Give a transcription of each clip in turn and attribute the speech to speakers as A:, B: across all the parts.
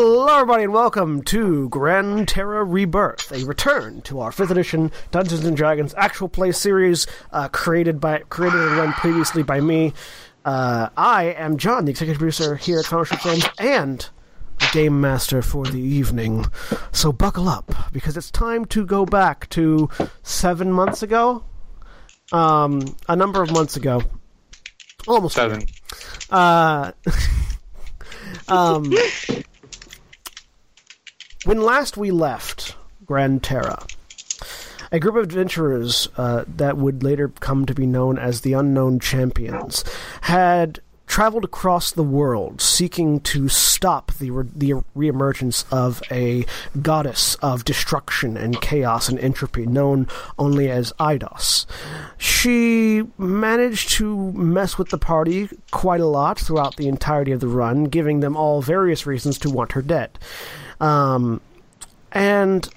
A: Hello, everybody, and welcome to Gran Terra Rebirth, a return to our fifth edition Dungeons and Dragons actual play series, uh, created by created and run previously by me. Uh, I am John, the executive producer here at Fellowship Films, and game master for the evening. So buckle up, because it's time to go back to seven months ago, um, a number of months ago, almost.
B: Seven.
A: Uh, um, when last we left Gran Terra, a group of adventurers uh, that would later come to be known as the Unknown Champions had traveled across the world seeking to stop the re- the reemergence of a goddess of destruction and chaos and entropy known only as Eidos. She managed to mess with the party quite a lot throughout the entirety of the run, giving them all various reasons to want her dead. Um, and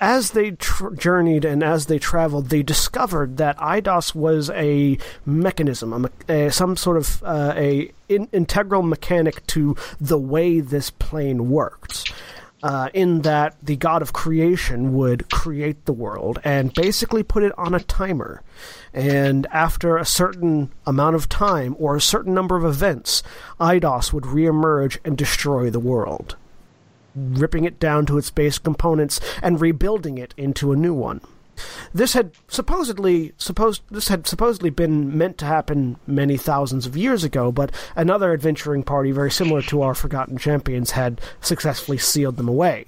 A: as they journeyed and as they traveled, they discovered that Eidos was a mechanism, a, me- a, some sort of uh, a in- integral mechanic to the way this plane worked. Uh, in that the god of creation would create the world and basically put it on a timer. And after a certain amount of time or a certain number of events, Eidos would reemerge and destroy the world ripping it down to its base components and rebuilding it into a new one. This had supposedly supposed this had supposedly been meant to happen many thousands of years ago, but another adventuring party very similar to our Forgotten Champions had successfully sealed them away.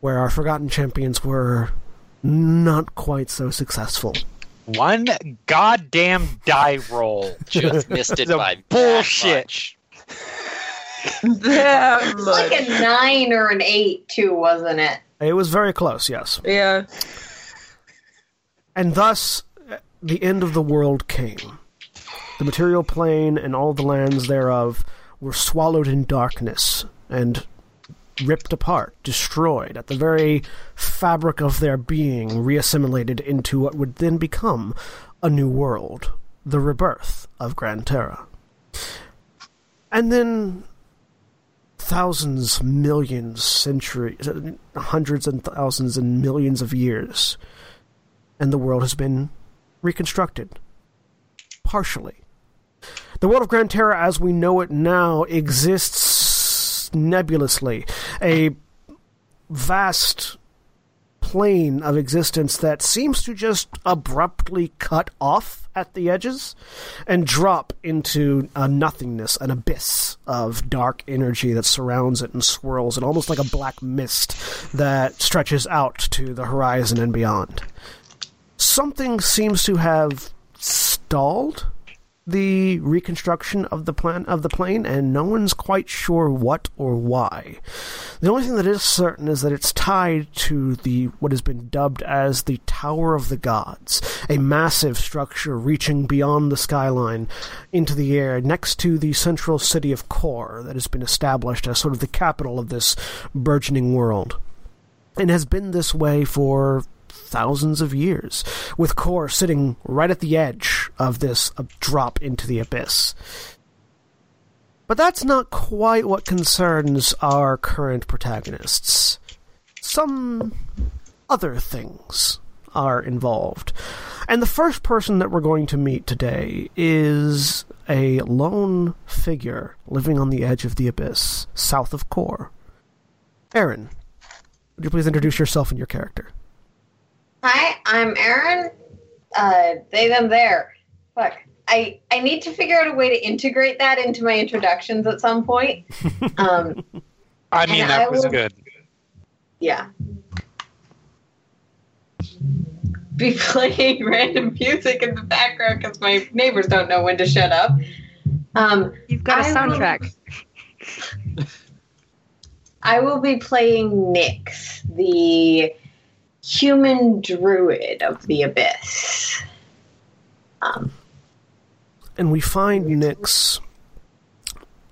A: Where our Forgotten Champions were not quite so successful.
B: One goddamn die roll.
C: Just missed it
B: The
C: by that
B: bullshit.
C: much.
D: That
E: It's like a nine or an eight, too, wasn't it?
A: It was very close, yes.
D: Yeah.
A: And thus, the end of the world came. The material plane and all the lands thereof were swallowed in darkness and ripped apart, destroyed, at the very fabric of their being, reassimilated into what would then become a new world, the rebirth of Gran Terra. And then thousands, millions, centuries, hundreds and thousands and millions of years and the world has been reconstructed. Partially. The world of Gran Terra as we know it now exists nebulously. A vast plane of existence that seems to just abruptly cut off at the edges and drop into a nothingness, an abyss of dark energy that surrounds it and swirls it, almost like a black mist that stretches out to the horizon and beyond. Something seems to have stalled the reconstruction of the plan of the plane, and no one's quite sure what or why. The only thing that is certain is that it's tied to the what has been dubbed as the Tower of the Gods, a massive structure reaching beyond the skyline into the air next to the central city of Kor that has been established as sort of the capital of this burgeoning world. And has been this way for thousands of years, with Kor sitting right at the edge of this drop into the abyss. But that's not quite what concerns our current protagonists. Some other things are involved. And the first person that we're going to meet today is a lone figure living on the edge of the abyss, south of Kor. Aaron, would you please introduce yourself and your character?
E: Hi, I'm Aaron. Uh, they, them, there. Fuck. I, I need to figure out a way to integrate that into my introductions at some point. Um,
B: I mean, that
E: I
B: was
E: will-
B: good.
E: yeah. Be playing random music in the background because my neighbors don't know when to shut up. Um,
D: You've got a
E: I will-
D: soundtrack.
E: I will be playing Nyx, the human druid of the abyss. Um,
A: and we find Nyx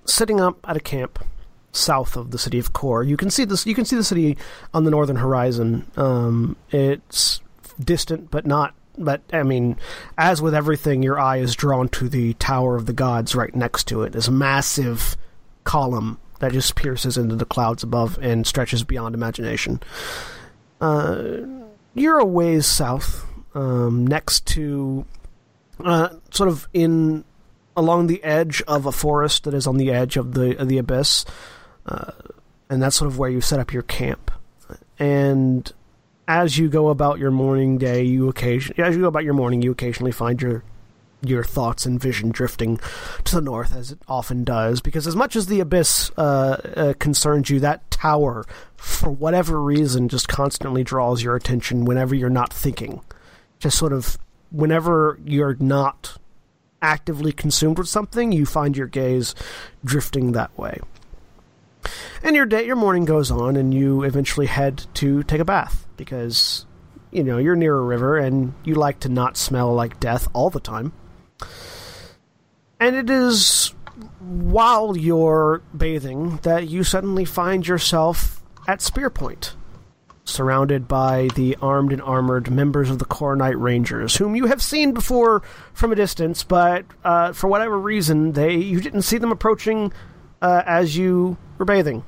A: sitting up at a camp south of the city of Kor. You can see this. You can see the city on the northern horizon. Um, it's distant, but not. But I mean, as with everything, your eye is drawn to the Tower of the Gods right next to it. This massive column that just pierces into the clouds above and stretches beyond imagination. Uh, you're a ways south, um, next to, uh, sort of in along the edge of a forest that is on the edge of the of the abyss, uh, and that's sort of where you set up your camp. And as you go about your morning day, you occasion as you go about your morning, you occasionally find your your thoughts and vision drifting to the north, as it often does. Because as much as the abyss uh, uh, concerns you, that tower, for whatever reason, just constantly draws your attention whenever you're not thinking. Just sort of whenever you're not actively consumed with something, you find your gaze drifting that way. And your day, your morning goes on, and you eventually head to take a bath because you know you're near a river and you like to not smell like death all the time. And it is while you're bathing that you suddenly find yourself at Spear Point, surrounded by the armed and armored members of the Coronite Rangers, whom you have seen before from a distance, but uh, for whatever reason, they you didn't see them approaching uh, as you were bathing.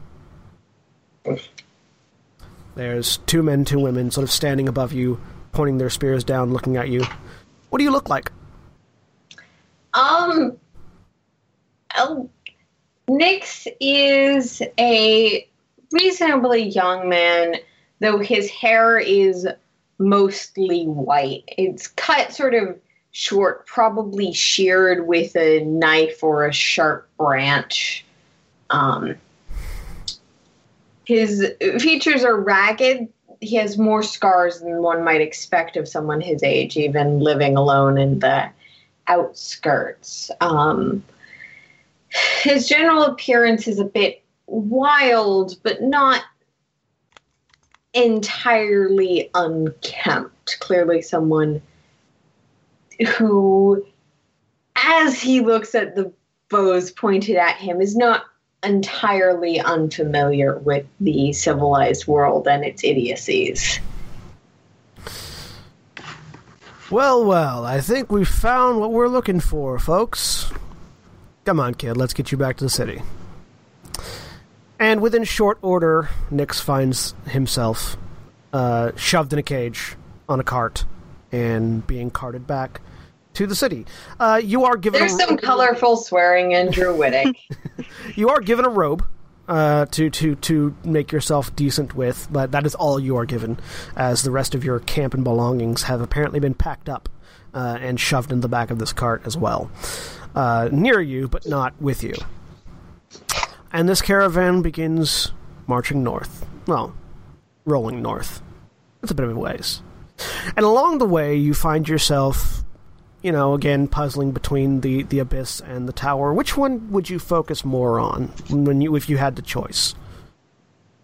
A: There's two men, two women, sort of standing above you, pointing their spears down, looking at you. What do you look like?
E: Um, oh, Nyx is a reasonably young man, though his hair is mostly white. It's cut sort of short, probably sheared with a knife or a sharp branch. Um, his features are ragged. He has more scars than one might expect of someone his age, even living alone in the outskirts. Um, his general appearance is a bit wild, but not entirely unkempt. Clearly, someone who, as he looks at the bows pointed at him, is not entirely unfamiliar with the civilized world and its idiocies.
A: Well, well, I think we've found what we're looking for, folks. Come on, kid, let's get you back to the city. And within short order, Nyx finds himself uh, shoved in a cage on a cart and being carted back to the city. Uh, you are given
E: There's
A: a,
E: some colorful swearing in Druidic.
A: you are given a robe uh, to to to make yourself decent with, but that is all you are given, as the rest of your camp and belongings have apparently been packed up uh, and shoved in the back of this cart as well, uh, near you but not with you. And this caravan begins marching north. Well, rolling north. It's a bit of a ways. And along the way, you find yourself you know, again puzzling between the the abyss and the tower. Which one would you focus more on when you if you had the choice?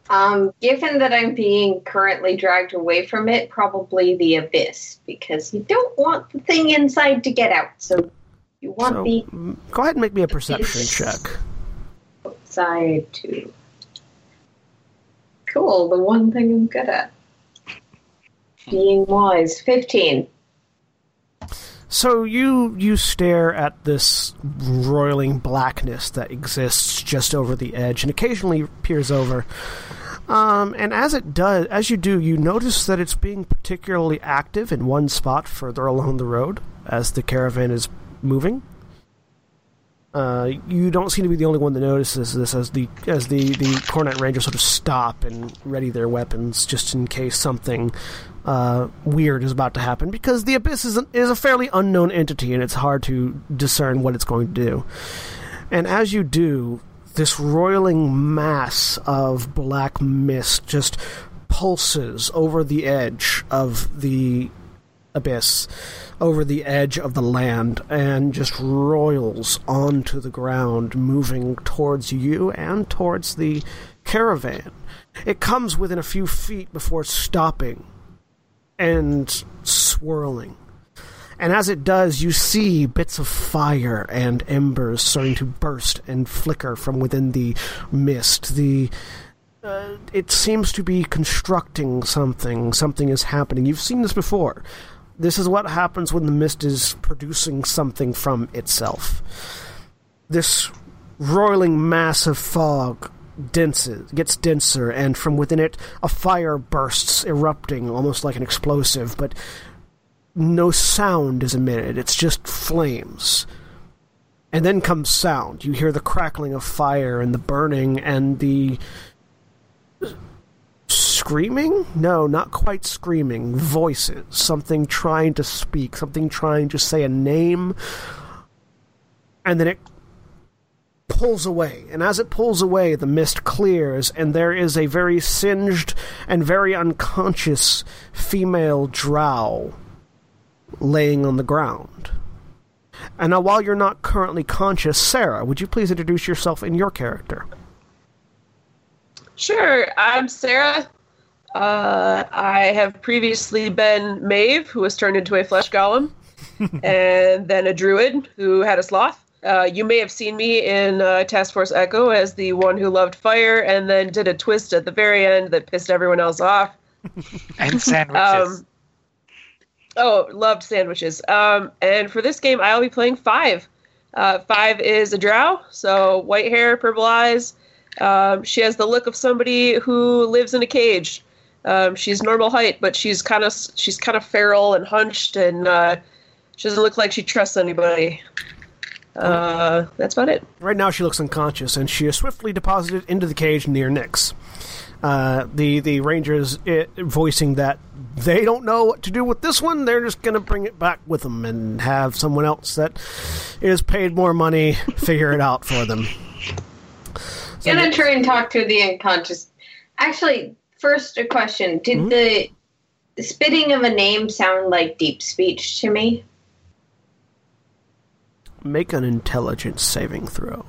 E: um, given that I'm being currently dragged away from it, probably the abyss, because you don't want the thing inside to get out. So you want
A: So,
E: the
A: go ahead and make me a perception check.
E: outside to. Cool, the one thing I'm good at. Being wise. 15.
A: So you you stare at this roiling blackness that exists just over the edge, and occasionally peers over. Um, and as it does, as you do, you notice that it's being particularly active in one spot further along the road as the caravan is moving. Uh, you don't seem to be the only one that notices this as the as the the Cornite Rangers sort of stop and ready their weapons just in case something uh, weird is about to happen because the abyss is, an, is a fairly unknown entity and it's hard to discern what it's going to do. And as you do, this roiling mass of black mist just pulses over the edge of the abyss, over the edge of the land, and just roils onto the ground, moving towards you and towards the caravan. It comes within a few feet before stopping and swirling. And as it does, you see bits of fire and embers starting to burst and flicker from within the mist. The uh, it seems to be constructing something. Something is happening. You've seen this before. This is what happens when the mist is producing something from itself. This roiling mass of fog denses, gets denser, and from within it, a fire bursts, erupting almost like an explosive, but no sound is emitted. It's just flames. And then comes sound. You hear the crackling of fire and the burning and the screaming? No, not quite screaming. Voices. Something trying to speak. Something trying to say a name. And then it pulls away. And as it pulls away, the mist clears, and there is a very singed and very unconscious female drow laying on the ground. And now, while you're not currently conscious, Sarah, would you please introduce yourself and your character?
C: Sure, I'm Sarah. Uh, I have previously been Maeve, who was turned into a flesh golem, and then a druid who had a sloth. Uh, you may have seen me in uh, Task Force Echo as the one who loved fire and then did a twist at the very end that pissed everyone else off.
B: and sandwiches.
C: Um, oh, loved sandwiches. Um, and for this game, I'll be playing Five. Uh, Five is a drow, so white hair, purple eyes. Um, she has the look of somebody who lives in a cage. Um, she's normal height, but she's kind of she's kind of feral and hunched, and uh, she doesn't look like she trusts anybody. Uh, that's about it.
A: Right now, she looks unconscious, and she is swiftly deposited into the cage near Nyx. Uh, the the rangers uh, voicing that they don't know what to do with this one. They're just going to bring it back with them and have someone else that is paid more money figure it out for them. So,
E: Gonna try and talk to the unconscious. Actually, first a question: Did
A: Mhm.
E: the spitting of a name sound like deep speech to me?
A: make an intelligence saving throw.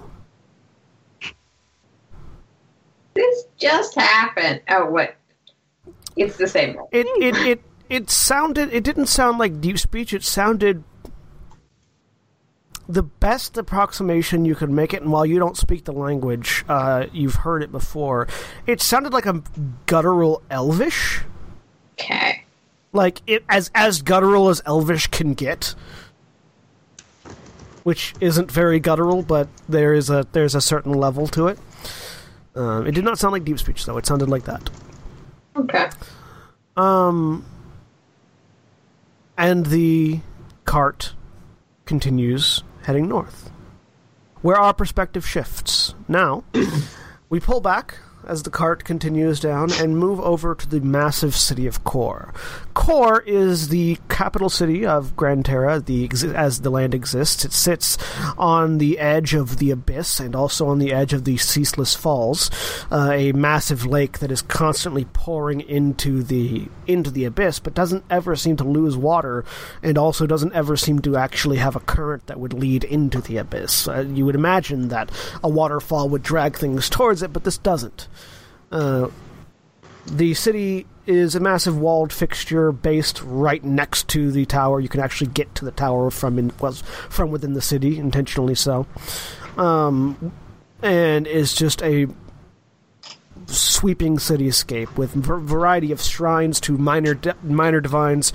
E: This just happened. Oh, what? It's the same.
A: It it it it sounded. It didn't sound like deep speech. It sounded the best approximation you could make it. And while you don't speak the language, uh, you've heard it before. It sounded like a guttural Elvish,
E: Okay.
A: like it as as guttural as Elvish can get. Which isn't very guttural, but there is a there's a certain level to it. Um, it did not sound like deep speech, though. It sounded like that.
E: Okay.
A: Um, and the cart continues heading north, where our perspective shifts. Now, we pull back as the cart continues down and move over to the massive city of Kor. Kor is the capital city of Gran Terra, the as the land exists. It sits on the edge of the abyss and also on the edge of the Ceaseless Falls, uh, a massive lake that is constantly pouring into the into the abyss, but doesn't ever seem to lose water, and also doesn't ever seem to actually have a current that would lead into the abyss. Uh, you would imagine that a waterfall would drag things towards it, but this doesn't. Uh, the city is a massive walled fixture based right next to the tower. You can actually get to the tower from in, was from within the city, intentionally so, um, and is just a sweeping cityscape with a variety of shrines to minor di- minor divines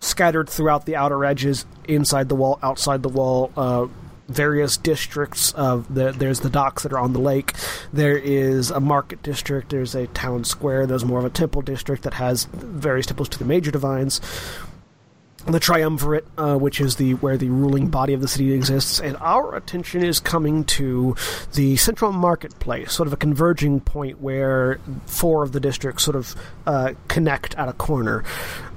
A: scattered throughout the outer edges, inside the wall, outside the wall. Uh, various districts of the there's the docks that are on the lake. There is a market district there's a town square there's more of a temple district that has various temples to the major divines the triumvirate, uh, which is the where the ruling body of the city exists, and our attention is coming to the central marketplace, sort of a converging point where four of the districts sort of uh, connect at a corner.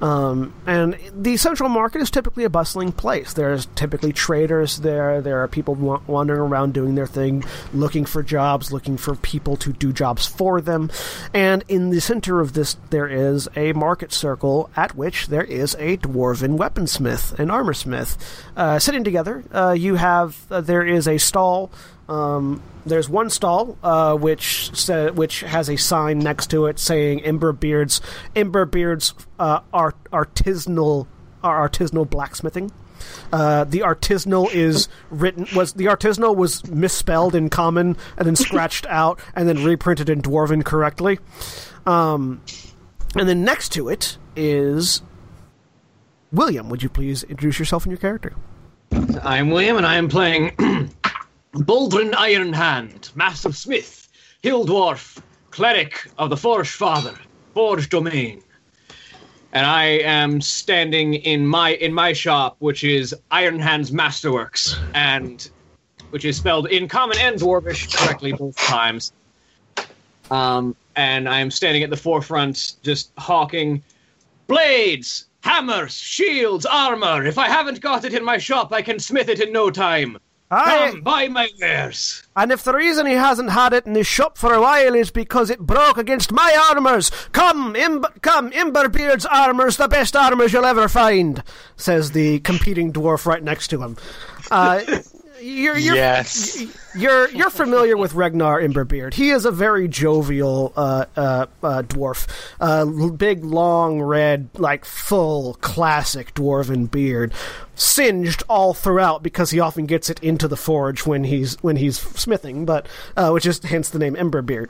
A: Um, and the central market is typically a bustling place. There's typically traders there. There are people wa- wandering around doing their thing, looking for jobs, looking for people to do jobs for them. And in the center of this, there is a market circle at which there is a dwarven weaponsmith and armorsmith uh, sitting together. Uh, you have uh, there is a stall. Um, there's one stall uh, which sa- which has a sign next to it saying Ember Beards Ember Beards uh, art- artisanal are artisanal blacksmithing. Uh, the artisanal is written was the artisanal was misspelled in common and then scratched out and then reprinted in dwarven correctly. Um, and then next to it is William. Would you please introduce yourself and your character?
D: I'm William, and I am playing Boldrin Ironhand, Master Smith, Hill Dwarf, Cleric of the Forge Father, Forge Domain. And I am standing in my in my shop, which is Ironhand's Masterworks, and which is spelled in common and dwarvish correctly both times. Um, and I am standing at the forefront, just hawking blades, hammers, shields, armor. If I haven't got it in my shop, I can smith it in no time.
A: Aye.
D: Come, buy my wares.
A: And if the reason he hasn't had it in his shop for a while is because it broke against my armors, come, Im- come, Emberbeard's armor's the best armors you'll ever find, says the competing dwarf right next to him. Uh, you're, you're,
B: Yes.
A: you're you're familiar with Regnar Emberbeard. He is a very jovial uh, uh, uh, dwarf, uh, big, long, red, like full classic dwarven beard, singed all throughout because he often gets it into the forge when he's when he's smithing, but uh, which is hence the name Emberbeard.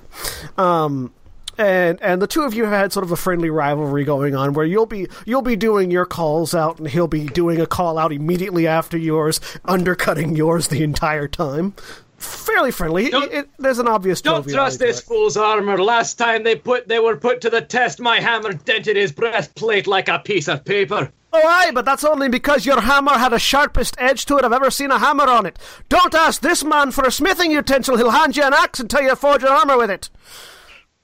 A: Um, and and the two of you have had sort of a friendly rivalry going on where you'll be you'll be doing your calls out and he'll be doing a call out immediately after yours, undercutting yours the entire time. Fairly friendly.
D: Don't-
A: It- there's an obvious
D: Don't trust this
A: it.
D: fool's armor. Last time they put they were put to the test, my hammer dented his breastplate like a piece of paper.
A: Oh, aye, but that's only because your hammer had the sharpest edge to it I've ever seen a hammer on it. Don't ask this man for a smithing utensil. He'll hand you an axe and tell you to forge your armor with it.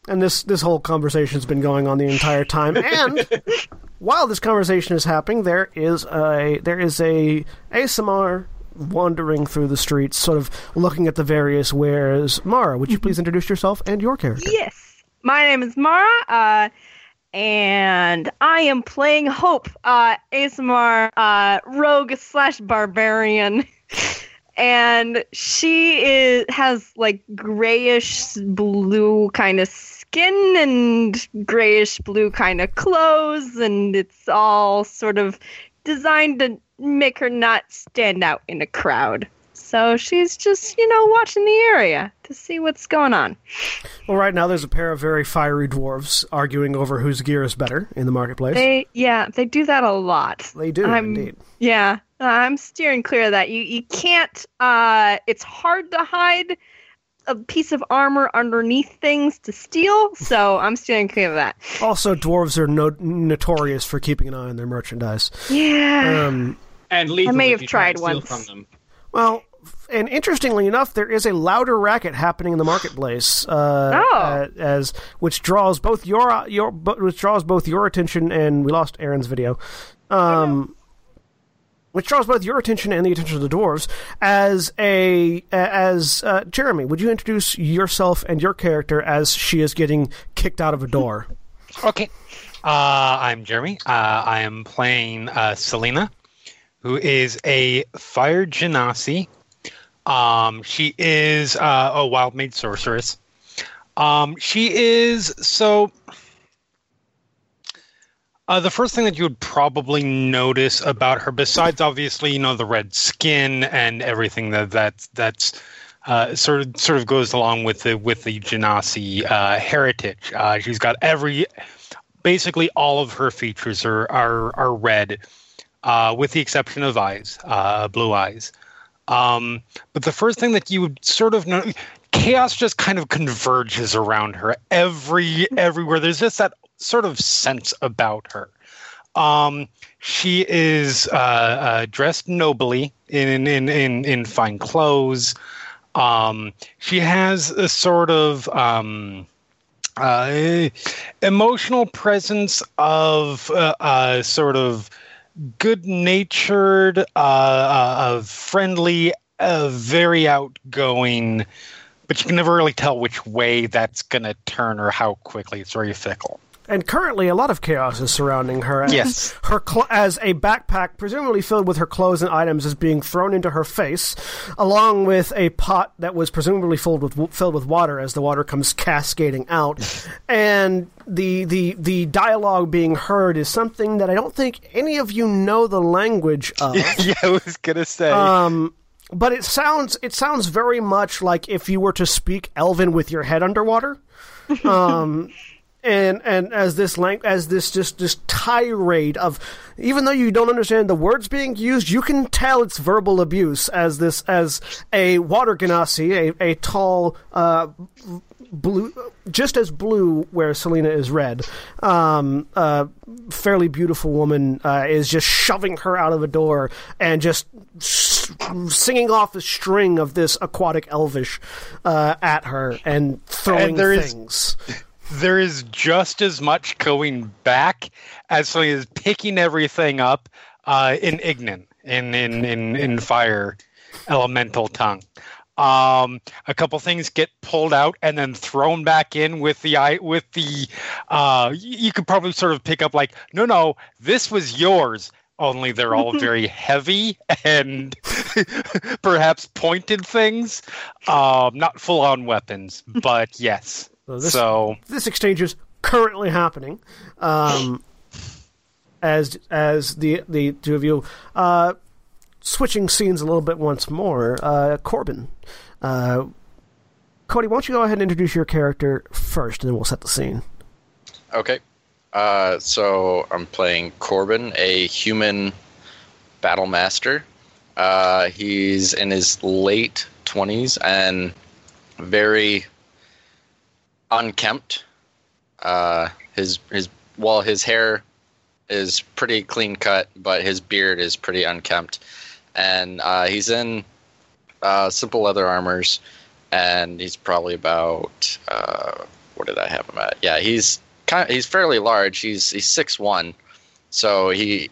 A: And this this whole conversation's been going on the entire time. And while this conversation is happening, there is a there is a Aasimar wandering through the streets, sort of looking at the various wares. Mara, would you please introduce yourself and your character?
F: Yes. My name is Mara, uh, and I am playing Hope, uh, Aasimar uh, rogue slash barbarian. and she is has like grayish blue kind of skin and grayish blue kind of clothes, and it's all sort of designed to make her not stand out in a crowd. So she's just, you know, watching the area to see what's going on.
A: Well, right now there's a pair of very fiery dwarves arguing over whose gear is better in the marketplace.
F: They yeah, they do that a lot.
A: They do
F: I'm-
A: indeed.
F: Yeah, I'm steering clear of that. You you can't. Uh, it's hard to hide a piece of armor underneath things to steal. So I'm steering clear of that.
A: Also, dwarves are no- notorious for keeping an eye on their merchandise.
F: Yeah.
A: Um,
D: And lethal
F: may have tried
D: to steal
F: once.
D: from them.
A: well, and interestingly enough, there is a louder racket happening in the marketplace, uh,
F: Oh.
A: uh, as which draws both your your which draws both your attention and we lost Aaron's video. Um, which draws both your attention and the attention of the dwarves as a as uh, Jeremy. Would you introduce yourself and your character as she is getting kicked out of a door?
B: Okay. Uh, I'm Jeremy. Uh, I am playing uh, Selina, who is a fire genasi. Um, she is uh, a wild mage sorceress. Um, she is so. Uh, the first thing that you would probably notice about her, besides obviously you know the red skin and everything that that that's uh, sort of sort of goes along with the with the Genasi uh, heritage. Uh, she's got every basically all of her features are are, are red, uh, with the exception of eyes, uh, blue eyes. Um, but the first thing that you would sort of know, chaos just kind of converges around her every everywhere. There's just that sort of sense about her. Um, she is uh, uh, dressed nobly in in in in fine clothes. Um, she has a sort of um, uh, emotional presence of uh, uh, sort of good natured, uh, friendly, very outgoing, but you can never really tell which way that's going to turn or how quickly. It's very fickle.
A: And currently, a lot of chaos is surrounding her. As
B: Yes.
A: her cl- as a backpack, presumably filled with her clothes and items, is being thrown into her face, along with a pot that was presumably filled with filled with water as the water comes cascading out. and the the the dialogue being heard is something that I don't think any of you know the language of.
B: yeah, I was going to say.
A: Um, but it sounds it sounds very much like if you were to speak Elven with your head underwater. Um, and and as this lang- as this just this tirade of even though you don't understand the words being used you can tell it's verbal abuse as this as a water genasi a, a tall uh blue just as blue where selina is red. Um uh fairly beautiful woman uh, is just shoving her out of a door and just singing off a string of this aquatic elvish uh, at her and throwing
B: And there is-
A: things
B: there is just as much going back as something is picking everything up uh, in Ignan, in, in, in, in fire elemental tongue. Um, a couple things get pulled out and then thrown back in with the eye with the uh, you could probably sort of pick up like no no this was yours only they're all very heavy and perhaps pointed things um, not full on weapons but yes
A: So this-
B: so
A: this exchange is currently happening um, as as the the two of you uh, switching scenes a little bit once more. Uh, Korbyn, uh, Koty, why don't you go ahead and introduce your character first, and then we'll set the scene.
G: Okay. Uh, so I'm playing Korbyn, a human battle master. Uh, he's in his late 20s and very unkempt. Uh, his his well, his hair is pretty clean cut, but his beard is pretty unkempt, and uh, he's in uh, simple leather armors, and he's probably about uh, what did I have him at? Yeah, he's kind of, he's fairly large. He's he's six one, so he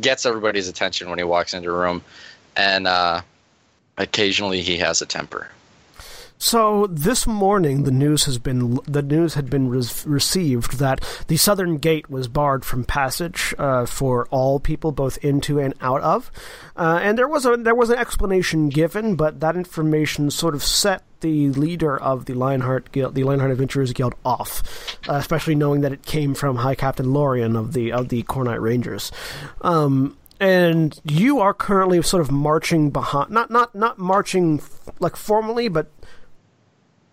G: gets everybody's attention when he walks into a room, and uh, occasionally he has a temper.
A: So this morning, the news has been the news had been res- received that the southern gate was barred from passage uh, for all people, both into and out of, uh, and there was a there was an explanation given, but that information sort of set the leader of the Lionheart Guild, the Lionheart Adventurers Guild, off, uh, especially knowing that it came from High Captain Lorian of the of the Cornite Rangers. Um, and you are currently sort of marching behind, not not not marching like formally, but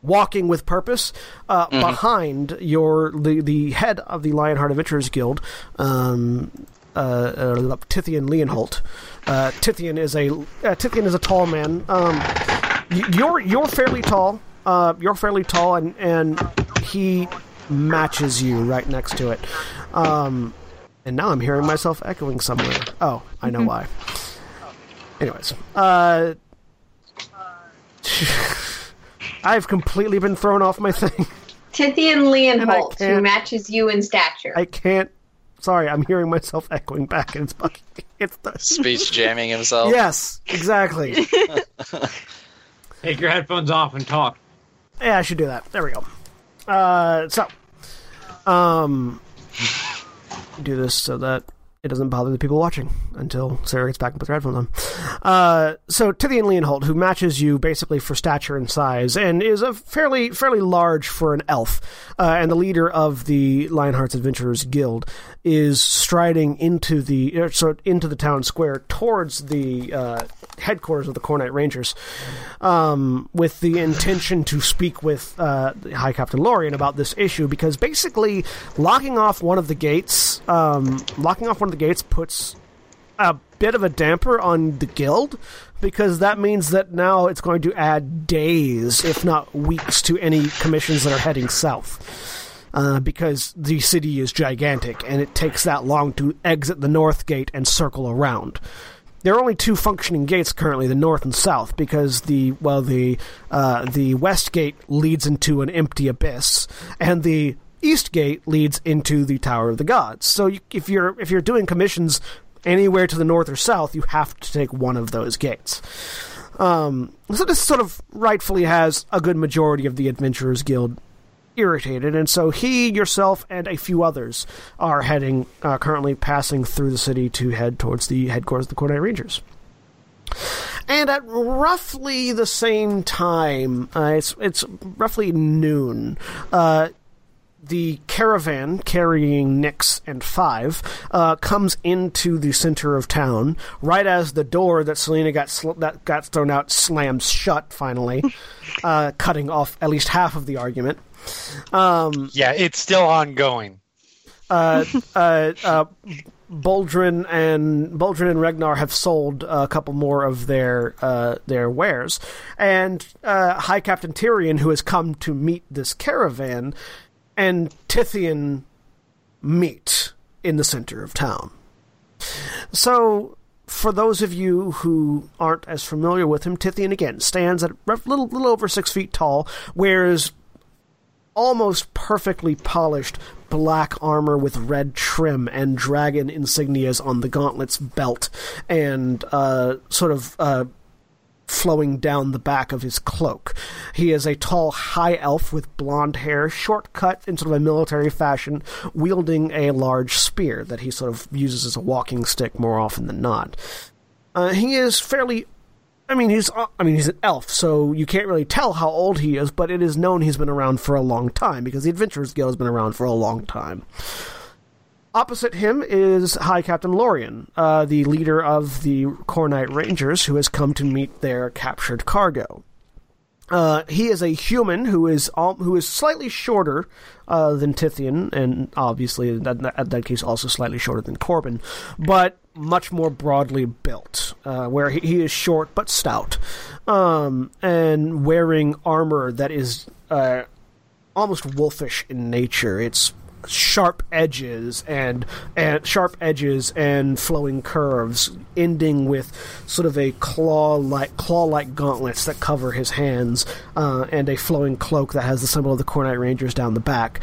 A: walking with purpose uh, behind your the the head of the Lionheart Adventurers Guild, um, uh, uh, Tithian Leonholt. Uh, Tithian is a uh, Tithian is a tall man. Um, you're you're fairly tall. Uh, you're fairly tall, and and he matches you right next to it. Um, and now I'm hearing myself echoing somewhere. Oh, I know why. Anyways, uh. I've completely been thrown off my thing.
E: Tithian Leonholt, who
A: can't-
E: matches you in stature.
A: I can't. Sorry, I'm hearing myself echoing back, and it's bugging me. It's the
G: Speech jamming himself.
A: yes, exactly.
D: Take your headphones off and talk.
A: Yeah, I should do that. There we go. Uh, so, um, do this so that it doesn't bother the people watching until Sarah gets back and puts her headphones on. Uh, so Tithian Leonholt, who matches you basically for stature and size, and is a fairly fairly large for an elf, uh, and the leader of the Lionheart's Adventurers Guild, is striding into the so into the town square towards the uh, headquarters of the Cornite Rangers, um, with the intention to speak with uh, High Captain Lorian about this issue, because basically locking off one of the gates, um, locking off one of the gates puts a bit of a damper on the guild because that means that now it's going to add days, if not weeks, to any commissions that are heading south. Uh, because the city is gigantic and it takes that long to exit the north gate and circle around. There are only two functioning gates currently, the north and south, because the well the uh, the west gate leads into an empty abyss, and the east gate leads into the Tower of the Gods. So you, if you're if you're doing commissions anywhere to the north or south, you have to take one of those gates. Um, so this sort of rightfully has a good majority of the Adventurers Guild irritated, and so he, yourself, and a few others are heading, uh, currently passing through the city to head towards the headquarters of the Cornite Rangers. And at roughly the same time, uh, it's it's roughly noon. Uh, the caravan carrying Nyx and Five uh, comes into the center of town right as the door that Selina got sl- that got thrown out slams shut. Finally, uh, cutting off at least half of the argument. Um,
B: Yeah, it's still ongoing.
A: uh, uh, uh, Boldrin and Boldrin and Regnar have sold a couple more of their uh, their wares, and uh, High Captain Tyrion, who has come to meet this caravan, and Tithian meet in the center of town. So, for those of you who aren't as familiar with him, Tithian again stands at a little little over six feet tall, wears almost perfectly polished black armor with red trim and dragon insignias on the gauntlet's belt and uh, sort of uh, flowing down the back of his cloak. He is a tall high elf with blonde hair, short cut in sort of a military fashion, wielding a large spear that he sort of uses as a walking stick more often than not. Uh, he is fairly I mean, he's uh, I mean he's an elf, so you can't really tell how old he is, but it is known he's been around for a long time because the Adventurers Guild has been around for a long time. Opposite him is High Captain Lorien, uh, the leader of the Cornite Rangers, who has come to meet their captured cargo. Uh, he is a human who is who is slightly shorter uh, than Tithian, and obviously in that, in that case also slightly shorter than Korbyn, but much more broadly built. Uh, where he, he is short but stout, um, and wearing armor that is uh, almost wolfish in nature. It's sharp edges and and sharp edges and flowing curves, ending with sort of a claw like claw like gauntlets that cover his hands, uh, and a flowing cloak that has the symbol of the Cornite Rangers down the back.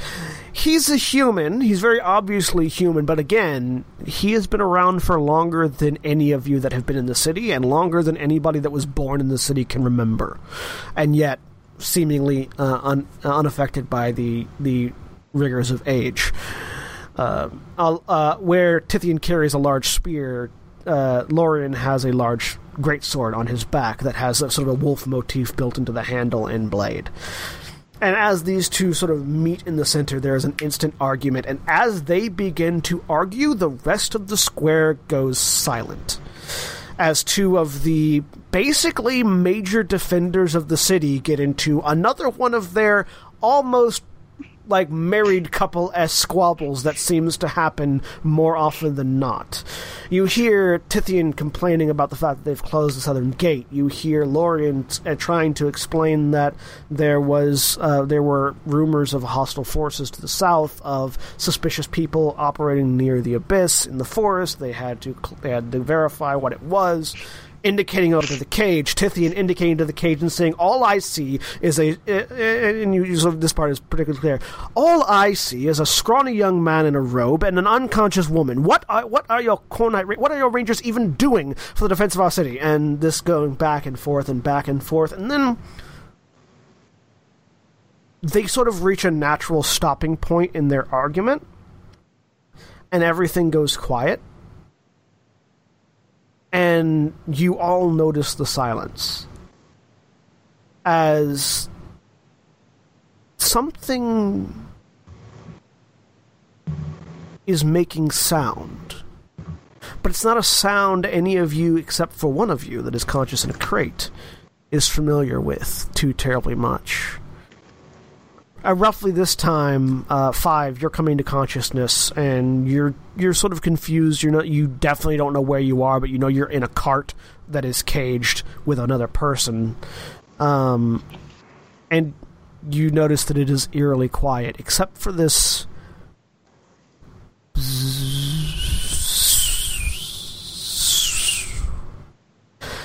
A: He's a human. He's very obviously human, but again, he has been around for longer than any of you that have been in the city, and longer than anybody that was born in the city can remember, and yet seemingly uh, un- unaffected by the the rigors of age. Uh, uh, where Tithian carries a large spear, uh, Lorien has a large greatsword on his back that has a, sort of a wolf motif built into the handle and blade. And as these two sort of meet in the center, there is an instant argument, and as they begin to argue, the rest of the square goes silent. As two of the basically major defenders of the city get into another one of their almost like married couple s squabbles that seems to happen more often than not. You hear Tithian complaining about the fact that they've closed the southern gate. You hear Lorien uh, trying to explain that there was uh, there were rumors of hostile forces to the south of suspicious people operating near the abyss in the forest. They had to they had to verify what it was indicating over to the cage, Tithian indicating to the cage and saying, "All I see is a," and you, so this part is particularly clear. All I see is a scrawny young man in a robe and an unconscious woman. What are what are your Cornite, what are your Rangers even doing for the defense of our city? And this going back and forth and back and forth, and then they sort of reach a natural stopping point in their argument, and everything goes quiet and you all notice the silence as something is making sound. But it's not a sound any of you, except for one of you that is conscious in a crate, is familiar with too terribly much. Uh, roughly this time, uh, five, you're coming to consciousness, and you're you're sort of confused. You're not. You definitely don't know where you are, but you know you're in a cart that is caged with another person, um, and you notice that it is eerily quiet, except for this.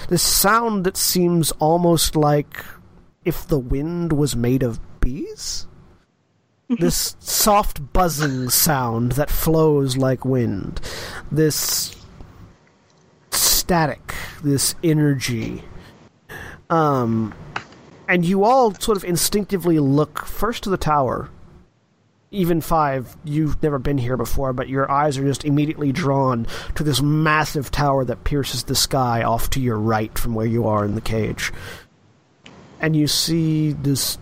A: This sound that seems almost like if the wind was made of bees? This soft buzzing sound that flows like wind. This static, this energy. Um, and you all sort of instinctively look first to the tower. Even five, you've never been here before, but your eyes are just immediately drawn to this massive tower that pierces the sky off to your right from where you are in the cage. And you see this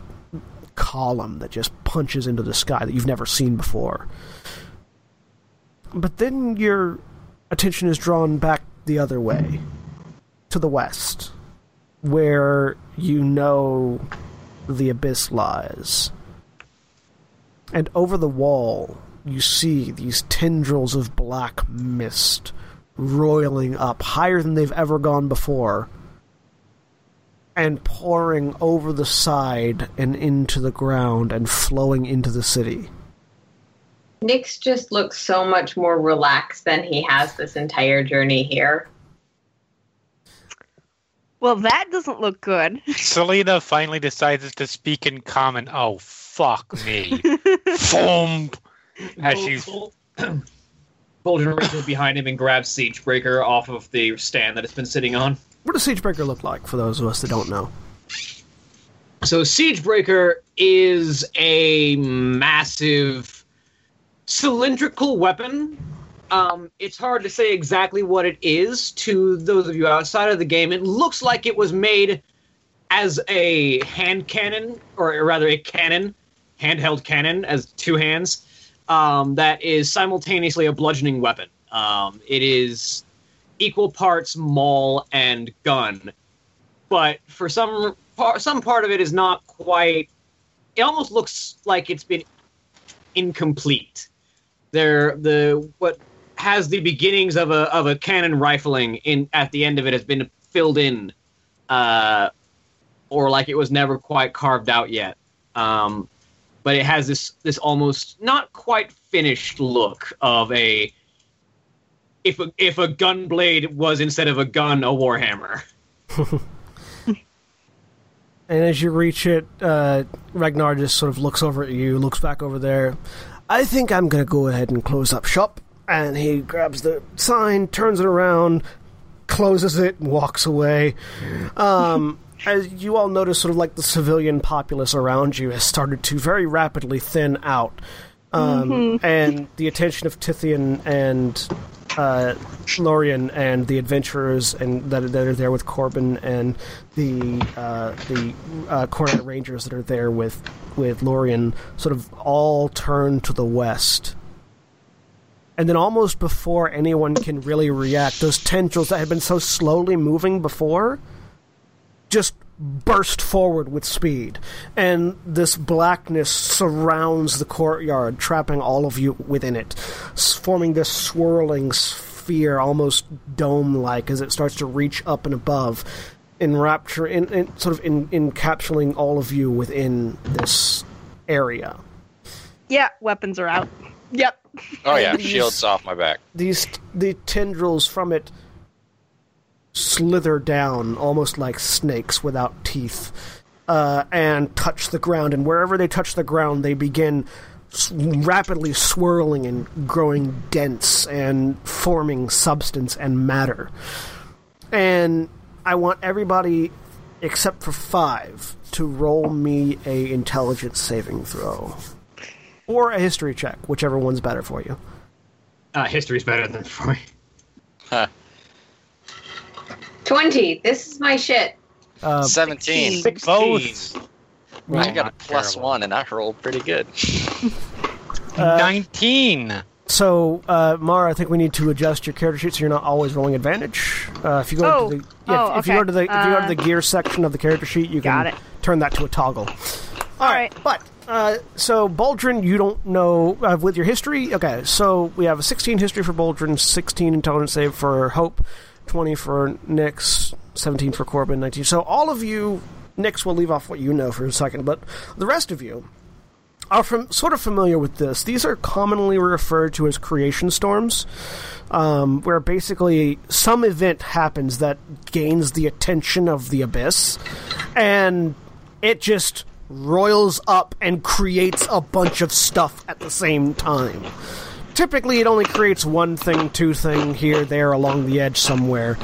A: column that just punches into the sky that you've never seen before. But then your attention is drawn back the other way, to the west, where you know the abyss lies. and over the wall you see these tendrils of black mist roiling up higher than they've ever gone before and pouring over the side and into the ground and flowing into the city.
E: Nyx just looks so much more relaxed than he has this entire journey here.
F: Well, that doesn't look good.
B: Selina finally decides to speak in common. Oh, fuck me. Foam. As she's
D: Boldrin reaches behind him and grabs Siegebreaker off of the stand that it's been sitting on.
A: What does Siegebreaker look like for those of us that don't know?
D: So Siegebreaker is a massive cylindrical weapon. Um, it's hard to say exactly what it is to those of you outside of the game. It looks like it was made as a hand cannon, or rather a cannon, handheld cannon, as two hands, um, that is simultaneously a bludgeoning weapon. Um, it is equal parts maul and gun, but for some part, some part of it is not quite. It almost looks like it's been incomplete. There, the what has the beginnings of a of a cannon rifling in at the end of it has been filled in, uh, or like it was never quite carved out yet. Um, but it has this this almost not quite finished look of a if a if a gun blade was instead of a gun a warhammer.
A: And as you reach it, uh, Ragnar just sort of looks over at you, looks back over there. I think I'm going to go ahead and close up shop. And he grabs the sign, turns it around, closes it, and walks away. Um, as you all notice, sort of like the civilian populace around you has started to very rapidly thin out. Um, And the attention of Tithian and uh, Lorian and the adventurers and that, that are there with Korbyn and the uh, the uh, Cornite Rangers that are there with with Lorian sort of all turn to the west. And then, almost before anyone can really react, those tendrils that had been so slowly moving before just burst forward with speed. And this blackness surrounds the courtyard, trapping all of you within it, forming this swirling sphere, almost dome like, as it starts to reach up and above, enrapture, in, in, sort of in, encapsulating all of you within this area.
F: Yeah, weapons are out. Yep.
G: Oh yeah,
A: These-
G: shields off my back.
A: these the tendrils from it slither down almost like snakes without teeth uh, and touch the ground and wherever they touch the ground they begin s- rapidly swirling and growing dense and forming substance and matter and i want everybody except for five to roll me a intelligence saving throw or a history check whichever one's better for you
D: Uh, history's better than for me.
G: Huh.
E: 20. This is my shit.
A: uh,
G: Seventeen.
B: both
G: I got a plus
B: terrible.
G: one, and I rolled pretty good.
A: Uh,
B: 19.
A: So, uh, Mara, I think we need to adjust your character sheet so you're not always rolling advantage. Uh, if you go
F: Oh.
A: to the yeah,
F: Oh,
A: if you
F: okay.
A: go to the if you go to the gear section of the character sheet, you can turn that to a toggle.
F: All right.
A: But uh, so Boldrin, you don't know uh, with your history. Okay, so we have a 16 history for Boldrin, 16 intelligence save for Hope, 20 for Nyx, 17 for Korbyn, 19. So all of you, Nyx will leave off what you know for a second, but the rest of you are from, sort of familiar with this. These are commonly referred to as creation storms, um, where basically some event happens that gains the attention of the abyss, and it just roils up and creates a bunch of stuff at the same time. Typically, it only creates one thing, two thing here, there, along the edge somewhere.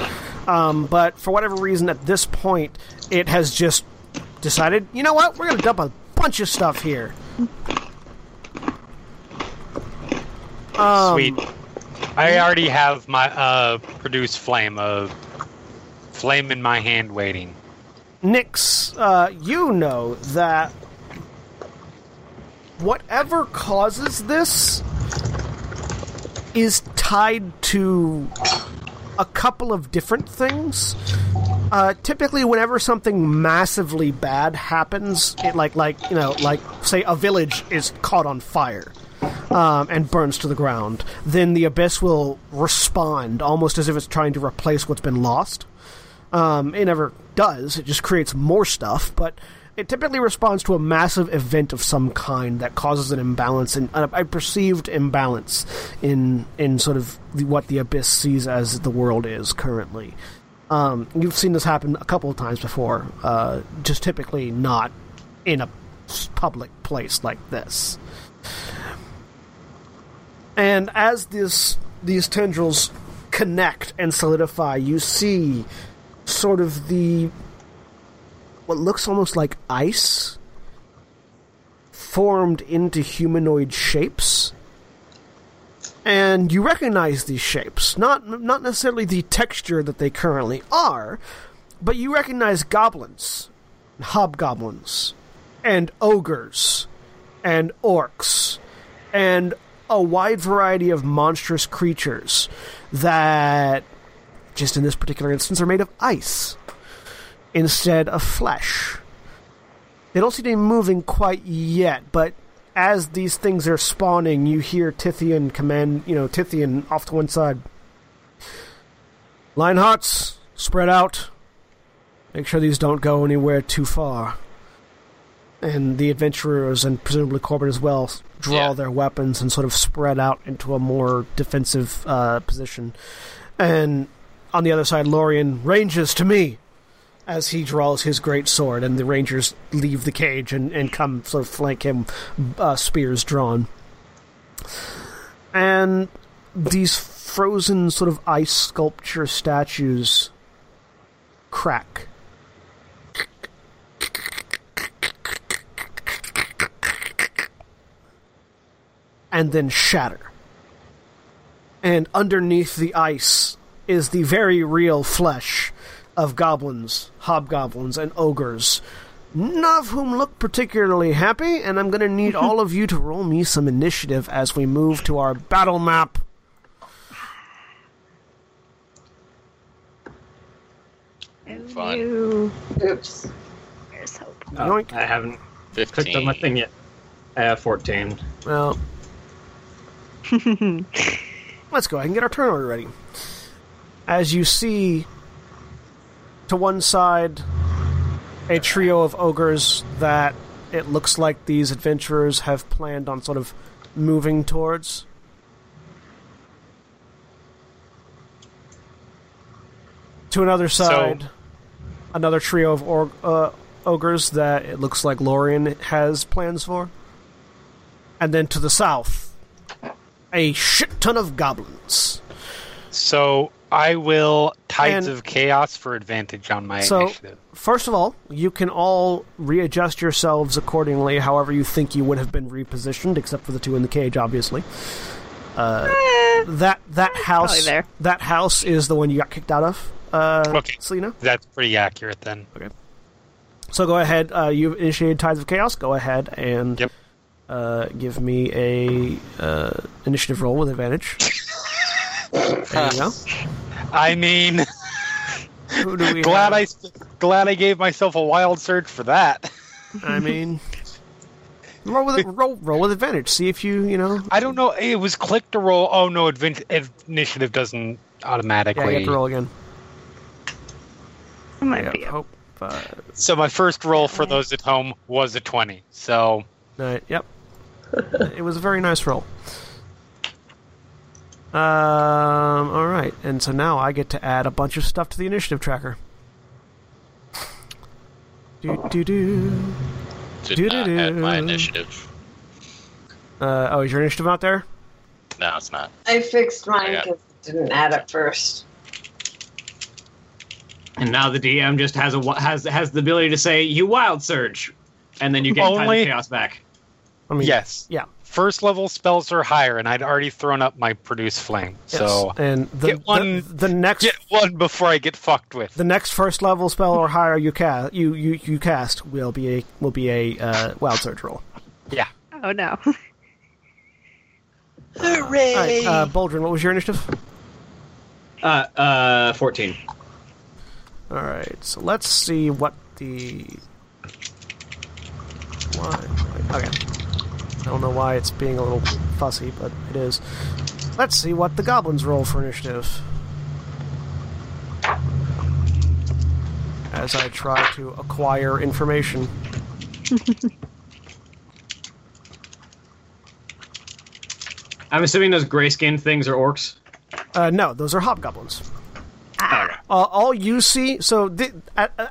A: Um, but for whatever reason, at this point, it has just decided, you know what, we're going to dump a bunch of stuff here. Um,
B: Sweet. I already have my uh produce flame of flame in my hand waiting.
A: Nyx, uh, you know that whatever causes this is tied to a couple of different things. Uh, typically, whenever something massively bad happens, it like like you know, like say a village is caught on fire um, and burns to the ground, then the abyss will respond almost as if it's trying to replace what's been lost. Um, it never does; it just creates more stuff, but. It typically responds to a massive event of some kind that causes an imbalance, and a, perceived imbalance in in sort of what the abyss sees as the world is currently. Um, you've seen this happen a couple of times before, uh, just typically not in a public place like this. And as this these tendrils connect and solidify, you see sort of the what looks almost like ice formed into humanoid shapes. And you recognize these shapes. Not not necessarily the texture that they currently are but you recognize goblins hobgoblins and ogres and orcs and a wide variety of monstrous creatures that just in this particular instance are made of ice instead of flesh they don't seem to be moving quite yet but as these things are spawning, you hear Tithian command, you know, Tithian off to one side. Line hearts, spread out. Make sure these don't go anywhere too far. And the adventurers, and presumably Korbyn as well, draw
G: Yeah.
A: their weapons and sort of spread out into a more defensive uh, position. And on the other side, Lorian ranges to me as he draws his great sword, and the rangers leave the cage and, and come sort of flank him, uh, spears drawn. And these frozen sort of ice sculpture statues crack. And then shatter. And underneath the ice is the very real flesh of goblins, hobgoblins, and ogres, none of whom look particularly happy, and I'm going to need all of you to roll me some initiative as we move to our battle map.
G: Fun.
F: Ooh,
E: Oops.
F: there's hope. Oh.
A: Yoink.
D: I haven't clicked on my thing yet. I have 14.
A: Well, let's go ahead and get our turn order ready. As you see to one side a trio of ogres that it looks like these adventurers have planned on sort of moving towards. To another side, another trio of uh, ogres that it looks like Lorian has plans for. And then to the south, a shit ton of goblins.
B: So I will Tides
A: And-
B: of Chaos for advantage on my
A: So,
B: initiative.
A: first of all, you can all readjust yourselves accordingly, however you think you would have been repositioned, except for the two in the cage, obviously. Uh, that that house,
F: Eh, there.
A: that house is the one you got kicked out of, uh,
B: Okay.
A: Selina.
B: That's pretty accurate then. Okay.
A: So go ahead. Uh, you've initiated Tides of Chaos. Go ahead and
B: Yep.
A: uh, give me a uh, initiative roll with advantage. there you go.
B: I mean,
A: Who do we
B: glad
A: have?
B: I glad I gave myself a wild surge for that.
A: I mean, roll with roll, roll with advantage. See if you you know.
B: I don't know. It was click to roll. Oh no, advent, initiative doesn't
A: Yeah,
B: automatically.
A: you have to roll again.
F: It might
A: Yeah,
F: be.
A: Hope. Five,
B: So my first roll for those at home was a twenty. So
A: nine, yep. it was a very nice roll. Um. All right, and so now I get to add a bunch of stuff to the initiative tracker. Do do do.
G: Did not add
A: Doo-doo-doo.
G: my initiative.
A: Uh, oh, is your initiative out there?
G: No, it's not.
E: I fixed mine because it didn't add at first.
D: And now the DM just has a has has the ability to say you wild surge, and then you get Tides
B: Only-
D: of chaos back.
A: I mean,
B: yes,
A: Yeah.
B: First level spells are higher, and I'd already thrown up my produce flame.
A: yes.
B: So
A: and the,
B: Get one-
A: the the next
B: get one before I get fucked with.
A: the next first level spell or higher you cast you you, you cast will be a will be a uh, wild surge roll.
B: yeah.
F: oh no.
A: All right, uh, Boldrin, what was your initiative?
D: Uh, uh, 14.
A: All right, so let's see what the. Why? Okay. I don't know why it's being a little fussy, but it is. Let's see what the goblins roll for initiative. As I try to acquire information.
D: I'm assuming those gray skinned things are orcs.
A: Uh, no, those are hobgoblins. Uh, all you see, so the,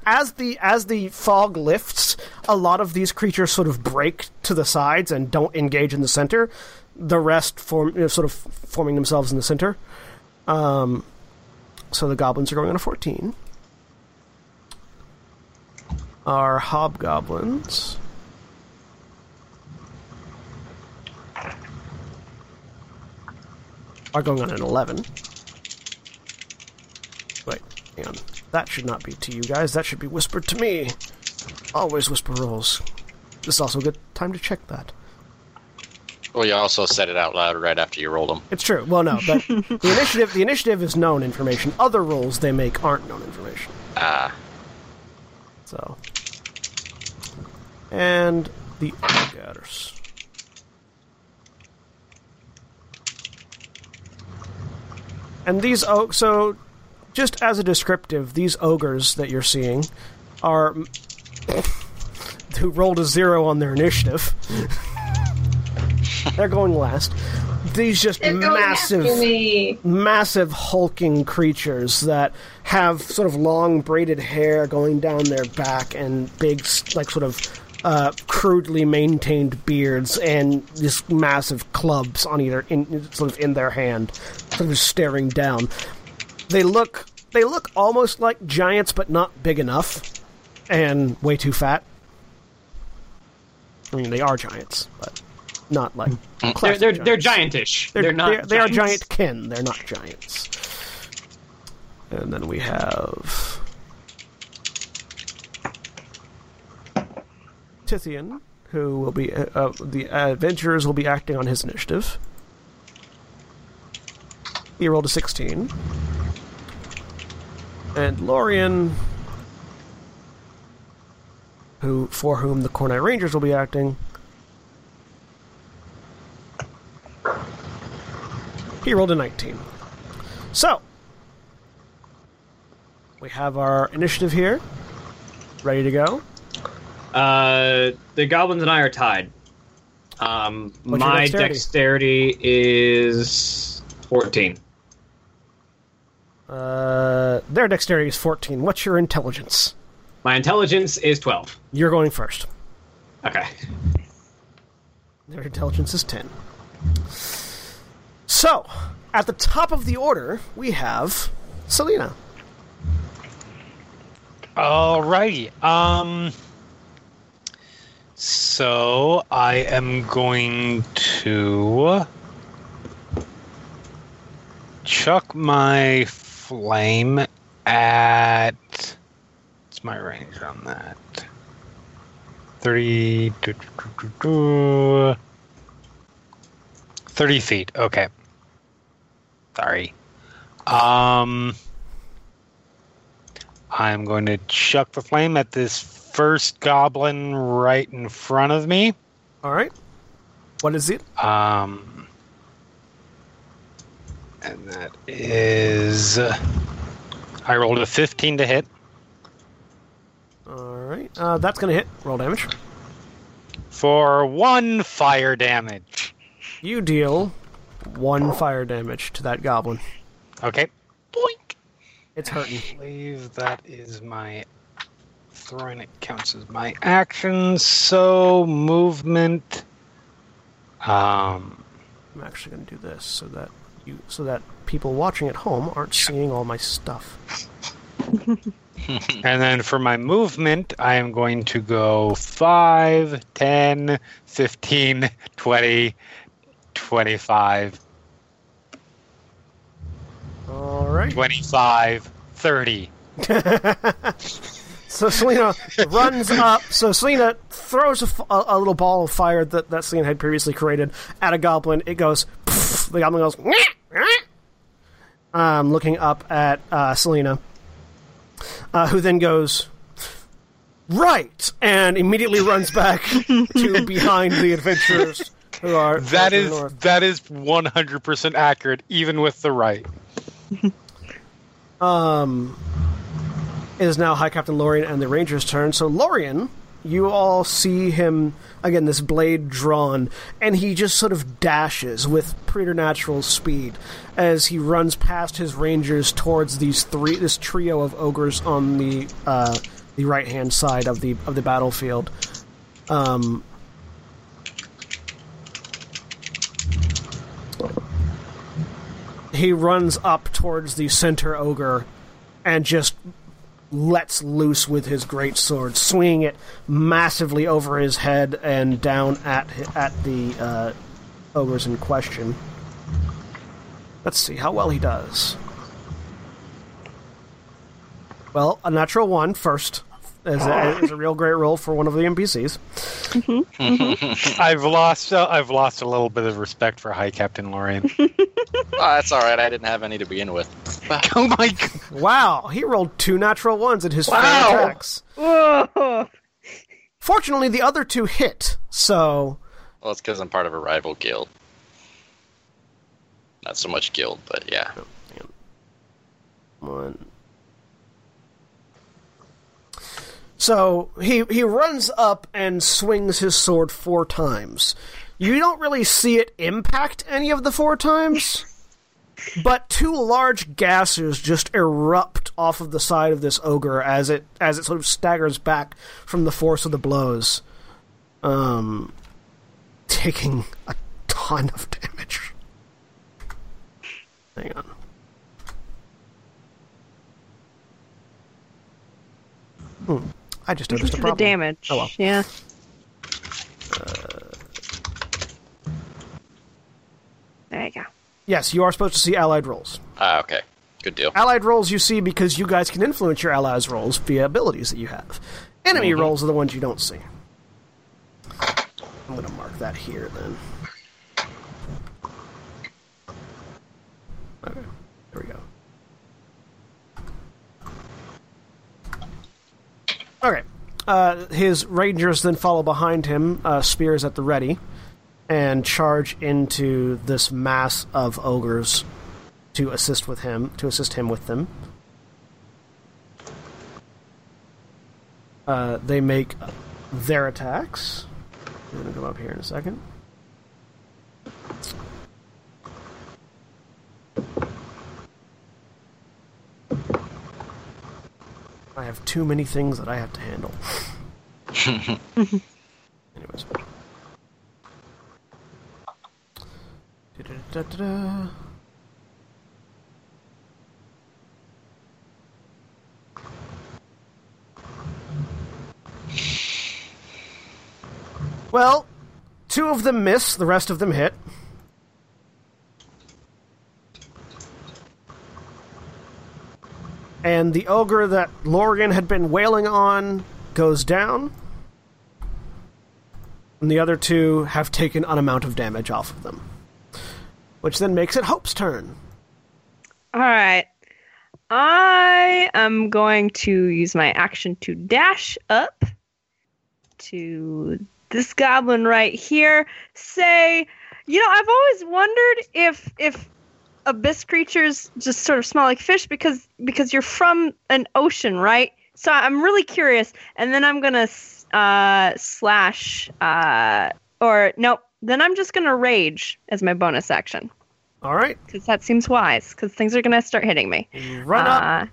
A: as the as the fog lifts, a lot of these creatures sort of break to the sides and don't engage in the center. The rest form you know, sort of forming themselves in the center. Um, so the goblins are going on a fourteen. Our hobgoblins. Are going on an 11. And that should not be to you guys, that should be whispered to me. Always whisper rules. This is also a good time to check that.
G: Well, you also said it out loud right after you rolled them.
A: It's true. Well, no, but the initiative the initiative is known information. Other rolls they make aren't known information.
G: Ah. Uh.
A: So. And the outsiders. And these oh so just as a descriptive, these ogres that you're seeing are who rolled a zero on their initiative. They're going last. These just massive massive hulking creatures that have sort of long braided hair going down their back and big like sort of uh, crudely maintained beards and just massive clubs on either in sort of in their hand sort of staring down they look they look almost like giants but not big enough and way too fat i mean they are giants but not like
D: They're they're, they're giantish.
A: They're,
D: They're, not.
A: They're, they are giant kin. They're not giants. And then we have Tithian, who will be uh, uh, the adventurers will be acting on his initiative. He rolled a sixteen, and Lorian, who for whom the Cornite Rangers will be acting, He rolled a 19. So, we have our initiative here. Ready to go?
D: Uh, the goblins and I are tied. Um,
A: What's
D: my
A: dexterity?
D: dexterity is 14.
A: Uh, their dexterity is 14. What's your intelligence?
D: My intelligence is 12.
A: You're going first.
D: Okay.
A: Their intelligence is 10. So, at the top of the order, we have Selina.
B: Alrighty. Um. So I am going to chuck my flame at. What's my range on that? 30. 30 feet. Okay. Sorry. Um. I'm going to chuck the flame at this first goblin right in front of me.
A: All right. What is it?
B: Um, and that is. I rolled a 15 to hit
A: All right. Uh, that's going to hit. Roll damage.
B: for one fire damage.
A: You deal one fire damage to that goblin.
B: Okay. Boink.
A: It's hurting.
B: I believe that is my throwing it counts as my action. So movement. Um,
A: I'm actually going to do this so that you, so that people watching at home aren't seeing all my stuff.
B: and then for my movement, I am going to go 5, 10, 15, 20, 25,
A: All right.
B: 25, 30.
A: So Selina runs up. So Selina throws a little ball of fire that, that Selina had previously created at a goblin. It goes. pff, the goblin goes. Um, looking up at uh, Selina. uh, who then goes right and immediately runs back to behind the adventurers who are
B: That
A: to the
B: is
A: north.
B: that is 100% accurate, even with the right.
A: Um, it is now High Captain Lorien and the Ranger's turn. So Lorien, you all see him again, this blade drawn, and he just sort of dashes with preternatural speed as he runs past his Rangers towards these three, this trio of ogres on the uh, the right hand side of the of the battlefield. Um, he runs up towards the center ogre and just lets loose with his great sword, swinging it massively over his head and down at at the uh, ogres in question. Let's see how well he does. Well, a natural one first is a, is a real great roll for one of the NPCs.
B: I've lost uh, I've lost a little bit of respect for High Captain Lorien.
G: Oh, that's all right. I didn't have any to begin with.
B: oh my god.
A: Wow, he rolled two natural ones at his four
E: Wow.
A: attacks.
F: Whoa.
A: Fortunately, the other two hit, so
G: Well, it's because I'm part of a rival guild. Not so much guild, but yeah.
A: One. So he he runs up and swings his sword four times. You don't really see it impact any of the four times, but two large gases just erupt off of the side of this ogre as it as it sort of staggers back from the force of the blows, um, taking a ton of damage. Hang on. Hmm. I just noticed a
F: the
A: problem.
F: damage.
A: Oh well.
F: Yeah. There you go.
A: Yes, you are supposed to see allied rolls.
G: Ah, okay. Good deal.
A: Allied rolls you see because you guys can influence your allies' rolls via abilities that you have. Enemy rolls are the ones you don't see. I'm going to mark that here then. Okay, there we go. Okay. Uh, his rangers then follow behind him, uh, spears at the ready, and charge into this mass of ogres to assist with him, to assist him with them. Uh, they make their attacks. I'm gonna go up here in a second. I have too many things that I have to handle. Anyways. Da-da-da-da-da. Well, two of them miss, the rest of them hit. And the ogre that Lorgan had been wailing on goes down. And the other two have taken an amount of damage off of them. Which then makes it Hope's turn.
F: All right. I am going to use my action to dash up to this goblin right here. Say, you know, I've always wondered if if abyss creatures just sort of smell like fish because because you're from an ocean, right? So I'm really curious. And then I'm gonna uh, slash uh, or nope. Then I'm just gonna rage as my bonus action
A: All right.
F: because that seems wise. Because things are gonna start hitting me.
A: Run up,
F: Uh,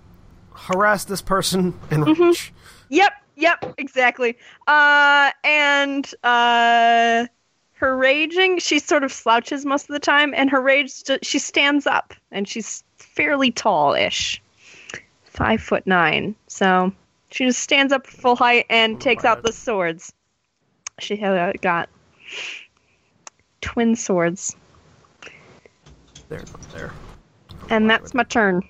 A: harass this person, and
F: Mm-hmm.
A: rage.
F: Yep, yep, exactly. Uh, and uh, her raging, she sort of slouches most of the time, and her rage, she stands up, and she's fairly tall-ish, five foot nine. So she just stands up full height and takes out the swords. She had got twin swords,
A: There, not there.
F: and that's my turn.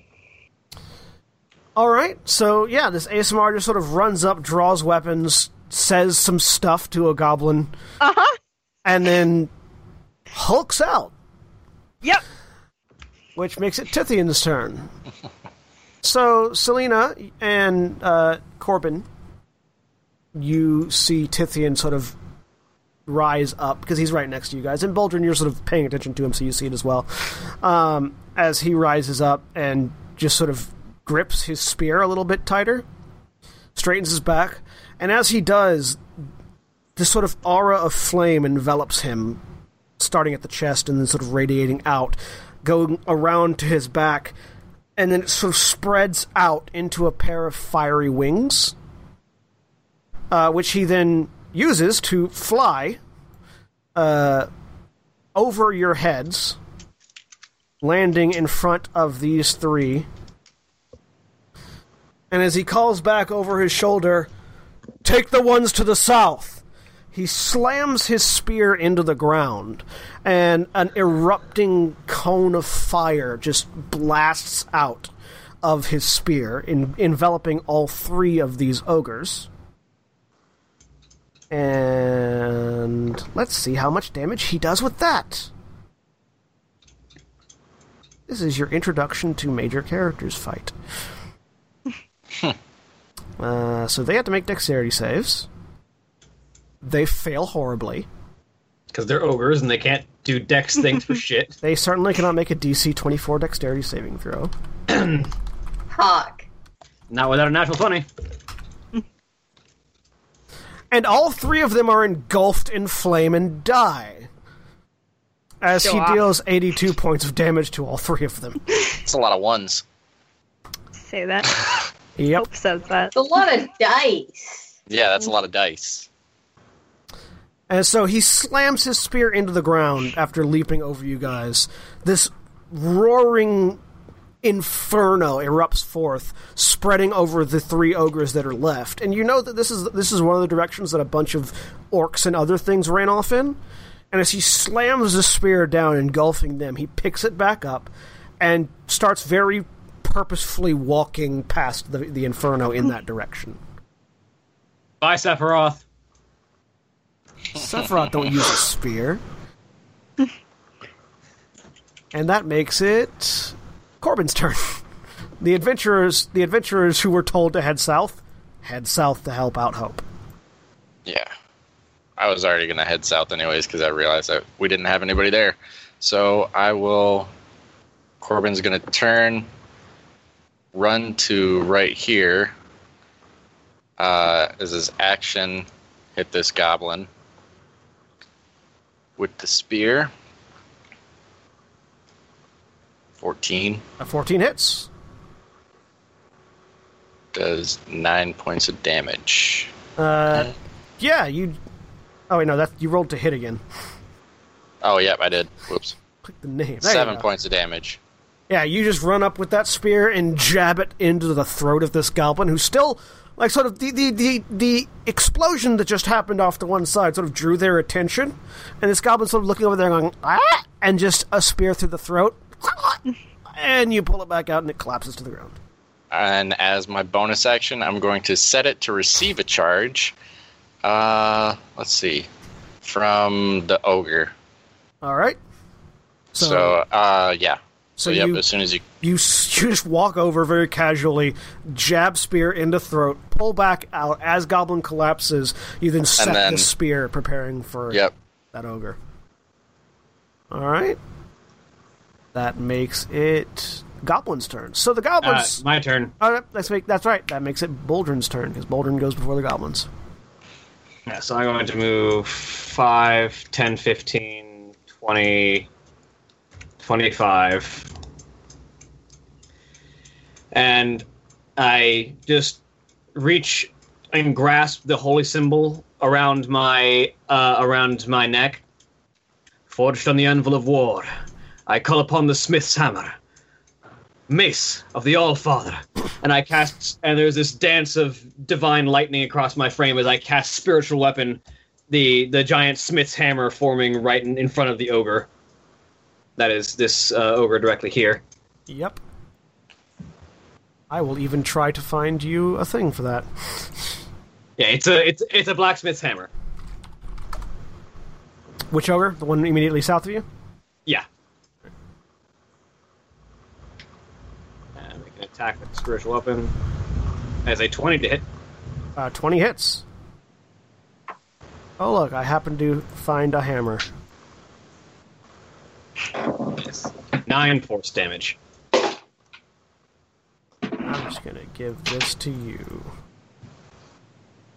A: All right. So yeah, this Aasimar just sort of runs up, draws weapons, says some stuff to a goblin,
F: Uh huh.
A: And then hulks out,
F: Yep.
A: which makes it Tithian's turn. So, Selina and uh, Korbyn, you see Tithian sort of rise up because he's right next to you guys, and Boldrin, you're sort of paying attention to him, so you see it as well. Um, as he rises up and just sort of grips his spear a little bit tighter, straightens his back, and as he does, this sort of aura of flame envelops him, starting at the chest and then sort of radiating out, going around to his back, and then it sort of spreads out into a pair of fiery wings, uh, which he then uses to fly uh, over your heads, landing in front of these three. And as he calls back over his shoulder, Take the ones to the south! He slams his spear into the ground, and an erupting cone of fire just blasts out of his spear, in, enveloping all three of these ogres. And let's see how much damage he does with that. This is your introduction to major characters fight. uh, so they have to make dexterity saves. They fail horribly.
D: Because they're ogres and they can't do dex things for shit.
A: They certainly cannot make a DC 24 dexterity saving throw.
E: Hawk.
D: Not without a natural 20.
A: And all three of them are engulfed in flame and die. As
F: Show
A: he
F: off.
A: deals 82 points of damage to all three of them.
G: It's a lot of ones.
F: Say that.
A: Yep.
F: Hope says that.
E: It's a lot of dice.
G: Yeah, that's a lot of dice.
A: And so he slams his spear into the ground after leaping over you guys. This roaring inferno erupts forth, spreading over the three ogres that are left. And you know that this is this is one of the directions that a bunch of orcs and other things ran off in. And as he slams the spear down, engulfing them, he picks it back up and starts very purposefully walking past the, the inferno in that direction.
D: Bye, Sephiroth.
A: Sephiroth don't use a spear. and that makes it Korbyn's turn. The adventurers the adventurers who were told to head south, head south to help out Hope.
G: Yeah. I was already going to head south anyways because I realized that we didn't have anybody there. So I will. Korbyn's going to turn, run to right here. Uh, as his action, hit this goblin with the spear. 14
A: A 14 hits.
G: does 9 points of damage.
A: Uh, yeah, you. Oh wait, no, that you rolled to hit again.
G: Oh, yep, I did. Whoops.
A: Click the name. There
G: Seven points of damage.
A: Yeah, you just run up with that spear and jab it into the throat of this goblin, who's still like sort of the the the, the explosion that just happened off to one side sort of drew their attention, and this goblin sort of looking over there going ah, and just a spear through the throat, and you pull it back out and it collapses to the ground.
G: And as my bonus action, I'm going to set it to receive a charge. Uh, let's see. From the ogre.
A: All right. So,
G: So, uh, yeah.
A: So
G: So, yep,
A: you
G: as soon as you.
A: you you just walk over very casually, jab spear into throat, pull back out as goblin collapses. You then set
G: then-
A: the spear, preparing for
G: Yep.
A: that ogre. All right. That makes it Goblin's turn. So the
D: Uh,
A: goblins.
D: my turn.
A: Oh, let's make that's right. That makes it Boldrin's turn because Boldrin goes before the goblins.
D: Yeah, so I'm going to move 5, 10, 15, 20, 25. And I just reach and grasp the holy symbol around my uh, around my neck. Forged on the anvil of war, I call upon the smith's hammer, mace of the All Father, and I cast. And there's this dance of divine lightning across my frame as I cast spiritual weapon, the the giant smith's hammer forming right in, in front of the ogre. That is this uh, ogre directly here.
A: Yep. I will even try to find you a thing for that.
D: Yeah, it's a it's it's a blacksmith's hammer.
A: Which ogre? The one immediately south of you?
D: Yeah. Uh, make it attack with the spiritual weapon. As a 20 to hit.
A: Uh, 20 hits. Oh, look, I happen to find a hammer.
D: 9 force damage.
A: I'm just to give this to you.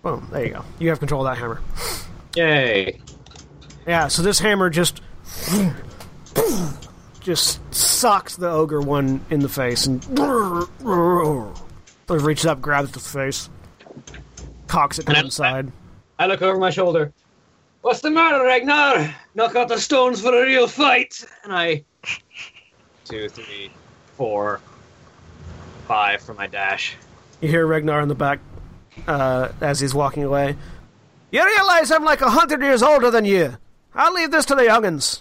A: Boom, there you go. You have control of that hammer.
D: Yay.
A: Yeah, so this hammer just. just socks the ogre one in the face and. Reaches up, grabs the face, cocks it to one side.
D: I look over my shoulder. What's the matter, Ragnar? Knock out the stones for a real fight. And I. Two, three, four, five for my dash.
A: You hear Ragnar in the back uh, as he's walking away. You realize I'm like a hundred years older than you. I'll leave this to the youngins.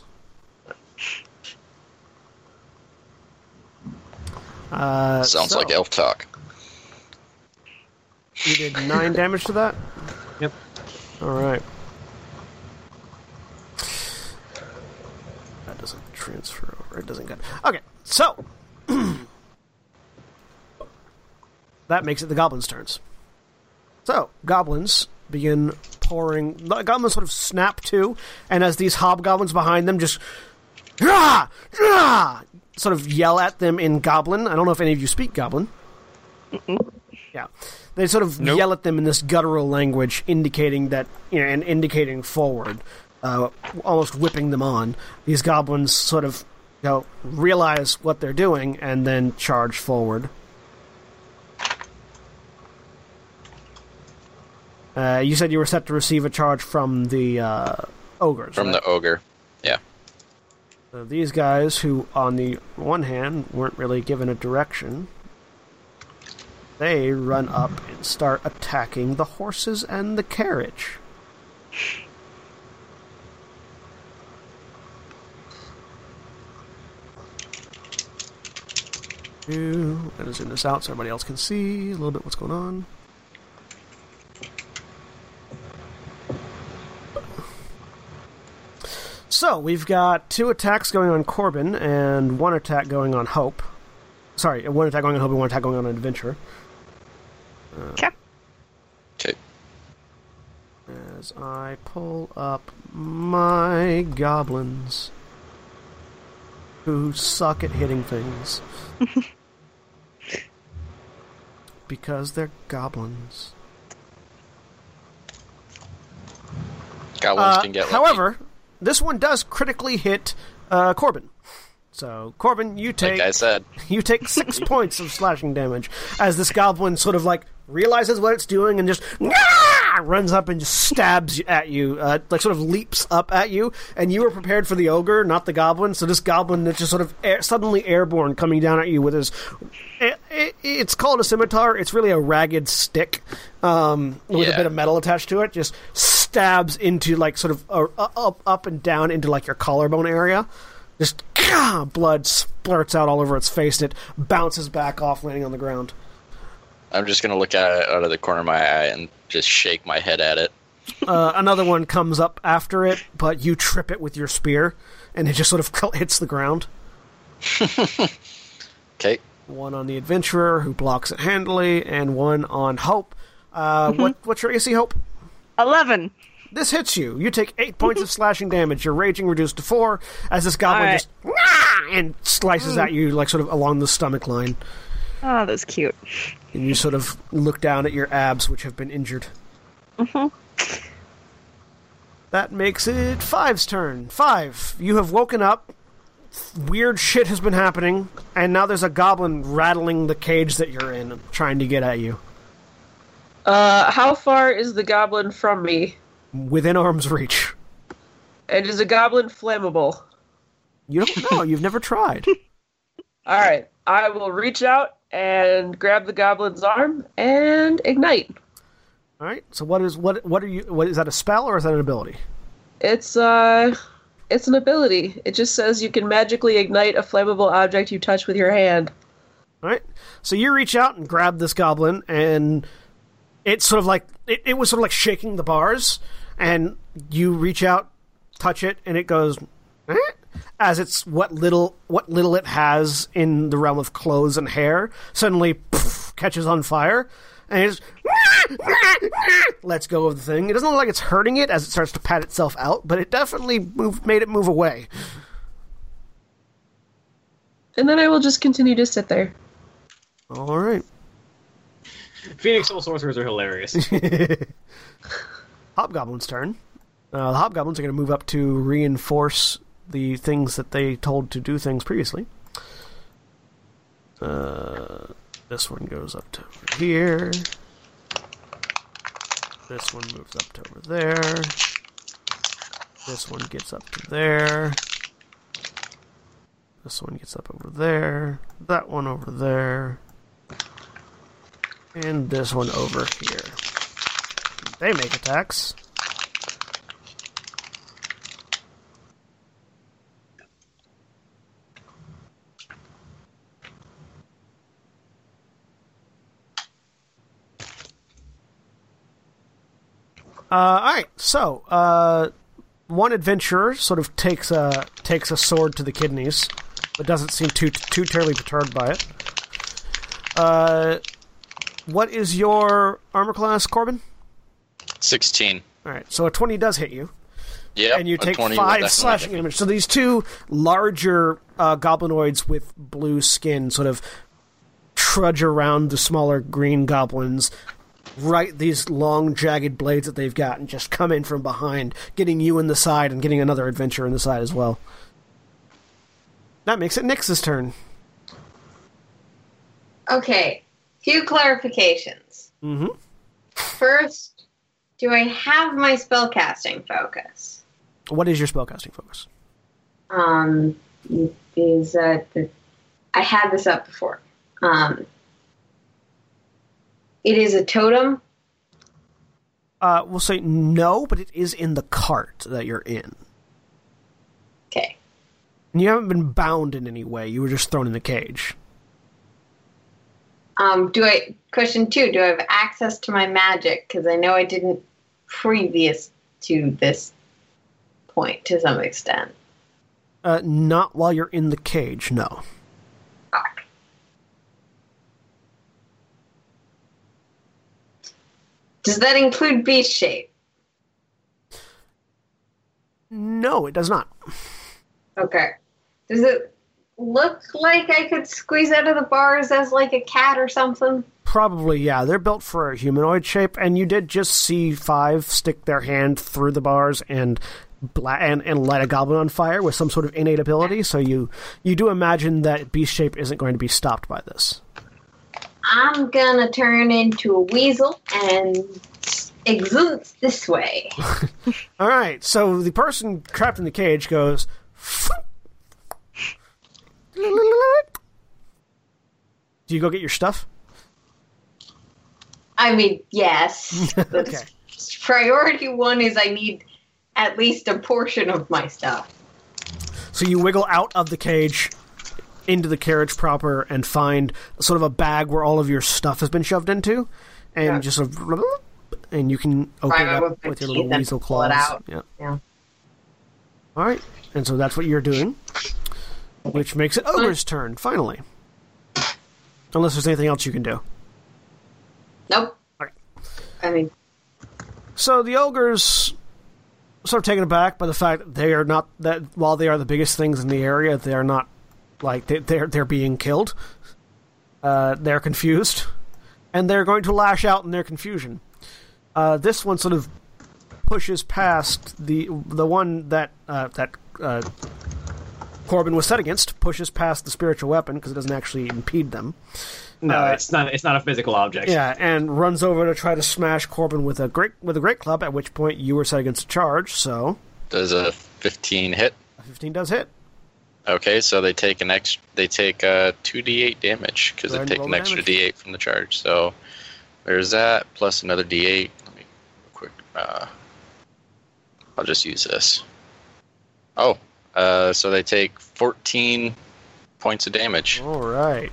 A: Uh,
G: Sounds
A: so,
G: like elf talk.
A: You did nine damage to that?
D: Yep.
A: Alright. That doesn't transfer over. It doesn't get. Okay, so. that makes it the goblins' turns. So, goblins begin pouring. The goblins sort of snap to, and as these hobgoblins behind them just. "Rah! Rah!" sort of yell at them in goblin. I don't know if any of you speak goblin. Yeah. They sort of
B: Nope.
A: yell at them in this guttural language, indicating that, you know, and indicating forward, uh, almost whipping them on. These goblins sort of, you know, realize what they're doing and then charge forward. Uh, you said you were set to receive a charge from the uh, ogres.
G: From
A: right?
G: the ogre. Yeah.
A: So these guys, who on the one hand weren't really given a direction, they run up and start attacking the horses and the carriage. Ooh, I'm gonna zoom this out so everybody else can see a little bit what's going on. So we've got two attacks going on Korbyn and one attack going on Hope. Sorry, one attack going on Hope and one attack going on Adventure.
F: Okay.
G: Okay.
A: As I pull up my goblins who suck at hitting things. because they're goblins.
G: Goblins
A: Uh,
G: can get lucky.
A: however, this one does critically hit uh, Korbyn. So, Korbyn, you take
G: like I said,
A: you take six points of slashing damage as this goblin sort of like realizes what it's doing and just "Nyah!" Runs up and just stabs at you, uh, like sort of leaps up at you. And you were prepared for the ogre, not the goblin. So this goblin is just sort of air, suddenly airborne, coming down at you with his. It, it, it's called a scimitar. It's really a ragged stick um, with a bit of metal attached to it. Just stabs into like sort of uh, up, up and down into like your collarbone area. Just blood splurts out all over its face and it bounces back off, landing on the ground.
G: I'm just gonna look at it out of the corner of my eye and just shake my head at it.
A: Uh, another one comes up after it, but you trip it with your spear, and it just sort of hits the ground.
G: Okay.
A: One on the adventurer who blocks it handily, and one on Hope. Uh, what, what's your AC, Hope?
F: Eleven.
A: This hits you. You take eight points of slashing damage. Your raging reduced to four as this goblin
F: All right.
A: just and slices at you like sort of along the stomach line.
F: Oh, that's cute.
A: And you sort of look down at your abs, which have been injured. That makes it Five's turn. Five, you have woken up. Weird shit has been happening, and now there's a goblin rattling the cage that you're in, trying to get at you.
C: Uh, how far is the goblin from me?
A: Within arm's reach.
C: And is a goblin flammable?
A: You don't know. You've never tried.
C: All right, I will reach out and grab the goblin's arm and ignite.
A: All right. So what is what? What are you? What is that? A spell or is that an ability?
C: It's uh, it's an ability. It just says you can magically ignite a flammable object you touch with your hand.
A: All right. So you reach out and grab this goblin, and it's sort of like it, it was sort of like shaking the bars, and you reach out, touch it, and it goes, eh? As it's what little what little it has in the realm of clothes and hair suddenly poof, catches on fire, and it just lets go of the thing. It doesn't look like it's hurting it as it starts to pat itself out, but it definitely move, made it move away.
C: And then I will just continue to sit there.
A: All right.
D: Phoenix Soul Sorcerers are hilarious.
A: Hobgoblin's turn. Uh, the Hobgoblins are going to move up to reinforce the things that they told to do things previously. Uh, this one goes up to over here. This one moves up to over there. This one gets up to there. This one gets up over there. That one over there. And this one over here. They make attacks. All right, so uh, one adventurer sort of takes a takes a sword to the kidneys, but doesn't seem too too terribly perturbed by it. Uh, what is your armor class, Korbyn?
G: 16.
A: All right, so a twenty does hit you,
G: Yeah.
A: and you take five slashing damage. So these two larger uh, goblinoids with blue skin sort of trudge around the smaller green goblins, right these long jagged blades that they've got, and just come in from behind, getting you in the side and getting another adventurer in the side as well. That makes it Nyx's turn.
E: Okay, few clarifications.
A: Mm-hmm.
E: First, do I have my spellcasting focus?
A: What is your spellcasting focus?
E: Um, is uh, the I had this up before. Um, it is a totem.
A: Uh, we'll say no, but it is in the cart that you're in.
E: Okay.
A: And you haven't been bound in any way. You were just thrown in the cage.
E: Um, do I question two? Do I have access to my magic? Because I know I didn't previous to this point to some extent.
A: Uh, not while you're in the cage, no.
E: Fuck. Does that include beast shape?
A: No, it does not.
E: Okay. Does it look like I could squeeze out of the bars as like a cat or something?
A: Probably, yeah. They're built for a humanoid shape, and you did just see five stick their hand through the bars and bla- and, and light a goblin on fire with some sort of innate ability. So you you do imagine that beast shape isn't going to be stopped by this.
E: I'm gonna turn into a weasel and exude this way.
A: All right. So the person trapped in the cage goes. Do you go get your stuff?
E: I mean, yes.
A: Okay.
E: Priority one is I need at least a portion of my stuff.
A: So you wiggle out of the cage into the carriage proper and find sort of a bag where all of your stuff has been shoved into, and
E: Yeah.
A: just sort of, and you can open it up
E: with
A: with your little weasel claws. Yeah.
E: Yeah.
A: All right, and so that's what you're doing, which makes it Ogre's turn finally. Unless there's anything else you can do.
E: Nope.
A: Alright.
E: I mean,
A: So the ogres sort of taken aback by the fact that they are not that while they are the biggest things in the area, they are not like they, they're they're being killed. Uh, they're confused, and they're going to lash out in their confusion. Uh, this one sort of pushes past the the one that uh, that uh, Korbyn was set against. Pushes past the spiritual weapon because it doesn't actually impede them.
D: No,
A: Uh,
D: it's not. It's not a physical object.
A: Yeah, and runs over to try to smash Korbyn with a great with a great club. At which point you were set against a charge, so
G: Does a 15 hit?
A: a fifteen does hit.
G: Okay, so they take an extra. They take uh, two d8 damage because they take an extra
A: damage.
G: d8 from the charge. So there's that plus another d8. Let me quick. Uh, I'll just use this. Oh, uh, so they take 14 points of damage.
A: All right.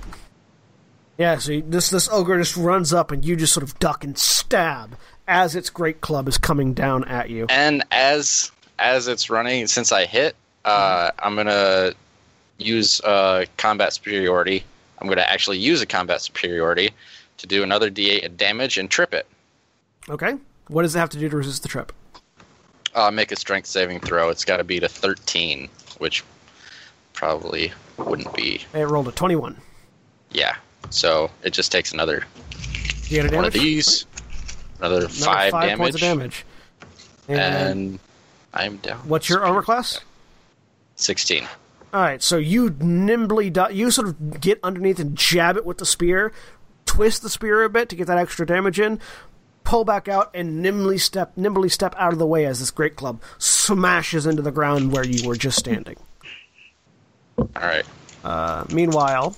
A: Yeah, so you- this this ogre just runs up, and you just sort of duck and stab as its great club is coming down at you.
G: And as as it's running, since I hit, uh, I'm gonna use uh, combat superiority. I'm gonna actually use a combat superiority to do another D8 of damage and trip it.
A: Okay. What does it have to do to resist the trip?
G: Uh, make a strength saving throw. It's got to beat a 13, which probably wouldn't be.
A: It rolled a 21.
G: Yeah. So it just takes another
A: Do you a
G: one
A: damage?
G: of these, another,
A: Another
G: five, damage,
A: points of damage. And,
G: and I'm down.
A: what's your armor class?
G: 16.
A: All right, so you nimbly, do- you sort of get underneath and jab it with the spear, twist the spear a bit to get that extra damage in, pull back out, and nimbly step, nimbly step out of the way as this great club smashes into the ground where you were just standing.
G: All right.
A: Uh, meanwhile,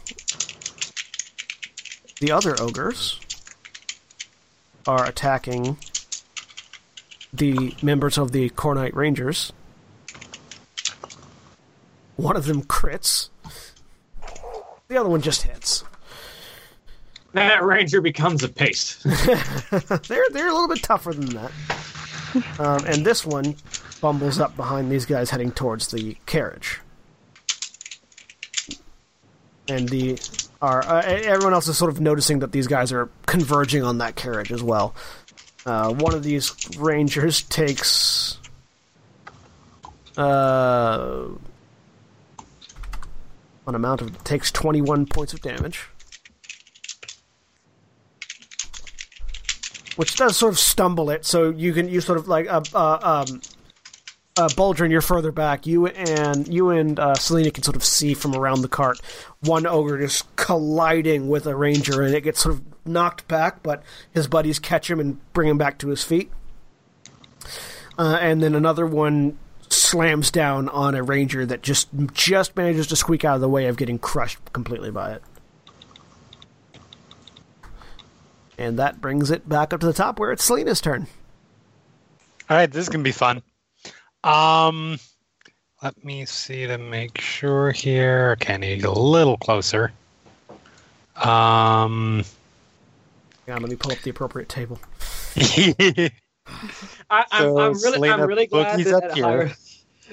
A: the other ogres are attacking the members of the Cornite Rangers. One of them crits. The other one just hits.
D: That ranger becomes a paste.
A: they're they're a little bit tougher than that. Um, and this one bumbles up behind these guys heading towards the carriage. And the are uh, everyone else is sort of noticing that these guys are converging on that carriage as well. Uh, one of these rangers takes uh, an amount of takes twenty one points of damage. which does sort of stumble it. So you can you sort of like uh, uh, um, uh, Boldrin, you're further back. You and you and uh, Selina can sort of see from around the cart one ogre just colliding with a ranger, and it gets sort of knocked back, but his buddies catch him and bring him back to his feet. Uh, and then another one slams down on a ranger that just just manages to squeak out of the way of getting crushed completely by it. And that brings it back up to the top where it's Selina's turn.
B: All right, this is gonna be fun. Um, let me see to make sure here. Okay, I need get a little closer. Um,
A: Yeah, let me pull up the appropriate table.
D: I, I'm,
B: So,
D: I'm really,
B: Selina,
D: I'm really glad
B: Boogie's
D: that
B: up here.
D: higher,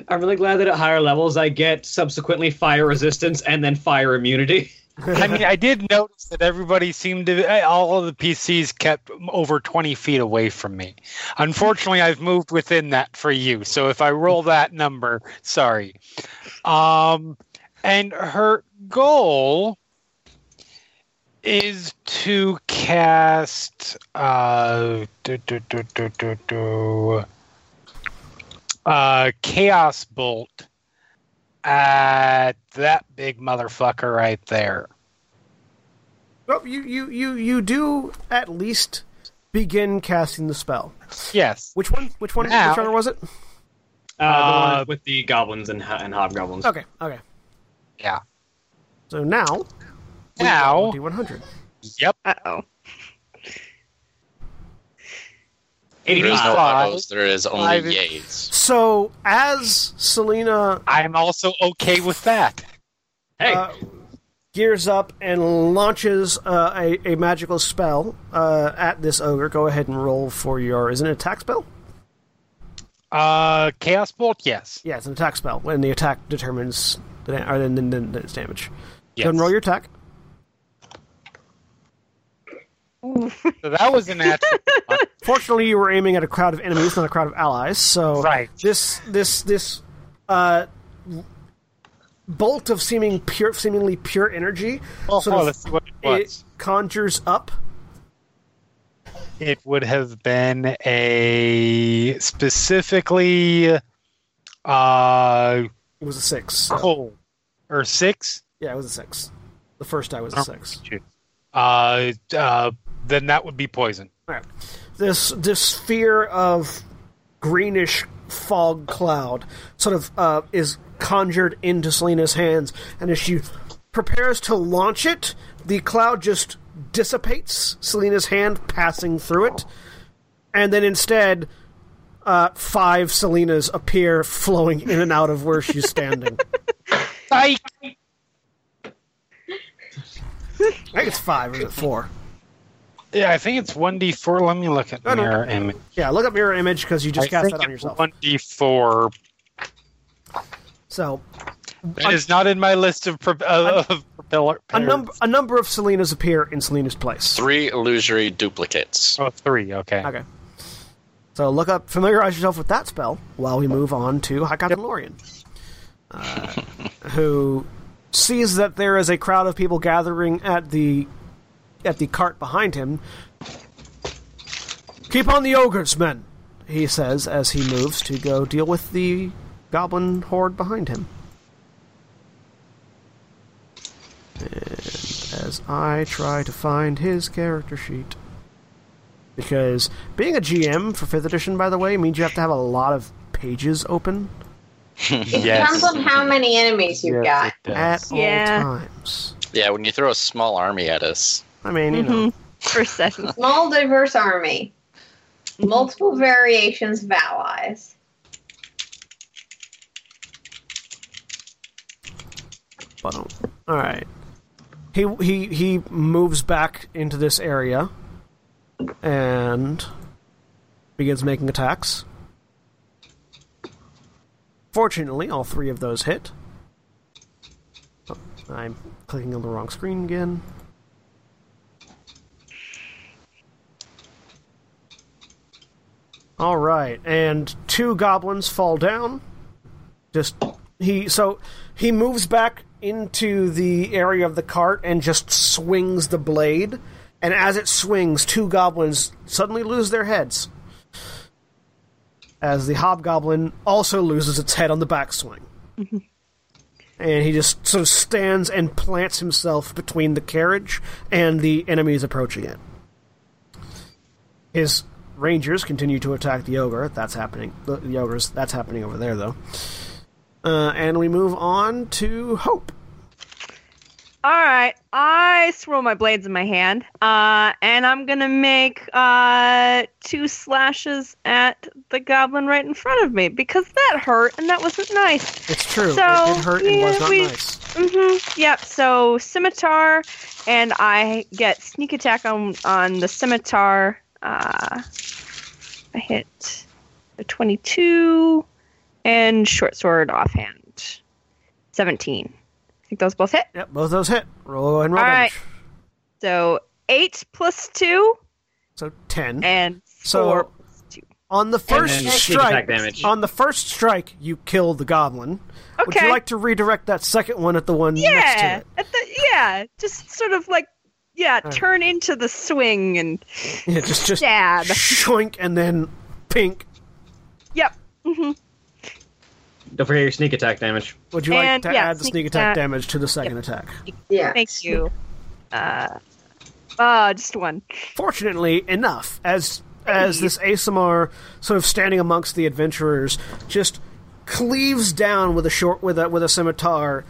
D: I'm really glad that at higher levels I get subsequently fire resistance and then fire immunity.
B: I mean, I did notice that everybody seemed to, eh, all of the PCs kept over 20 feet away from me. Unfortunately, I've moved within that for you. So if I roll that number, sorry. Um, and her goal is to cast, uh, do, do, do, uh, Chaos Bolt at that big motherfucker right there.
A: Well, you, you, you, you do at least begin casting the spell.
B: Yes.
A: Which one? Which one?
B: Now-
A: Which other was it?
D: Uh, the
B: Uh,
D: one with the goblins and, and hobgoblins.
A: Okay, okay.
B: Yeah.
A: So now,
B: Now,
A: D one hundred.
B: yep.
F: Uh oh.
G: There is no
B: 85.
G: There is only
B: Five-
G: yays.
A: So as Selina
B: I'm also okay with that.
D: Hey,
A: uh, gears up and launches uh, a, a magical spell uh, at this ogre, go ahead and roll for your. Is it an attack spell?
B: Uh, Chaos Bolt, yes.
A: Yeah, it's an attack spell, When the attack determines the da- or then, then, then its damage.
B: yes.
A: Go ahead and roll your attack.
B: So that was a natural. one.
A: Fortunately, you were aiming at a crowd of enemies, not a crowd of allies. So
B: Right.
A: this this this uh, bolt of seeming pure, seemingly pure energy,
B: Oh,
A: sort
B: oh,
A: of-
B: let's see what it
A: it conjures up.
B: It would have been a specifically uh
A: It was a six. so-
B: cold or six.
A: Yeah, it was a six. The first die was a six.
B: Uh, uh, then that would be poison.
A: All right. This this sphere of greenish fog cloud sort of uh, is conjured into Selina's hands, and as she prepares to launch it, the cloud just dissipates. Selina's hand passing through it, and then instead, uh, five Selinas appear flowing in and out of where she's standing.
B: Psych!
A: I think it's five, or is it four?
B: Yeah, I think it's one d four. Let me look at
A: No, no.
B: mirror image.
A: Yeah, look up mirror image because you just
B: I
A: cast
B: think
A: that on yourself.
B: one d four.
A: So
B: It is not in my list of, pro- uh, of propeller.
A: a number a number of Selinas appear in Selina's place.
G: Three illusory duplicates.
B: Oh, three. Okay.
A: Okay. So look up, familiarize yourself with that spell while we move on to High Captain Lorian, uh, who sees that there is a crowd of people gathering at the at the cart behind him. Keep on the ogres, men, he says as he moves to go deal with the goblin horde behind him. And as I try to find his character sheet because being a GM for fifth edition, by the way, means you have to have a lot of pages open
E: It
B: Yes.
E: depends on how many enemies you've got.
A: at
F: Yeah.
A: all times.
G: Yeah, when you throw a small army at us.
A: I mean, you know, mm-hmm.
F: First session.
E: Small, diverse army. Multiple variations of allies.
A: but all right. He he he moves back into this area and begins making attacks. Fortunately, all three of those hit. Oh, I'm clicking on the wrong screen again. All right, and two goblins fall down. Just he so he moves back into the area of the cart and just swings the blade. And as it swings, two goblins suddenly lose their heads. As the hobgoblin also loses its head on the backswing. and he just sort of stands and plants himself between the carriage and the enemies approaching it. His rangers continue to attack the ogre. That's happening. The, the ogres. That's happening over there, though. Uh, and we move on to Hope.
F: All right, I swirl my blades in my hand, uh, and I'm gonna make uh, two slashes at the goblin right in front of me because that hurt and that wasn't nice.
A: It's true. it,
F: So,
A: it hurt and was
F: yeah,
A: not
F: we-
A: nice.
F: Mm-hmm. Yep. So scimitar, and I get sneak attack on on the scimitar. Uh, I hit a twenty-two, and short sword offhand, seventeen. I think those both hit.
A: Yep, both those hit. Roll and roll
F: All
A: damage.
F: right. So eight plus two
A: So ten.
F: and
A: So-
F: four plus two.
A: on the first strike,
D: damage.
A: on the first strike, you kill the goblin.
F: Okay.
A: Would you like to redirect that second one at the one next to it?
F: At the, yeah. Just sort of like yeah,
A: right.
F: turn into the swing and
A: Yeah, just just
F: stab.
A: shoink and then pink.
F: Yep. Mm-hmm.
D: Don't forget your sneak attack damage.
A: Would you like to
F: yeah,
A: add the
F: sneak
A: sneak attack
F: attack.
A: damage to the second attack?
E: Yeah.
F: Thank you. Uh, uh, just one.
A: Fortunately enough, as as this Aasimar sort of standing amongst the adventurers, just cleaves down with a short with a with a scimitar,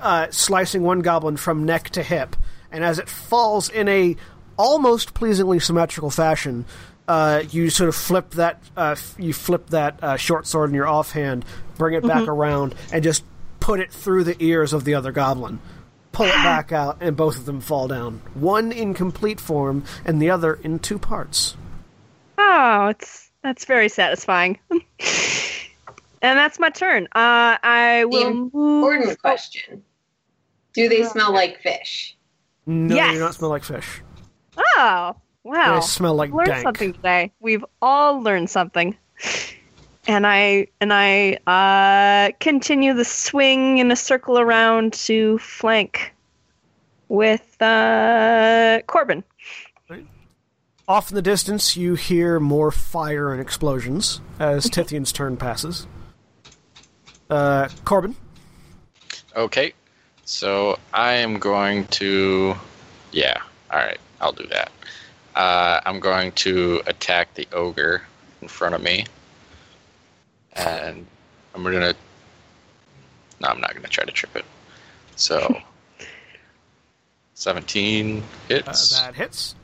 A: uh, slicing one goblin from neck to hip, and as it falls in a almost pleasingly symmetrical fashion, uh, you sort of flip that uh, you flip that uh, short sword in your offhand, bring it back around, and just put it through the ears of the other goblin. Pull it back out, and both of them fall down. One in complete form, and the other in two parts.
F: Oh, it's that's very satisfying. and that's my turn. Uh, I will move.
E: Important question. Do they smell like fish?
A: No,
F: Yes.
A: they do not smell like fish.
F: Oh, wow.
A: They smell like
F: learned
A: dank.
F: something today. We've all learned something. And I and I uh, continue the swing in a circle around to flank with uh, Korbyn.
A: Off in the distance, you hear more fire and explosions as Tithian's turn passes. Uh, Korbyn,
G: Okay, so I am going to. Yeah, alright, I'll do that. Uh, I'm going to attack the ogre in front of me. And I'm gonna. No, I'm not gonna try to trip it. So. 17
A: uh,
G: hits.
A: that hits.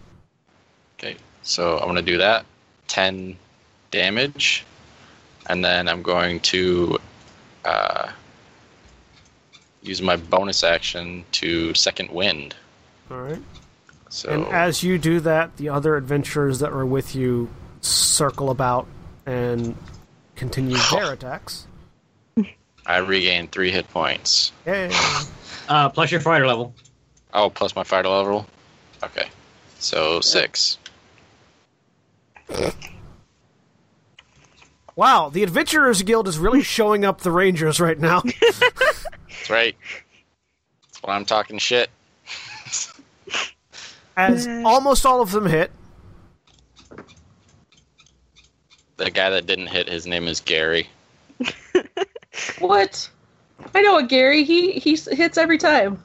G: Okay, so I'm going to do that. 10 damage. And then I'm going to uh, use my bonus action to second wind.
A: All right.
G: So
A: And as you do that, the other adventurers that were with you circle about and continue their attacks.
G: I regain three hit points.
A: Yay.
D: Uh, plus your fighter level.
G: Oh, plus my fighter level. Okay, so six.
A: Wow, the Adventurers Guild is really showing up the Rangers right now.
G: That's right. That's why I'm talking shit.
A: As eh. almost all of them hit.
G: The guy that didn't hit, his name is Gary.
C: What? I know what Gary. He he hits every time.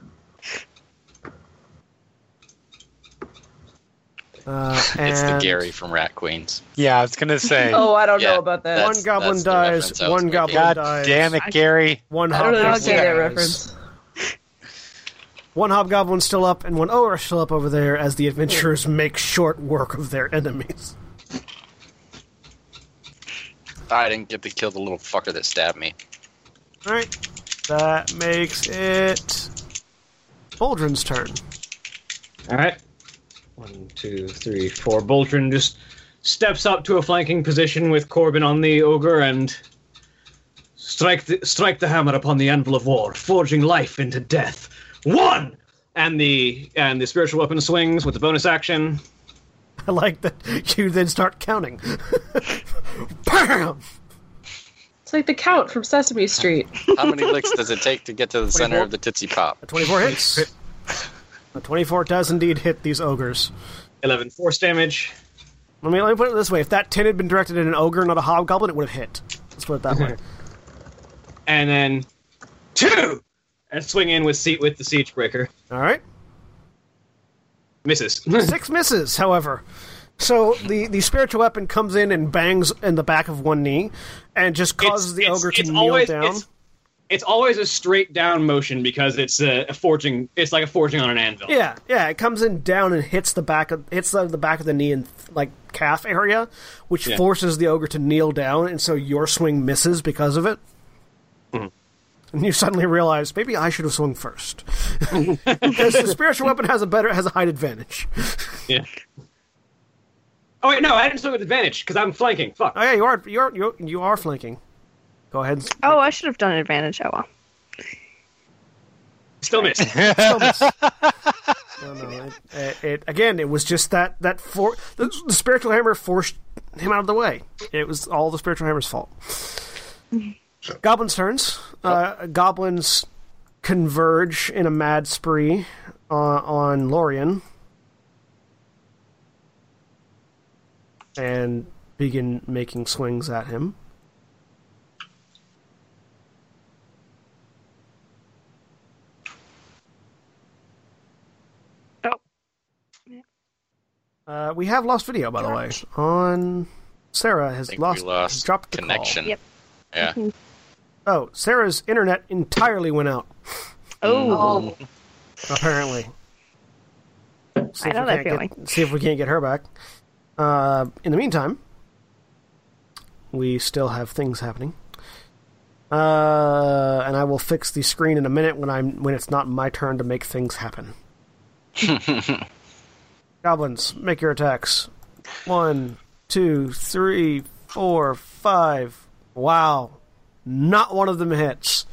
A: Uh, and
G: It's the Gary from Rat Queens.
B: Yeah, I was gonna say.
C: Oh, I don't
G: Yeah,
C: know about that.
A: one goblin dies,
G: reference I was
A: one goblin
B: God
A: dies.
B: damn it, Gary!
A: One
C: I don't
A: hobgoblin
C: understand that reference.
A: One hobgoblin's still up, and one ogre still up over there as the adventurers make short work of their enemies.
G: I didn't get to kill the little fucker that stabbed me.
A: Alright, that makes it Boldrin's turn.
D: All right. One, two, three, four. Boldrin just steps up to a flanking position with Korbyn on the ogre and strike the, strike the hammer upon the anvil of war, forging life into death. One, and the and the spiritual weapon swings with the bonus action.
A: I like that you then start counting. Bam!
C: It's like the Count from Sesame Street.
G: How many licks does it take to get to the center of the Tootsie Pop?
A: 24 hits. A 24 does indeed hit these ogres.
D: Eleven force damage.
A: Let me, let me put it this way. If that 10 had been directed at an ogre, not a hobgoblin, it would have hit. Let's put it that way.
D: and then two, and swing in with seat with the siege breaker.
A: Alright.
D: Misses.
A: Six misses, however. So the, the spiritual weapon comes in and bangs in the back of one knee and just causes the ogre to kneel
D: always,
A: down.
D: It's, always a straight down motion because it's a, a forging. It's like a forging on an anvil.
A: Yeah, yeah, it comes in down and hits the back of hits the, the back of the knee and like calf area, which
D: Yeah.
A: forces the ogre to kneel down, and so your swing misses because of it.
D: Mm-hmm.
A: And you suddenly realize maybe I should have swung first because the spiritual weapon has a better has a height advantage.
D: Yeah. Oh wait, no, I didn't swing with advantage because I'm flanking. Fuck.
A: Oh yeah, you are you are you, you are flanking. Go ahead.
F: Oh, I should have done advantage. Oh well.
D: Still missed.
A: Still miss. no, no. It, it, it again. It was just that that for the, the spiritual hammer forced him out of the way. It was all the spiritual hammer's fault. Goblins' turns. Uh, goblins converge in a mad spree uh, on Lorian and begin making swings at him. Uh, we have lost video, by the way. On Sarah has lost,
G: lost
A: dropped the call.
G: connection.
F: Yep.
G: Yeah.
A: Oh, Sarah's internet entirely went out.
F: Oh.
E: Oh,
A: Apparently. See
F: I
A: if
F: know
A: we
F: that
A: can't get- see if we can't get her back. Uh, in the meantime, we still have things happening. Uh, and I will fix the screen in a minute when I'm when it's not my turn to make things happen. Goblins, make your attacks. One, two, three, four, five. Wow. Not one of them hits.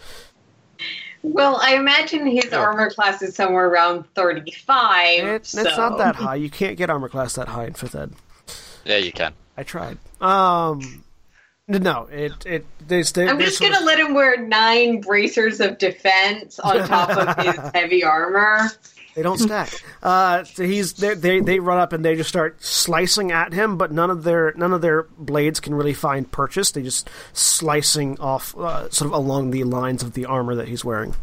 E: well, I imagine his armor class is somewhere around 35.
A: It, it's
E: so-
A: not that high. You can't get armor class that high in fifth ed.
G: Yeah, you can.
A: I tried. Um, no, it it there's there,
E: I'm just gonna
A: of-
E: let him wear nine bracers of defense on top of his heavy armor.
A: They don't stack. Uh, so he's they they run up and they just start slicing at him, but none of their none of their blades can really find purchase. They just slicing off uh, sort of along the lines of the armor that he's wearing.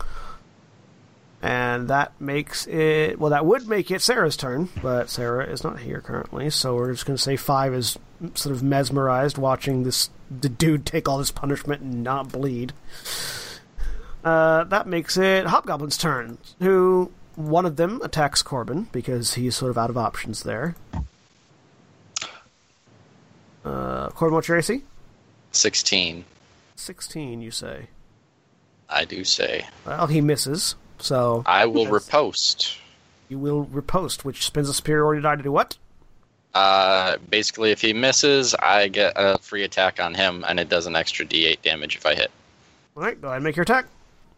A: And that makes it well. That would make it Sarah's turn, but Sarah is not here currently, so we're just going to say five is sort of mesmerized watching this the dude take all this punishment and not bleed. Uh, that makes it Hobgoblin's turn, who one of them attacks Korbyn because he's sort of out of options there. Uh, Korbyn, what's your AC?
G: 16,
A: 16, you say.
G: I do say.
A: Well, he misses, so
G: I will
A: Yes.
G: riposte.
A: you will riposte, which spins a superiority die to do what?
G: Uh, basically, if he misses, I get a free attack on him, and it does an extra d8 damage if I hit.
A: All right, go ahead and make your attack.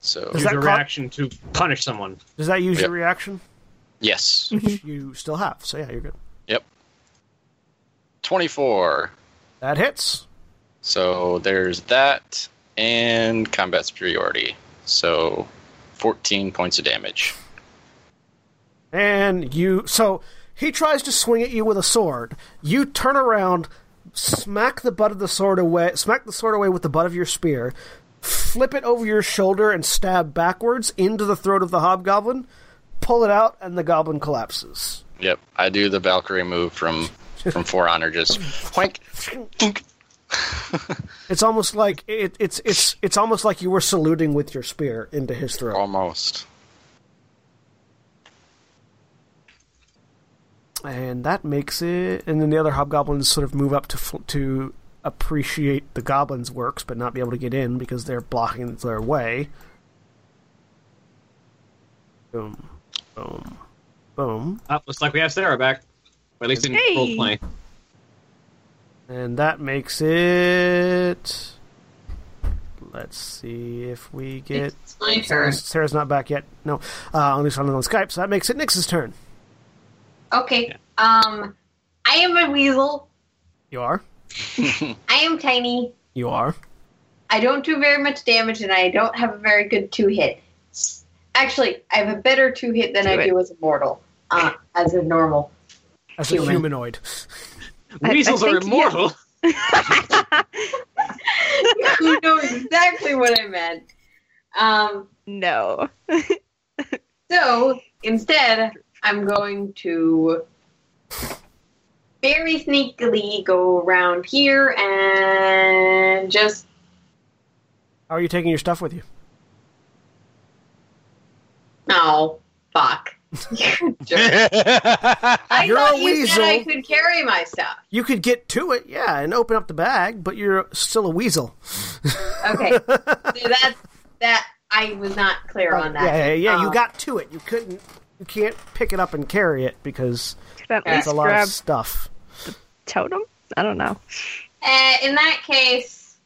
G: So
A: Does
D: Use
A: that
D: a
A: co-
D: reaction to punish someone.
A: Does that use
G: Yep.
A: your reaction?
G: yes,
A: You still have, so yeah, you're good. Yep.
G: twenty-four.
A: That hits.
G: So there's that and combat superiority. So fourteen points of damage.
A: And you. So he tries to swing at you with a sword. You turn around, smack the butt of the sword away, smack the sword away with the butt of your spear, flip it over your shoulder, and stab backwards into the throat of the hobgoblin. Pull it out, and the goblin collapses.
G: Yep, I do the Valkyrie move from from For Honor, just.
A: It's almost like it, it's it's it's almost like you were saluting with your spear into his throat.
G: Almost.
A: and that makes it. And then the other hobgoblins sort of move up to to appreciate the goblins' works, but not be able to get in because they're blocking their way. Boom, boom, boom,
D: Oh, looks like we have Sarah back. Or at least in
F: Hey.
D: role play.
A: and that makes it. Let's see if we get.
E: It's my turn.
A: Sarah's not back yet. No, uh, at least on on Skype. So that makes it Nyx's turn.
E: Okay. Um, I am a weasel.
A: You are.
E: I am tiny.
A: You are.
E: I don't do very much damage, and I don't have a very good two hit. Actually, I have a better two hit than I
F: Do it.
E: do as a mortal, uh, as a normal.
A: As a
E: Human.
A: humanoid.
F: I- I
D: Weasels are
F: think,
D: immortal.
E: you know exactly what I meant. Um,
F: no.
E: so instead, I'm going to very sneakily go around here and just
A: How are you taking your stuff with you?
E: oh fuck. Jerk. I
A: You're
E: thought
A: a
E: you said I could carry my stuff.
A: You could get to it, yeah, and open up the bag, but you're still a weasel.
E: Okay, so that's that. I was not clear on that.
A: Yeah, yeah, yeah. You
E: Um,
A: got to it. You couldn't. You can't pick it up and carry it because
F: Could at
E: Yeah,
F: least
A: it's a lot
F: grab
A: of stuff.
F: Totem? I don't know.
E: Uh, in that case,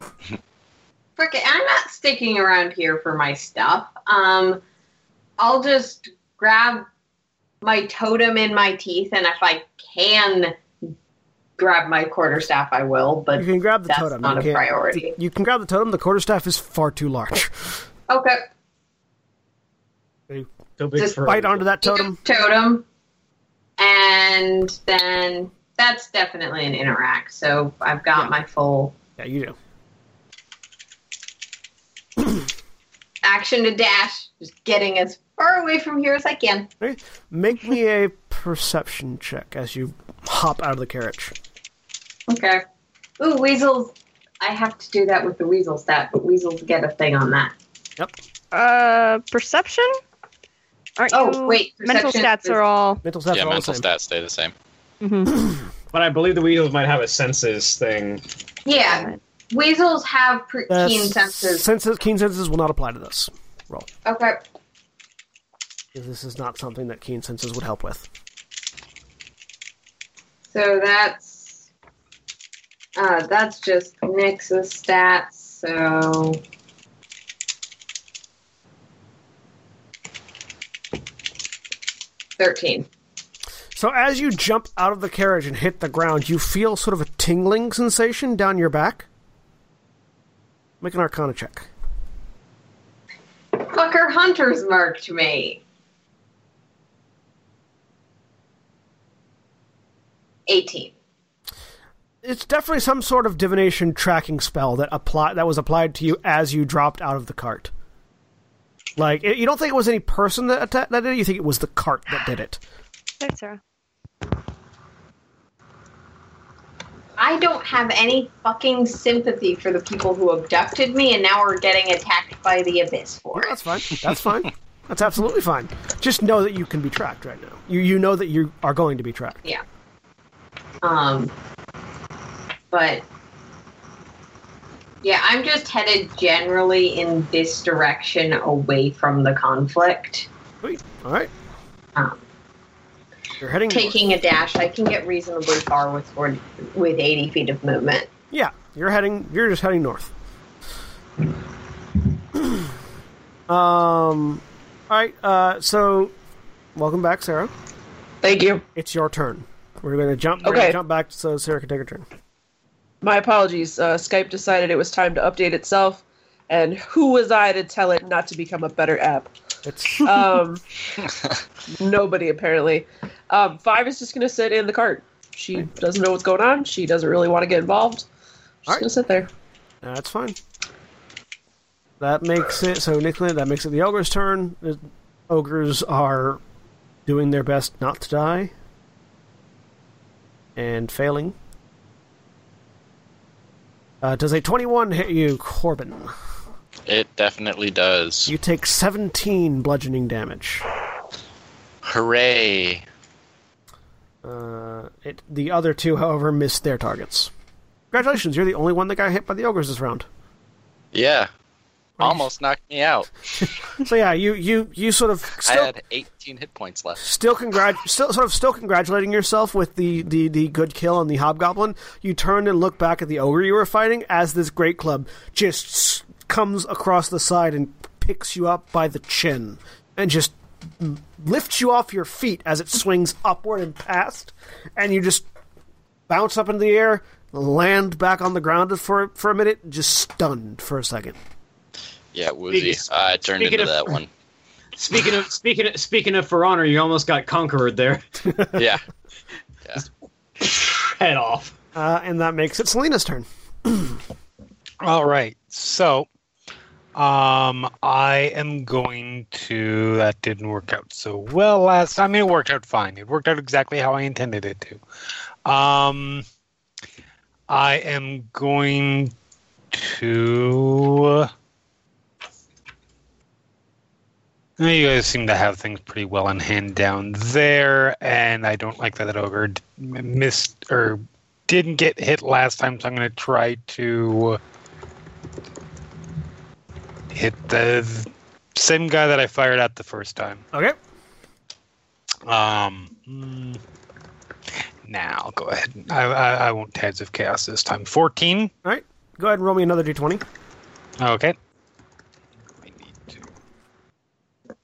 E: frick it, I'm not sticking around here for my stuff. Um, I'll just grab my totem in my teeth, and if I can grab my quarterstaff, I will. But
A: You can grab the
E: that's
A: totem.
E: not
A: you
E: a priority.
A: You can grab the totem. The quarterstaff is far too large.
E: Okay,
D: So big
E: Just
D: for
A: Bite onto that totem.
E: totem, and then that's definitely an interact. So I've got
A: Yeah.
E: my full
A: Yeah, you do.
E: action to dash, just getting as far away from here as I can.
A: Make me a perception check as you hop out of the carriage.
E: Okay. Ooh, weasels. I have to do that with the weasel stat, but weasels get a thing on that.
A: Yep.
F: Uh, perception? Aren't
E: Oh,
F: you?
E: wait,
F: Mental stats
E: is-
F: are all.
A: Mental stats
G: yeah,
A: are all
G: mental
A: the same.
G: stats stay the same.
F: Mhm.
D: But I believe the weasels might have a senses thing.
E: Yeah, weasels have pre-
A: The
E: keen senses.
A: senses- keen senses will not apply to this roll.
E: Okay.
A: This is not something that keen senses would help with.
E: So that's uh, that's just Nyx's stats. So thirteen.
A: So as you jump out of the carriage and hit the ground, you feel sort of a tingling sensation down your back. Make an Arcana check.
E: Fucker hunters marked me. Eighteen.
A: It's definitely some sort of divination tracking spell that apply that was applied to you as you dropped out of the cart. Like it, you don't think it was any person that atta- that did it. You think it was the cart that did it.
F: Thanks, Sarah.
E: I don't have any fucking sympathy for the people who abducted me and now are getting attacked by the abyss for it.
A: that's fine. That's fine. That's absolutely fine. Just know that you can be tracked right now. You you know that you are going to be tracked.
E: Yeah. Um, but yeah, I'm just headed generally in this direction away from the conflict.
A: Sweet. All right.
E: Um,
A: You're heading. north.
E: taking a dash, I can get reasonably far with with 80 feet of movement.
A: Yeah, you're heading. You're just heading north. Um. All right. Uh. So, welcome back, Sarah.
C: Thank you.
A: It's your turn. We're going to jump. We're going
C: Okay.
A: to jump back so Sarah can take her turn.
C: My apologies. Uh, Skype decided it was time to update itself, and who was I to tell it not to become a better app?
A: It's
C: Um, nobody apparently. Um, five is just going to sit in the cart. She doesn't know what's going on. She doesn't really want to get involved. She's
A: Alright.
C: going to sit there.
A: that's fine. That makes it so Nicola. That makes it the ogre's turn. The ogres are doing their best not to die and failing. Uh, does a twenty-one hit you, Korbyn?
G: It definitely does.
A: You take seventeen bludgeoning damage.
G: Hooray!
A: Uh, it, the other two, however, missed their targets. Congratulations, you're the only one that got hit by the ogres this round.
G: Yeah, almost knocked me out.
A: So yeah, you you you sort of
G: I
A: still
G: had 18 hit points left.
A: still congrat still sort of still congratulating yourself with the, the the good kill on the hobgoblin. You turn and look back at the ogre you were fighting as this great club just comes across the side and picks you up by the chin and just lifts you off your feet as it swings upward and past, and you just bounce up into the air, land back on the ground for for a minute, just stunned for a second.
G: Yeah, woozy.
D: Speaking-
G: I turned
D: speaking
G: into
D: of-
G: that one.
D: Speaking of speaking of, speaking of For Honor, you almost got conquered there.
G: Yeah.
D: Head off.
A: Uh, and that makes it Selina's turn.
B: All right. So, um, I am going to. That didn't work out so well last time. I mean, it worked out fine. It worked out exactly how I intended it to. Um, I am going to. Uh, You guys seem to have things pretty well in hand down there, and I don't like that that ogre missed or didn't get hit last time, so I'm going to try to hit the same guy that I fired at the first time.
A: Okay.
B: Um, mm, now I'll go ahead. I, I, I won't Tides of Chaos this time. 14.
A: All right. Go ahead and roll me another d20.
B: Okay. I need to.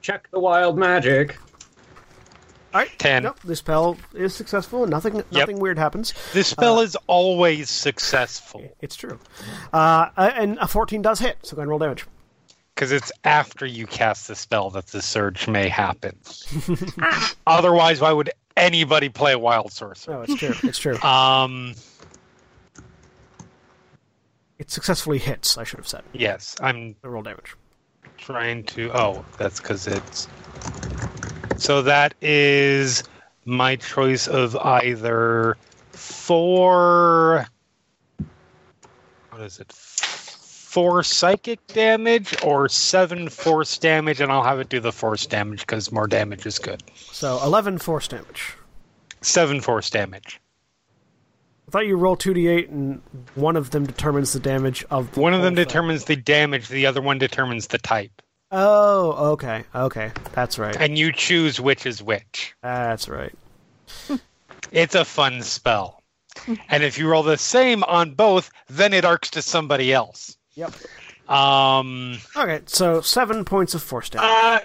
D: Check the wild magic.
A: All right.
B: 10.
A: Nope. this spell is successful. and Nothing. Nothing weird happens.
B: This spell is always successful
A: It's true. Uh, uh, and a 14 does hit. So go ahead and roll damage.
B: because it's after you cast the spell that the surge may happen. Otherwise, why would anybody play Wild Sorcerer?
A: No, it's true. It's true.
B: Um,
A: It successfully hits. I should have said.
B: yes, I'm
A: The roll damage.
B: trying to. Oh, that's because it's. So that is my choice of either four. What is it? Four psychic damage or seven force damage, and I'll have it do the force damage because more damage is good.
A: So 11 force damage.
B: Seven force damage.
A: I thought you roll 2d8 and one of them determines the damage of. the
B: One of them
A: thing.
B: determines the damage, the other one determines the type.
A: Oh, okay, okay, that's right.
B: And you choose which is which.
A: That's right.
B: It's a fun spell. and if you roll the same on both, then it arcs to somebody else.
A: Yep.
B: Um,
A: Okay, so seven points of force damage.
D: Uh,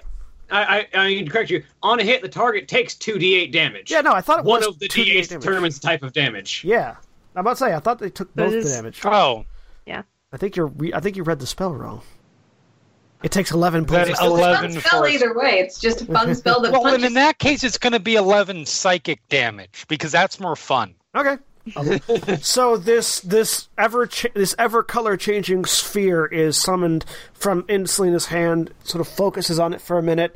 D: I, I, I need to correct you. On a hit, the target takes 2d8 damage.
A: yeah, no, I thought it
D: One
A: was
D: of the
A: 2d8
D: d8s
A: damage.
D: determines the type of damage.
A: Yeah, I'm about to say I thought they took
F: That
A: both the damage.
B: oh, yeah.
A: I think you're. Re- I think you read the spell wrong. It takes eleven
B: Then
A: points.
E: It's
A: of-
E: a
B: 11
E: fun spell either way. It's just a fun spell that
B: well, then
E: punches.
B: in that case, it's going to be 11 psychic damage because that's more fun.
A: Okay. so this this ever ch- this ever color changing sphere is summoned from in Selina's hand. Sort of focuses on it for a minute.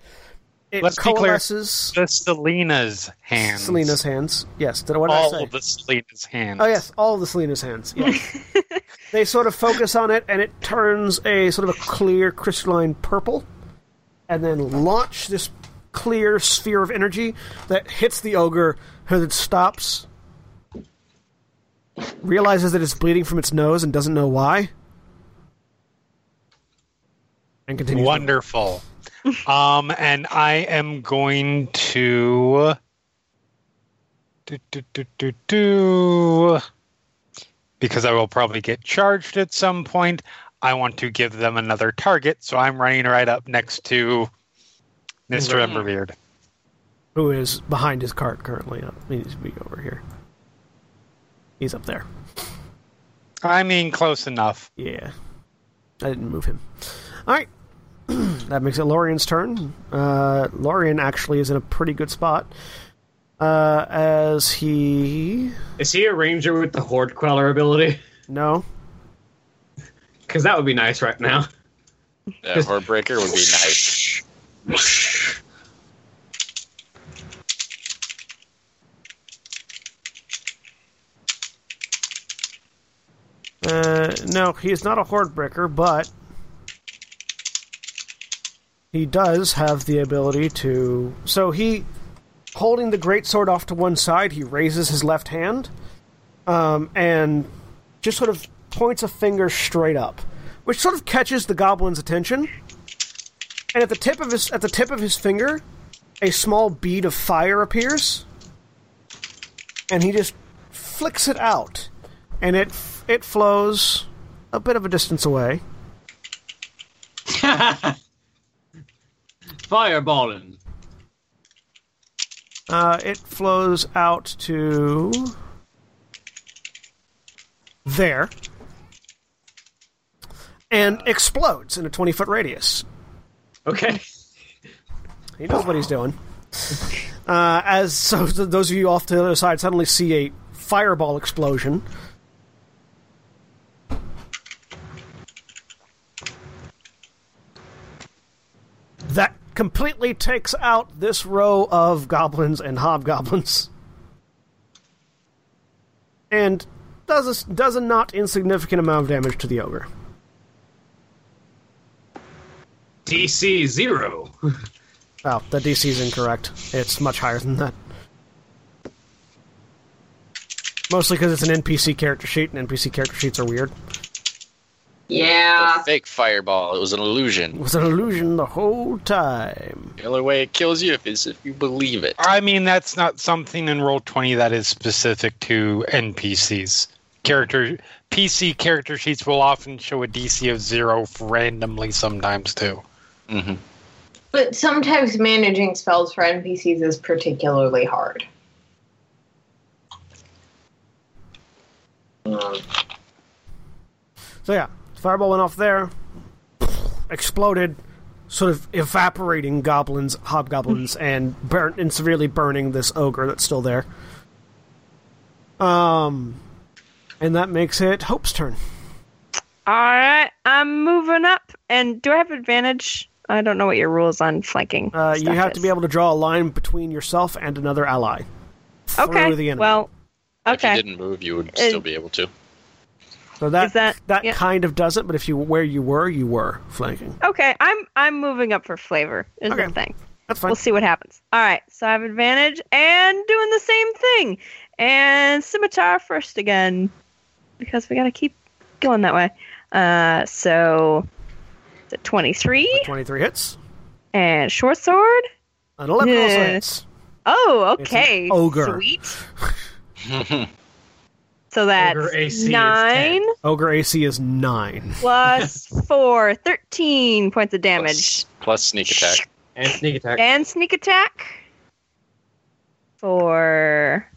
A: It
B: Let's be clear.
A: coalesces.
B: The Selina's hands.
A: Selina's hands. Yes. Did I what did I
B: All
A: say?
B: of the Selina's hands.
A: Oh yes, all of the Selina's hands. Yes. they sort of focus on it, and it turns a sort of a clear crystalline purple, and then launch this clear sphere of energy that hits the ogre, who then stops, realizes that it's bleeding from its nose and doesn't know why, and continues. to-
B: Wonderful. Um, and I am going to do, do, do, do, do, because I will probably get charged at some point. I want to give them another target, so I'm running right up next to Mr.
D: Right.
B: Emberbeard.
A: Who is behind his cart currently? He needs to be over here. He's up there.
B: I mean, close enough.
A: Yeah. I didn't move him. Alright. that makes it Lorian's turn. Uh, Lorian actually is in a pretty good spot. Uh, as he.
D: Is he a ranger with the horde queller ability?
A: No.
D: Because that would be nice right now.
G: Yeah, Hornbreaker would be nice.
A: Uh, no, he is not a horde breaker, but he does have the ability to. So he, holding the great sword off to one side, he raises his left hand, um, and just sort of points a finger straight up, which sort of catches the goblin's attention. And at the tip of his at the tip of his finger, a small bead of fire appears, and he just flicks it out, and it it flows a bit of a distance away.
D: Fireballing.
A: Uh, it flows out to there and explodes in a 20 foot radius.
D: Okay.
A: He knows what he's doing. Uh, as so, those of you off to the other side suddenly see a fireball explosion. That completely takes out this row of goblins and hobgoblins. And does a, does a not insignificant amount of damage to the ogre.
D: DC zero.
A: Oh, the DC is incorrect. It's much higher than that. Mostly because it's an NPC character sheet, and NPC character sheets are weird.
E: Yeah.
G: A fake fireball. It was an illusion.
A: It
G: illusion.
A: was an illusion the whole time.
G: The only way it kills you is if you believe it.
B: I mean, that's not something in Roll Twenty that is specific to NPCs. Character PC character sheets will often show a DC of zero randomly sometimes too.
G: Mm-hmm.
E: But sometimes managing spells for NPCs is particularly hard.
A: So yeah, fireball went off there, exploded, sort of evaporating goblins, hobgoblins, and burn and severely burning this ogre that's still there. Um, and that makes it Hope's turn.
F: All right, I'm moving up. And do I have advantage? I don't know what your rules on flanking.
A: Uh, you
F: stuff
A: have to be able to draw a line between yourself and another ally.
F: Okay.
A: the enemy.
F: Well,
G: If you
F: okay.
G: didn't move, you would
F: Uh,
G: still be able to.
A: So that
F: is that-
A: that
F: yeah.
A: kind of does it. But if you where you were, you were flanking.
F: Okay, I'm I'm moving up for flavor. Is
A: Okay.
F: the thing.
A: That's fine.
F: We'll see what happens. All right, so I have advantage and doing the same thing. And scimitar first again because we got to keep going that way. Uh, so it's a 23
A: Twenty-three hits.
F: and short sword.
A: An eleven also hits.
F: Oh,
A: It's an
F: okay.
A: ogre.
F: Sweet. So that's
D: Ogre AC is
F: 9
A: Ogre AC is nine.
F: plus 4, 13 points of damage.
G: Plus, plus sneak attack.
D: And sneak attack.
F: And sneak attack for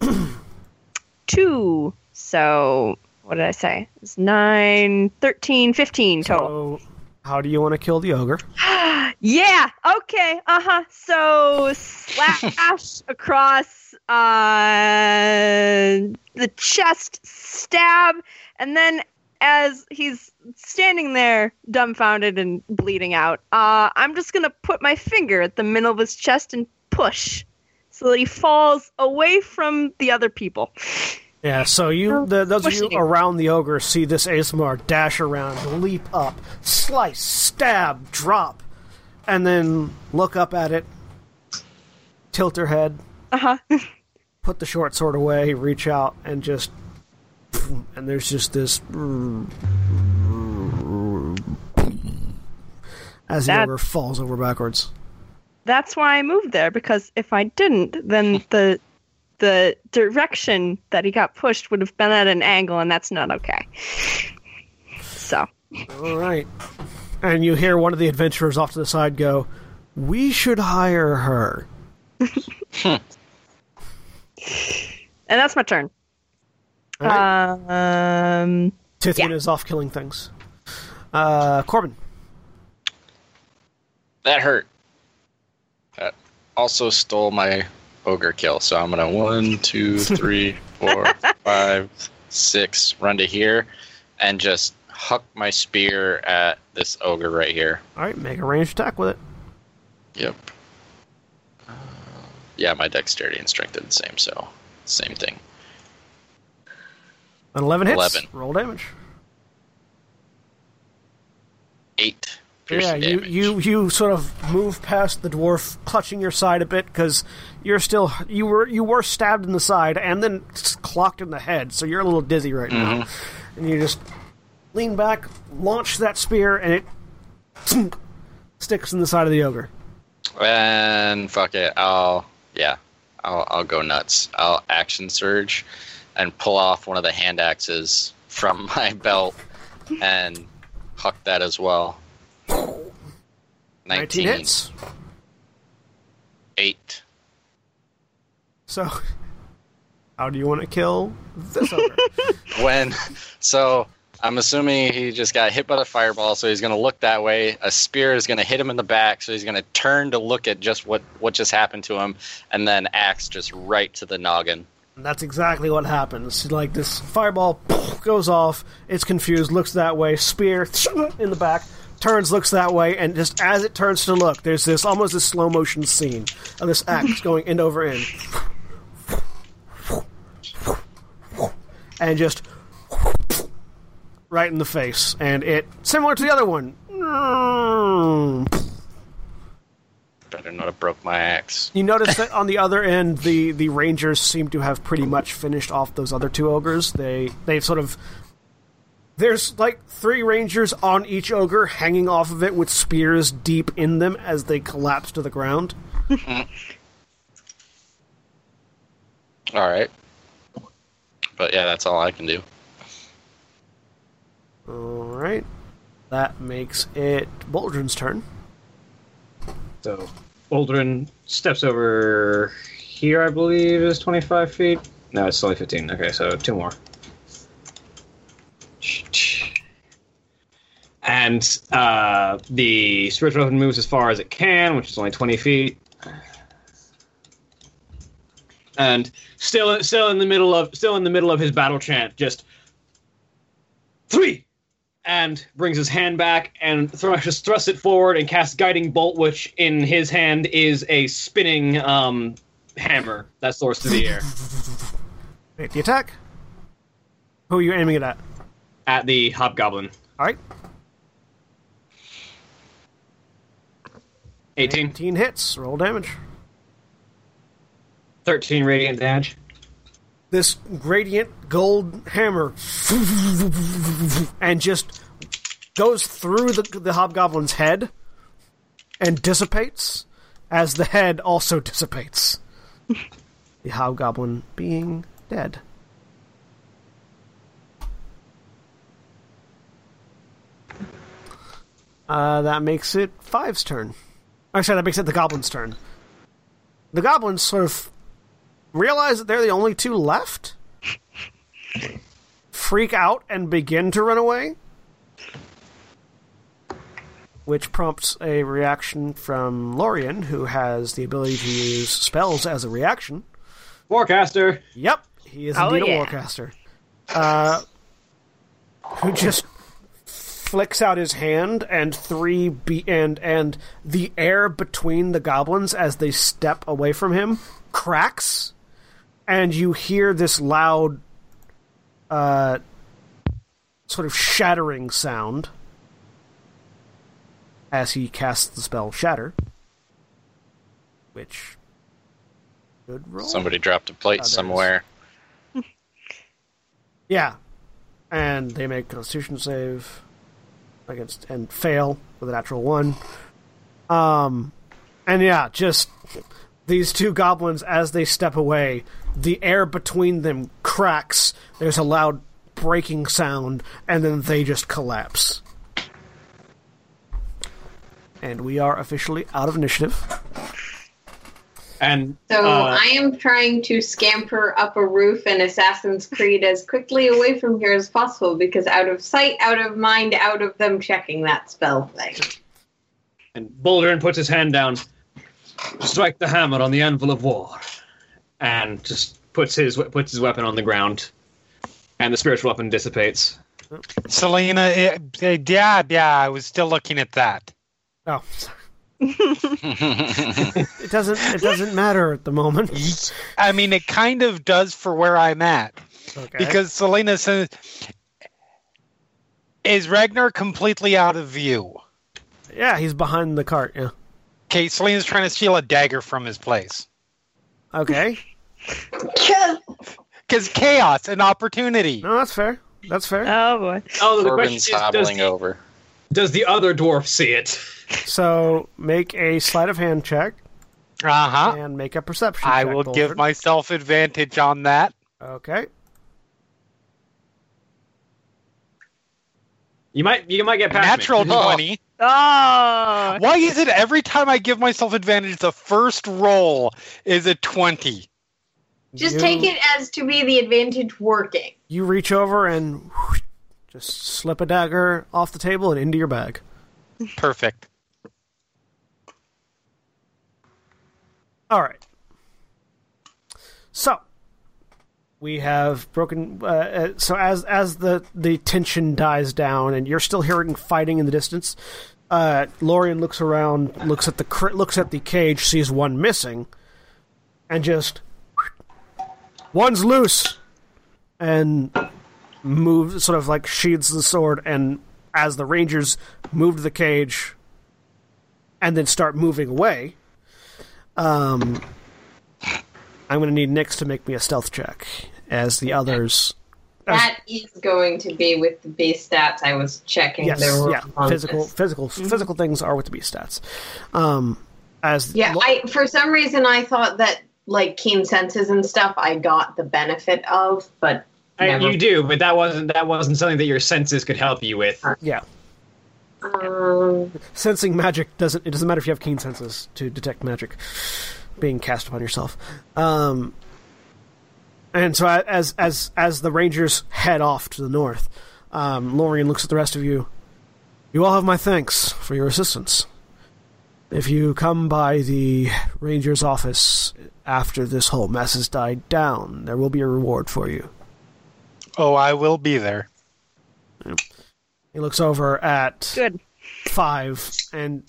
F: 2. So, what did I say? It's 9, 13, 15 total.
A: So, how do you want to kill the ogre?
F: Yeah. Okay. Uh huh. So slash across uh, the chest, stab, and then as he's standing there, dumbfounded and bleeding out, uh, I'm just gonna put my finger at the middle of his chest and push, so that he falls away from the other people.
A: Yeah, so you, the, those of you around the ogre, see this Aasimar dash around, leap up, slice, stab, drop, and then look up at it, tilt her head,
F: Uh huh.
A: put the short sword away, reach out, and just. And there's just this. As the
F: That-
A: ogre falls over backwards.
F: That's why I moved there because if I didn't, then the the direction that he got pushed would have been at an angle, and that's not okay. So
A: All right. And you hear one of the adventurers off to the side go, "We should hire her."
F: And that's my turn.
A: All right.
F: Um,
A: Tithian
F: yeah.
A: is off killing things. Uh, Korbyn.
G: That hurt. That also stole my ogre kill. So I'm gonna one, two, three, four, five, six, run to here, and just huck my spear at this ogre right here.
A: All right, make a ranged attack with it.
G: Yep. Yeah, my dexterity and strength are the same, so same thing.
A: An eleven hits.
G: 11.
A: Roll damage.
G: Eight
A: yeah, you,
G: damage.
A: you you sort of move past the dwarf, clutching your side a bit because you're still you were you were stabbed in the side and then clocked in the head, so you're a little dizzy right now.
G: Mm-hmm.
A: And you just lean back, launch that spear, and it sticks in the side of the ogre.
G: And fuck it, I'll yeah, I'll I'll go nuts. I'll action surge, and pull off one of the hand axes from my belt, and huck that as well.
A: 19
G: 19,
A: hits.
G: eight.
A: So, how do you want to kill this ogre?
G: When so I'm assuming he just got hit by the fireball, so he's gonna look that way. A spear is gonna hit him in the back, so he's gonna turn to look at just what what just happened to him, and then axe just right to the noggin.
A: That's exactly what happens. Like this fireball goes off, it's confused, looks that way, spear in the back, turns, looks that way, and just as it turns to look, there's this almost a slow motion scene of this axe going end over end. And just right in the face. And it similar to the other one.
G: Better not have broke my axe.
A: You notice that on the other end, the the rangers seem to have pretty much finished off those other two ogres. They they've sort of there's like three rangers on each ogre, hanging off of it with spears deep in them as they collapse to the ground.
G: All right. But yeah, that's all I can do.
A: All right, that makes it Boldrin's turn.
D: So Aldrin steps over here, I believe, is 25 feet. No, it's only 15. Okay, so two more. And uh, the spiritual weapon moves as far as it can, which is only 20 feet. And still, still in the middle of, still in the middle of his battle chant, just three, and brings his hand back and just thrusts it forward and casts guiding bolt, which in his hand is a spinning um, hammer that soars through the air
A: Wait, the attack. Who are you aiming it at?
D: at the hobgoblin.
A: All right,
D: 18,
A: 18 hits. Roll damage.
D: 13 radiant damage.
A: This gradient gold hammer and just goes through the, the hobgoblin's head and dissipates as the head also dissipates. the hobgoblin being dead. Uh, that makes it Five's turn. Actually, that makes it the goblin's turn. The goblins sort of realize that they're the only two left, freak out and begin to run away, which prompts a reaction from Lorian, who has the ability to use spells as a reaction.
D: Warcaster.
A: Yep, he is
F: Oh,
A: indeed
F: yeah.
A: a warcaster. Uh, who just flicks out his hand and three be- and and the air between the goblins as they step away from him cracks and you hear this loud uh sort of shattering sound as he casts the spell shatter which good roll
G: Somebody dropped a plate
A: there it is.
G: somewhere.
A: Yeah. And they make constitution save against and fail with a natural one. Um and yeah, just these two goblins as they step away, the air between them cracks, there's a loud breaking sound, and then they just collapse and we are officially out of initiative.
D: And
E: So
D: uh,
E: I am trying to scamper up a roof in Assassin's Creed as quickly away from here as possible because out of sight, out of mind, out of them checking that spell thing.
D: and Boldrin puts his hand down, strike the hammer on the anvil of war, and just puts his puts his weapon on the ground, and the spiritual weapon dissipates.
B: Selina, eh, eh, yeah, yeah, I was still looking at that.
A: Oh, it doesn't. It doesn't matter at the moment.
B: I mean, it kind of does for where I'm at.
A: Okay.
B: Because Selina says, Is Ragnar completely out of view?
A: yeah, he's behind the cart. Yeah.
B: Okay, Selina's trying to steal a dagger from his place.
A: Okay.
B: Because chaos and opportunity.
A: No, that's fair. That's fair.
F: Oh boy.
D: Oh, the
G: Korbyn's
D: question is, does
G: hobbling
D: the,
G: over.
D: does the other dwarf see it?
A: So make a sleight of hand check
B: Uh huh.
A: and make a perception.
B: I
A: check,
B: will give
A: Bolford.
B: myself advantage on that.
A: Okay.
D: You might you might get past
B: Natural
D: me.
B: 20.
F: Oh.
B: Why is it every time I give myself advantage, the first roll is a 20?
E: Just
A: You-
E: take it as to be the advantage working.
A: You reach over and whoosh, just slip a dagger off the table and into your bag.
B: Perfect.
A: All right. So we have broken. Uh, uh, so as as the the tension dies down, and you're still hearing fighting in the distance, uh, Lorian looks around, looks at the looks at the cage, sees one missing, and just one's loose, and moves sort of like sheathes the sword, and as the rangers move to the cage, and then start moving away. Um, I'm going to need Nyx to make me a stealth check, as the others. as-
E: That is going to be with the base stats I was checking.
A: yes,
E: There were
A: yeah,
E: on
A: physical,
E: this.
A: physical, physical things are with the beast stats. Um, as
E: Yeah, I for some reason I thought that like keen senses and stuff I got the benefit of, but
D: I,
E: never.
D: you do, but that wasn't that wasn't something that your senses could help you with.
A: yeah,
E: Um,
A: sensing magic doesn't. It doesn't matter if you have keen senses to detect magic being cast upon yourself. Um, and so as as as the rangers head off to the north, um, Lorian looks at the rest of you. You all have my thanks for your assistance. If you come by the ranger's office after this whole mess has died down, there will be a reward for you.
B: Oh, I will be there.
A: He looks over at
F: Good.
A: five, and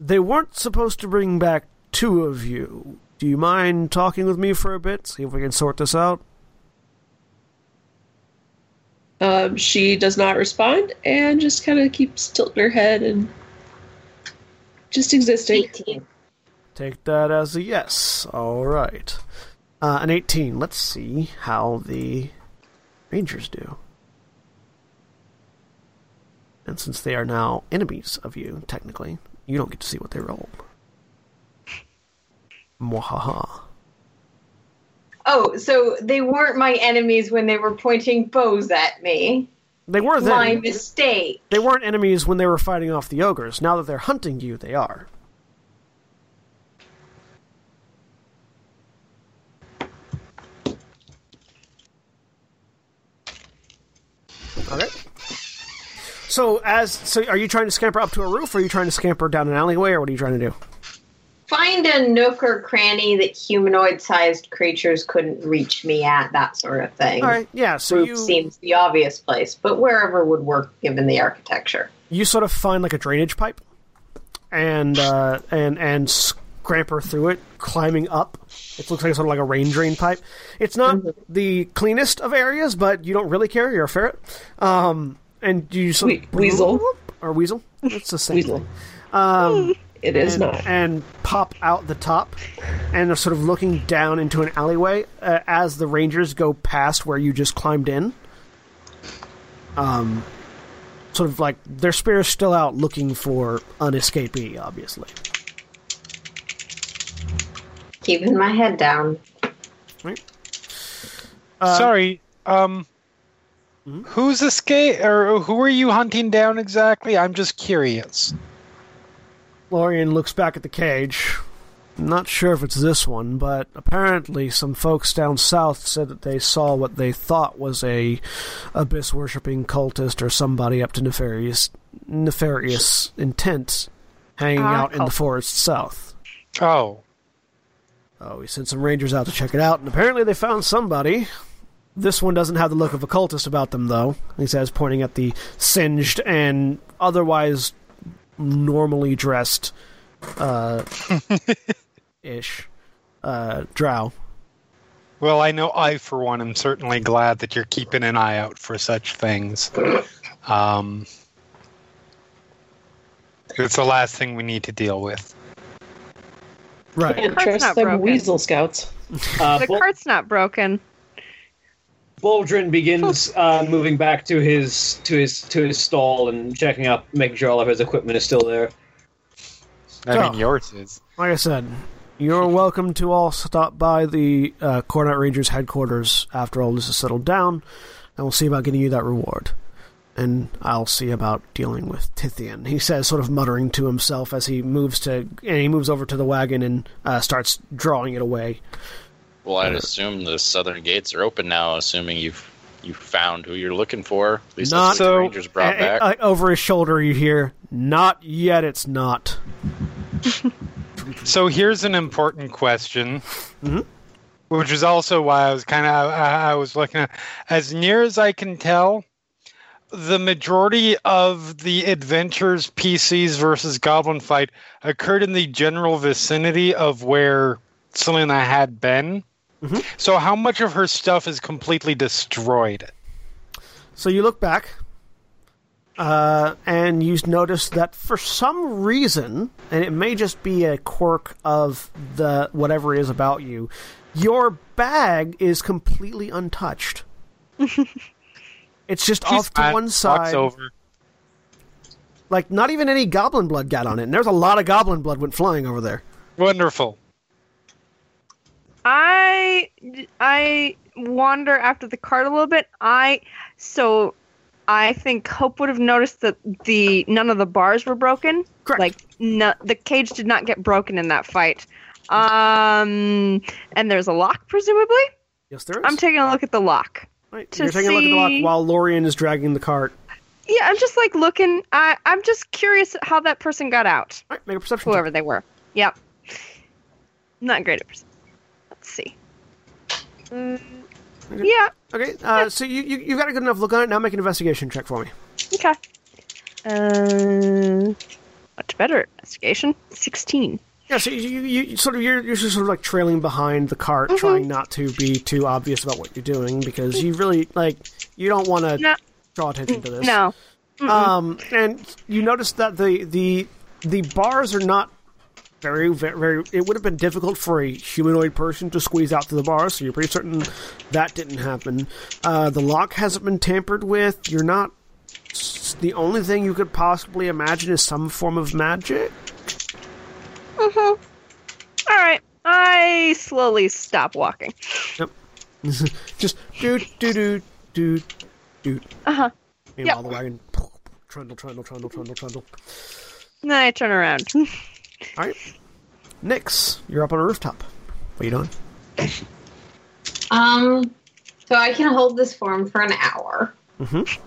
A: they weren't supposed to bring back two of you. Do you mind talking with me for a bit? See if we can sort this out.
C: Um, she does not respond and just kind of keeps tilting her head and just existing.
E: 18.
A: Take that as a yes. All right. Uh, an 18. Let's see how the Rangers do. And since they are now enemies of you, technically, you don't get to see what they rolled. Mwahaha.
E: Oh, so they weren't my enemies when they were pointing bows at me.
A: They were
E: My mistake.
A: They weren't enemies when they were fighting off the ogres. Now that they're hunting you, they are. Okay. So as so are you trying to scamper up to a roof or are you trying to scamper down an alleyway or what are you trying to do?
E: Find a nook or cranny that humanoid sized creatures couldn't reach me at, that sort of thing.
A: Alright, yeah, so
E: Roof
A: you
E: seems the obvious place, but wherever would work given the architecture.
A: you sort of find like a drainage pipe and uh, and and scamper through it, climbing up. It looks like sort of like a rain drain pipe. It's not the cleanest of areas, but you don't really care. You're a ferret, um, and do you sort
C: We- weasel.
A: or weasel. It's the same
C: Weasel.
A: thing. Um,
C: It is
A: and,
C: not.
A: and pop out the top, and are sort of looking down into an alleyway uh, as the rangers go past where you just climbed in. Um, sort of like their spears still out, looking for an escapee. Obviously,
E: Keeping my head down.
A: Uh,
B: Sorry. Um, Who's escape or who are you hunting down exactly? I'm just curious.
A: Lorian looks back at the cage. Not sure if it's this one, but apparently some folks down south said that they saw what they thought was a abyss worshipping cultist or somebody up to nefarious nefarious intent hanging
F: Ah,
A: out in the forest south.
B: Oh,
A: Oh, we sent some rangers out to check it out, and apparently they found somebody. This one doesn't have the look of a cultist about them, though. He says, pointing at the singed and otherwise normally dressed, uh, ish, uh, drow.
B: well, I know I, for one, am certainly glad that you're keeping an eye out for such things. Um, it's the last thing we need to deal with.
A: Right.
C: Can't
F: Cart's
C: trust
F: not
C: them
F: broken.
C: weasel scouts.
D: Uh,
F: The
D: Bul-
F: cart's not broken.
D: Boldrin begins uh, moving back to his to his to his stall and checking up, making sure all of his equipment is still there.
B: I mean, yours is.
A: Like I said, you're welcome to all stop by the uh, Cornite Rangers headquarters after all this is settled down, and we'll see about getting you that reward. And I'll see about dealing with Tithian. He says, sort of muttering to himself as he moves to, and he moves over to the wagon and uh, starts drawing it away.
G: Well, I'd assume the southern gates are open now, assuming you've you found who you're looking for. At least
A: Not-
G: that's what the Rangers brought
A: Uh,
G: back.
A: uh, over his shoulder, you hear, "Not yet. It's not."
B: So here's an important question,
A: Mhm.
B: which is also why I was kind of I, I was looking at. As near as I can tell, the majority of the adventures PCs versus Goblin fight occurred in the general vicinity of where Selina had been.
A: Mhm.
B: So how much of her stuff is completely destroyed?
A: So you look back, uh, and you notice that for some reason, and it may just be a quirk of the whatever it is about you, your bag is completely untouched. it's just off to one side.
B: over.
A: Like not even any goblin blood got on it. And there's a lot of goblin blood went flying over there.
B: Wonderful.
F: I I wander after the cart a little bit. I so I think Hope would have noticed that the none of the bars were broken.
A: Correct.
F: Like no, the cage did not get broken in that fight. Um, and there's a lock, presumably.
A: Yes, there is.
F: I'm taking a look at the lock.
A: Right, You're taking a look at the lock while Lorian is dragging the cart.
F: Yeah, I'm just like looking. I I'm just curious how that person got out.
A: All right, make a perception. check.
F: Whoever they were. Yep. Not great at perception. Let's see. Mm,
A: Okay.
F: yeah.
A: Okay, uh, so you, you you got a good enough look on it. Now make an investigation check for me.
F: Okay. Uh, much better investigation. Sixteen.
A: Yeah, so you, you, you sort of you're, you're just sort of like trailing behind the cart,
F: Mhm.
A: trying not to be too obvious about what you're doing because you really like you don't want to
F: No.
A: draw attention to this.
F: No. Mm-mm.
A: Um, and you notice that the the the bars are not very very. very it would have been difficult for a humanoid person to squeeze out through the bars, so you're pretty certain that didn't happen. Uh, the lock hasn't been tampered with. You're not. The only thing you could possibly imagine is some form of magic.
F: Mhm. All right. I slowly stop walking. Yep.
A: Just do do do do do.
F: Uh huh.
A: Meanwhile, the wagon trundle, trundle, trundle, trundle, trundle.
F: Then I turn around.
A: All right, Nyx, you're up on a rooftop. What are you doing?
E: Um, so I can hold this form for an hour.
A: Mhm.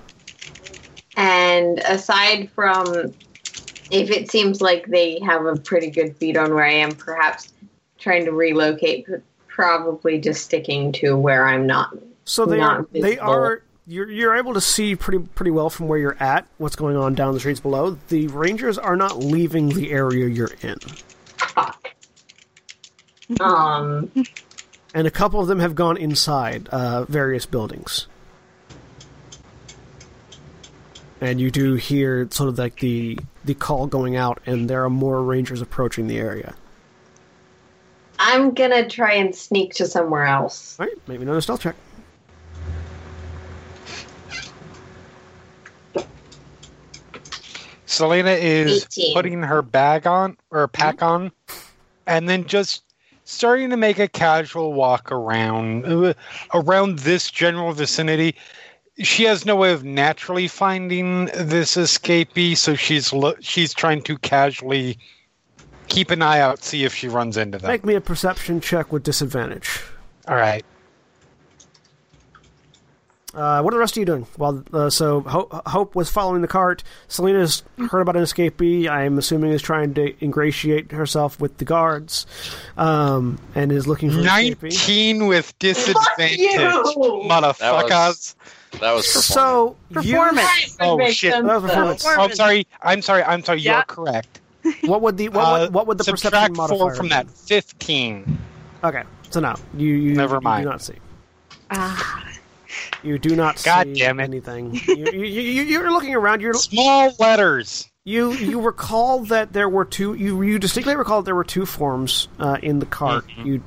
E: And aside from if it seems like they have a pretty good beat on where I am, perhaps trying to relocate, but probably just sticking to where I'm not.
A: So they
E: Not
A: are. They are. You're you're able to see pretty pretty well from where you're at what's going on down the streets below. The rangers are not leaving the area you're in,
E: Fuck. Um,
A: and a couple of them have gone inside uh, various buildings. And you do hear sort of like the the call going out, and there are more rangers approaching the area.
E: I'm gonna try and sneak to somewhere else.
A: All right, maybe another stealth check.
B: Selina is
E: 18.
B: putting her bag on or pack on, and then just starting to make a casual walk around uh, around this general vicinity. she has no way of naturally finding this escapee, so she's lo- she's trying to casually keep an eye out, see if she runs into them.
A: Make me a perception check with disadvantage.
B: All right.
A: Uh, what are the rest of you doing? Well, uh, so Hope, Hope was following the cart. Selina's heard about an escapee. I'm assuming is trying to ingratiate herself with the guards, um, and is looking for an escapee.
B: Nineteen with disadvantage, motherfuckers.
G: That was performance.
A: So you,
F: Performance.
B: Oh, shit.
A: That was performance.
B: Oh, I'm sorry. I'm sorry. I'm sorry.
F: Yeah.
B: You're correct.
A: what would the what,
B: Uh,
A: would, what would the perception
B: subtract
A: modifier?
B: four from
A: be?
B: that. Fifteen.
A: Okay, so now you you,
B: Never
A: you
B: mind.
A: do not see.
F: Ah,
A: You do not
B: God
A: see
B: damn it.
A: anything. you, you, you, you're looking around. You're
B: Small letters.
A: You you recall that there were two. You you distinctly recall that there were two forms uh, in the cart. You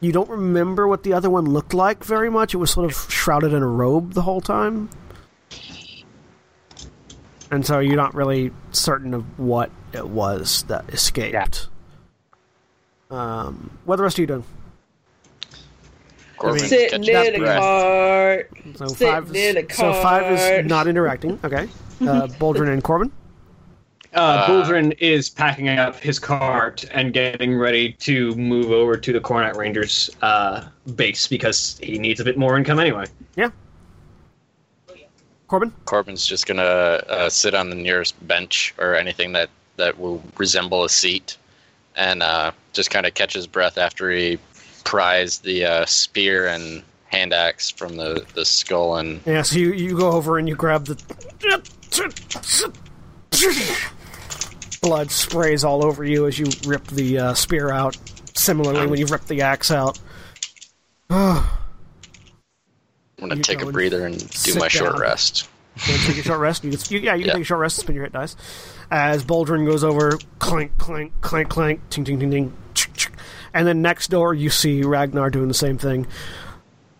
A: you don't remember what the other one looked like very much. It was sort of shrouded in a robe the whole time, and so you're not really certain of what it was that escaped. Um, what are the rest of you doing?
G: Korbyn's
C: Sitting
G: catching his
C: in a
G: breath.
C: cart.
A: So
C: Sitting
A: five
C: in a
A: is, so five is not interacting. Okay, uh, Boldrin and Korbyn.
D: Uh, Boldrin is packing up his cart and getting ready to move over to the Cornite Rangers uh, base because he needs a bit more income anyway.
A: Yeah.
G: Korbyn. Korbyn's just gonna uh, sit on the nearest bench or anything that that will resemble a seat, and uh, just kind of catch his breath after he pries the uh, spear and hand axe from the, the skull and
A: Yeah, so you, you go over and you grab the. Blood sprays all over you as you rip the uh, spear out. Similarly, when you rip the axe out.
G: I'm gonna
A: You
G: take
A: go
G: a breather and do my short rest.
A: You take a short rest. You can, you, yeah, you can
G: Yeah.
A: take a short rest. Spin your hit dice. As Boldrin goes over, clank, clank, clank, clank, ting, ting, ting, ting. And then next door you see Ragnar doing the same thing.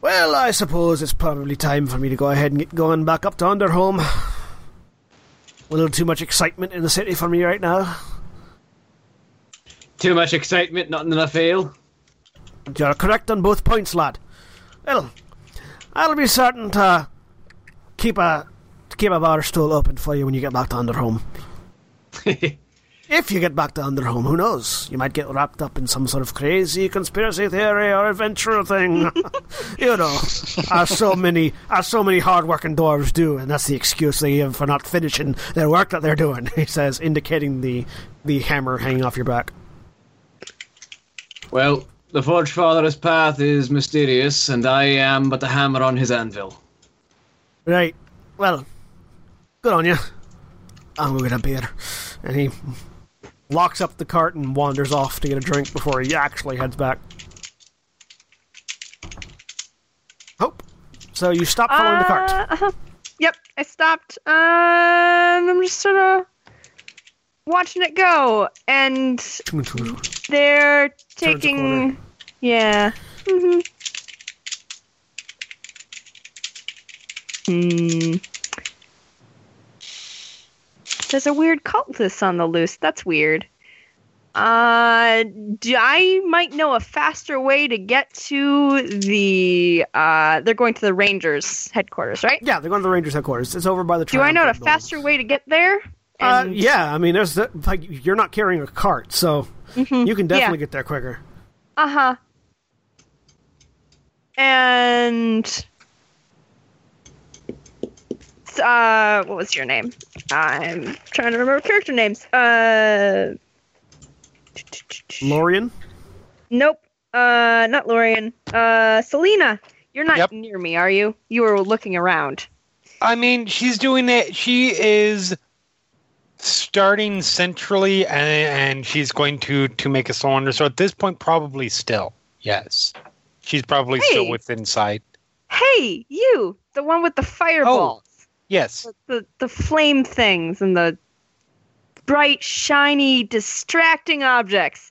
A: Well, I suppose it's probably time for me to go ahead and get going back up to Underholm. A little too much excitement in the city for me right now.
D: Too much excitement, not enough ale.
A: You're correct on both points, lad. Well, I'll be certain to keep a to keep a bar stool open for you when you get back to Underhome. If you get back to Underhome, who knows? You might get wrapped up in some sort of crazy conspiracy theory or adventure thing. you know, as so many as so many hard-working dwarves do, and that's the excuse they give for not finishing their work that they're doing. He says, indicating the the hammer hanging off your back.
D: well, the Forge Father's path is mysterious, and I am but the hammer on his anvil.
A: Right. Well, good on you. I'm gonna get a beer. And he locks up the cart and wanders off to get a drink before he actually heads back. Hope. So you stop following the cart.
F: Uh, uh-huh. Yep, I stopped. Uh, and I'm just sort of watching it go, and they're taking. Yeah. hmm Hmm. There's a weird cultist on the loose. That's weird. Uh, I might know a faster way to get to the. Uh, they're going to the Rangers headquarters, right?
A: Yeah, they're going to the Rangers headquarters. It's over by the.
F: Do I know a
A: building.
F: faster way to get there?
A: Uh, yeah, I mean, there's the, like you're not carrying a cart, so
F: Mhm.
A: you can definitely
F: Yeah.
A: get there quicker.
F: Uh huh. And uh, what was your name? I'm trying to remember character names. Uh,
A: Lorian.
F: nope. Uh, not Lorian. Uh, Selina. You're not
B: Yep.
F: near me, are you? You were looking around.
B: I mean, she's doing it. She is starting centrally, and, and she's going to to make a cylinder. So at this point, probably still, yes, she's probably still within sight.
F: Hey, you, the one with the fireballs,
B: Yes,
F: the the flame things, and the bright, shiny, distracting objects.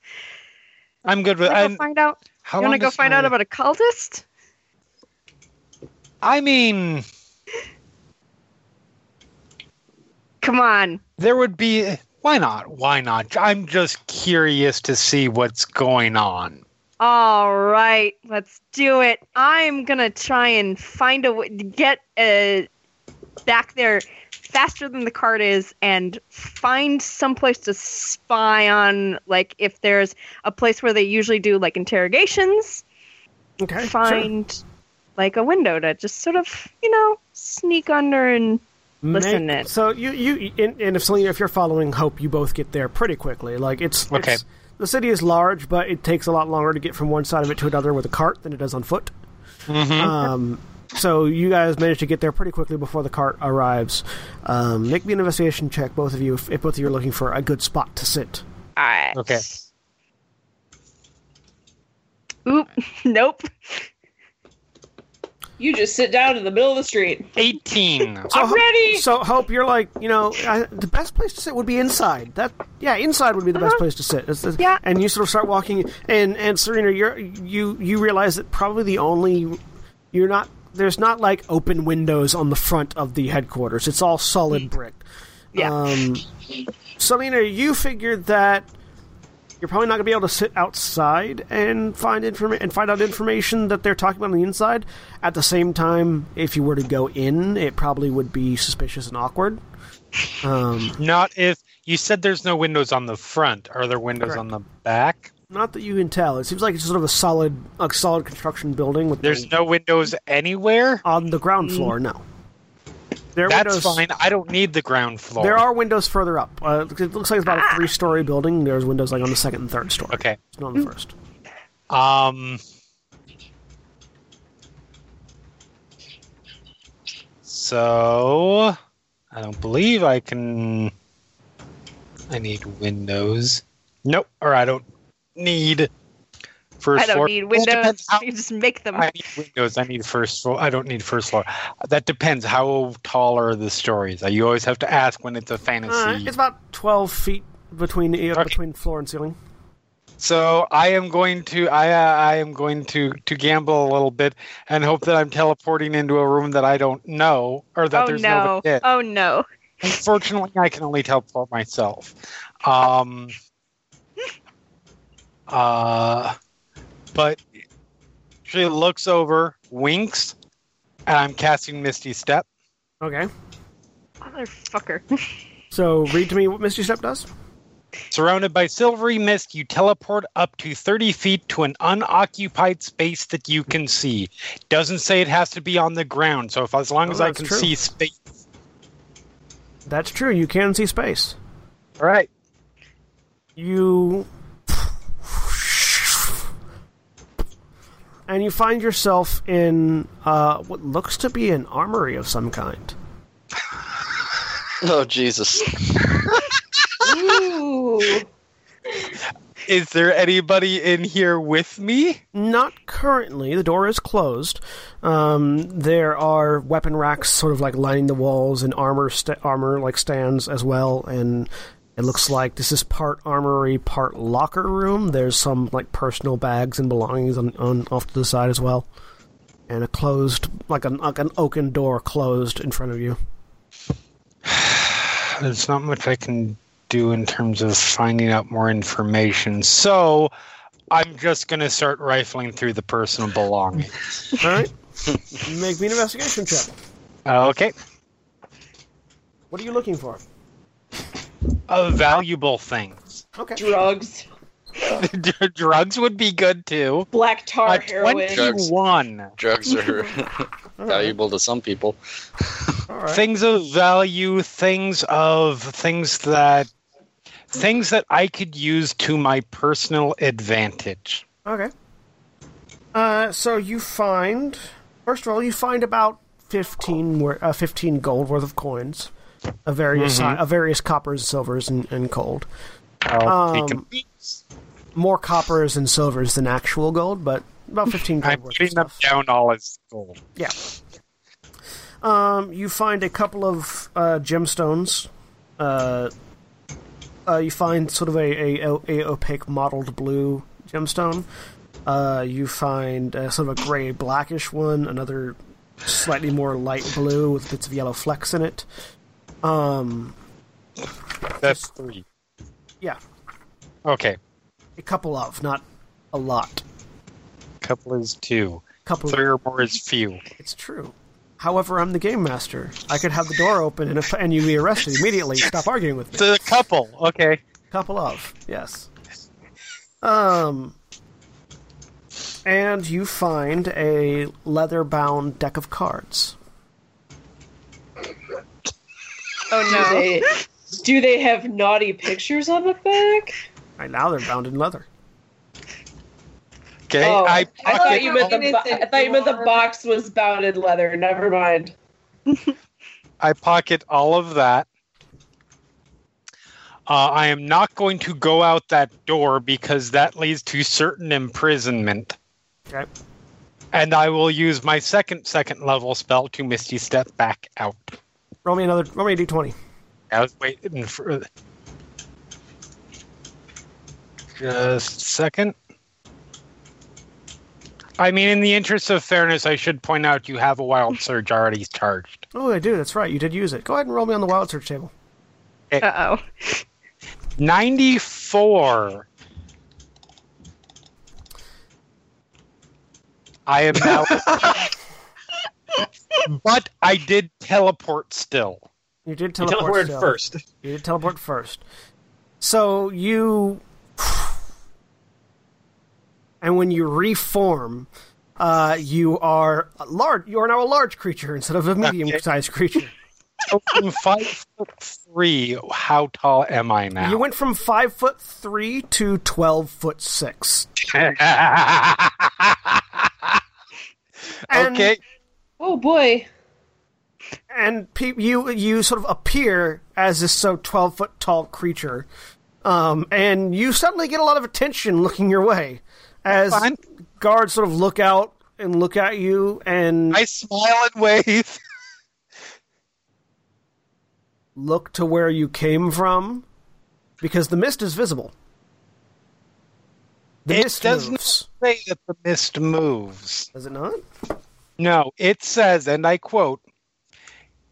B: I'm good with. I'm,
F: go find out?
B: how
F: you want to go find
B: my-
F: out about a cultist?
B: I mean,
F: Come on.
B: there would be. Why not? Why not? I'm just curious to see what's going on.
F: All right, let's do it. I'm gonna try and find a way to get uh, back there faster than the cart is, and find some place to spy on. Like if there's a place where they usually do like interrogations,
A: Okay. sure.
F: find like a window to just sort of you know sneak under and listen
A: Make-
F: it.
A: So you you and, and if Selina, if you're following Hope, you both get there pretty quickly. Like it's
B: Okay.
A: it's- the city is large, but it takes a lot longer to get from one side of it to another with a cart than it does on foot.
B: Mhm.
A: Um, so you guys manage to get there pretty quickly before the cart arrives. Um, make me an investigation check, both of you, if, if both of you are looking for a good spot to sit.
F: All right.
B: Okay.
F: Oop. Nope.
C: You just sit down in the middle of the street.
B: 18.
A: So,
C: I'm ready.
A: So Hope, you're like, you know, I, the best place to sit would be inside. That, yeah, inside would be the best place to sit. It's the-
F: Yeah.
A: And you sort of start walking, and and Selina, you're you you realize that probably the only you're not there's not like open windows on the front of the headquarters. It's all solid brick.
F: Yeah.
A: Um, Selina, you figured that you're probably not going to be able to sit outside and find informa- and find out information that they're talking about on the inside. At the same time, if you were to go in, it probably would be suspicious and awkward. Um,
B: Not if you said there's no windows on the front. Are there windows
A: Correct.
B: on the back?
A: Not that you can tell. It seems like it's sort of a solid, a solid construction building with
B: There's
A: no,
B: no windows anywhere.
A: on the ground floor. No, there are
B: That's
A: windows.
B: fine. I don't need the ground floor.
A: There are windows further up. Uh, it looks like it's about a three-story building. There's windows like on the second and third story.
B: Okay.
A: It's not on the first.
B: Um. So, I don't believe I can. I need windows. Nope. Or I don't need first
F: I don't
B: floor.
F: need
B: Well, it depends
F: windows.
B: how-
F: You just make them.
B: I need windows. I need first floor. I don't need first floor. That depends. How tall are the stories? You always have to ask when it's a fantasy.
A: Uh, it's about twelve feet between the,
B: Okay.
A: between floor and ceiling.
B: So I am going to I uh, I am going to to gamble a little bit and hope that I'm teleporting into a room that I don't know or that
F: oh
B: there's
F: no!
B: nobody in.
F: Oh no!
B: Unfortunately, I can only teleport myself. Um. Uh, but she looks over, winks, and I'm casting Misty Step.
A: Okay.
F: Motherfucker.
A: So read to me what Misty Step does.
B: Surrounded by silvery mist, you teleport up to 30 feet to an unoccupied space that you can see. Doesn't say it has to be on the ground, so if as long
A: Oh,
B: as I can
A: true.
B: see space.
A: That's true. You can see space.
B: All right.
A: You and you find yourself in uh, what looks to be an armory of some kind.
G: Oh Jesus!
C: Ooh.
B: Is there anybody in here with me?
A: Not currently. The door is closed. Um, there are weapon racks, sort of like lining the walls, and armor sta armor like stands as well. And it looks like this is part armory, part locker room. There's some like personal bags and belongings on, on off to the side as well, and a closed like an like an oaken door closed in front of you.
B: There's not much I can do in terms of finding out more information. So I'm just going to start rifling through the personal belongings.
A: All right, make me an investigation check.
B: okay.
A: What are you looking for?
B: Uh, valuable things.
A: Okay.
C: Drugs.
B: Drugs would be good too.
C: Black tar
B: Uh,
C: heroin.
G: Drugs.
B: 21.
G: Drugs are valuable to some people.
A: All right.
B: Things of value, things of things that things that I could use to my personal advantage.
A: Okay. Uh, so you find, first of all, you find about fifteen, wor- uh, 15 gold worth of coins, of various si- of various coppers, silvers, and, and gold.
B: I'll
A: Um. More coppers and silvers than actual gold, but about fifteen gold
B: I'm putting them down all as gold.
A: Yeah. Um, you find a couple of uh, gemstones. Uh, uh, you find sort of a, a, a opaque mottled blue gemstone. Uh, you find uh, sort of a gray blackish one, another slightly more light blue with bits of yellow flecks in it. Um,
B: That's three.
A: yeah,
B: Okay.
A: a couple of, not a lot.
B: couple is two.
A: Couple.
B: Three or more is few.
A: It's true. However, I'm the game master. I could have the door open and, if, and you be arrested immediately. Stop arguing with me.
B: The couple. Okay.
A: Couple of yes. Um, and you find a leather-bound deck of cards.
F: Oh
C: Do
F: no.
C: they, do they have naughty pictures on the back?
A: Right now, they're bound in leather.
B: Okay.
C: Oh,
B: I
C: I thought you meant the bo-
E: a
C: I thought you meant the box was bound in leather. Never mind.
B: I pocket all of that. Uh, I am not going to go out that door because that leads to certain imprisonment.
A: Okay.
B: And I will use my second second level spell to Misty Step back out.
A: Roll me another. Roll me a d20.
B: I was waiting for. Just a second. I mean, in the interest of fairness, I should point out you have a wild surge already charged.
A: Oh, I do. That's right. You did use it. Go ahead and roll me on the wild surge table.
F: Uh oh.
B: 94. I am now. but I did teleport still.
A: You did
D: You
A: teleport.
D: teleported
A: still.
D: first.
A: You did teleport first. So you. And when you reform, uh, you are a large. You are now a large creature instead of a medium-sized creature.
B: So from five foot three, how tall am I now?
A: You went from five foot three to twelve foot six. And-
B: okay.
C: Oh boy.
A: and pe- you you sort of appear as this so twelve foot tall creature, um, and you suddenly get a lot of attention looking your way as
B: Fine.
A: guards sort of look out and look at you and
B: I smile and wave.
A: look to where you came from because the mist is visible. The
B: It
A: mist
B: does
A: moves.
B: not say that the mist moves.
A: Does it not?
B: No, it says, and I quote,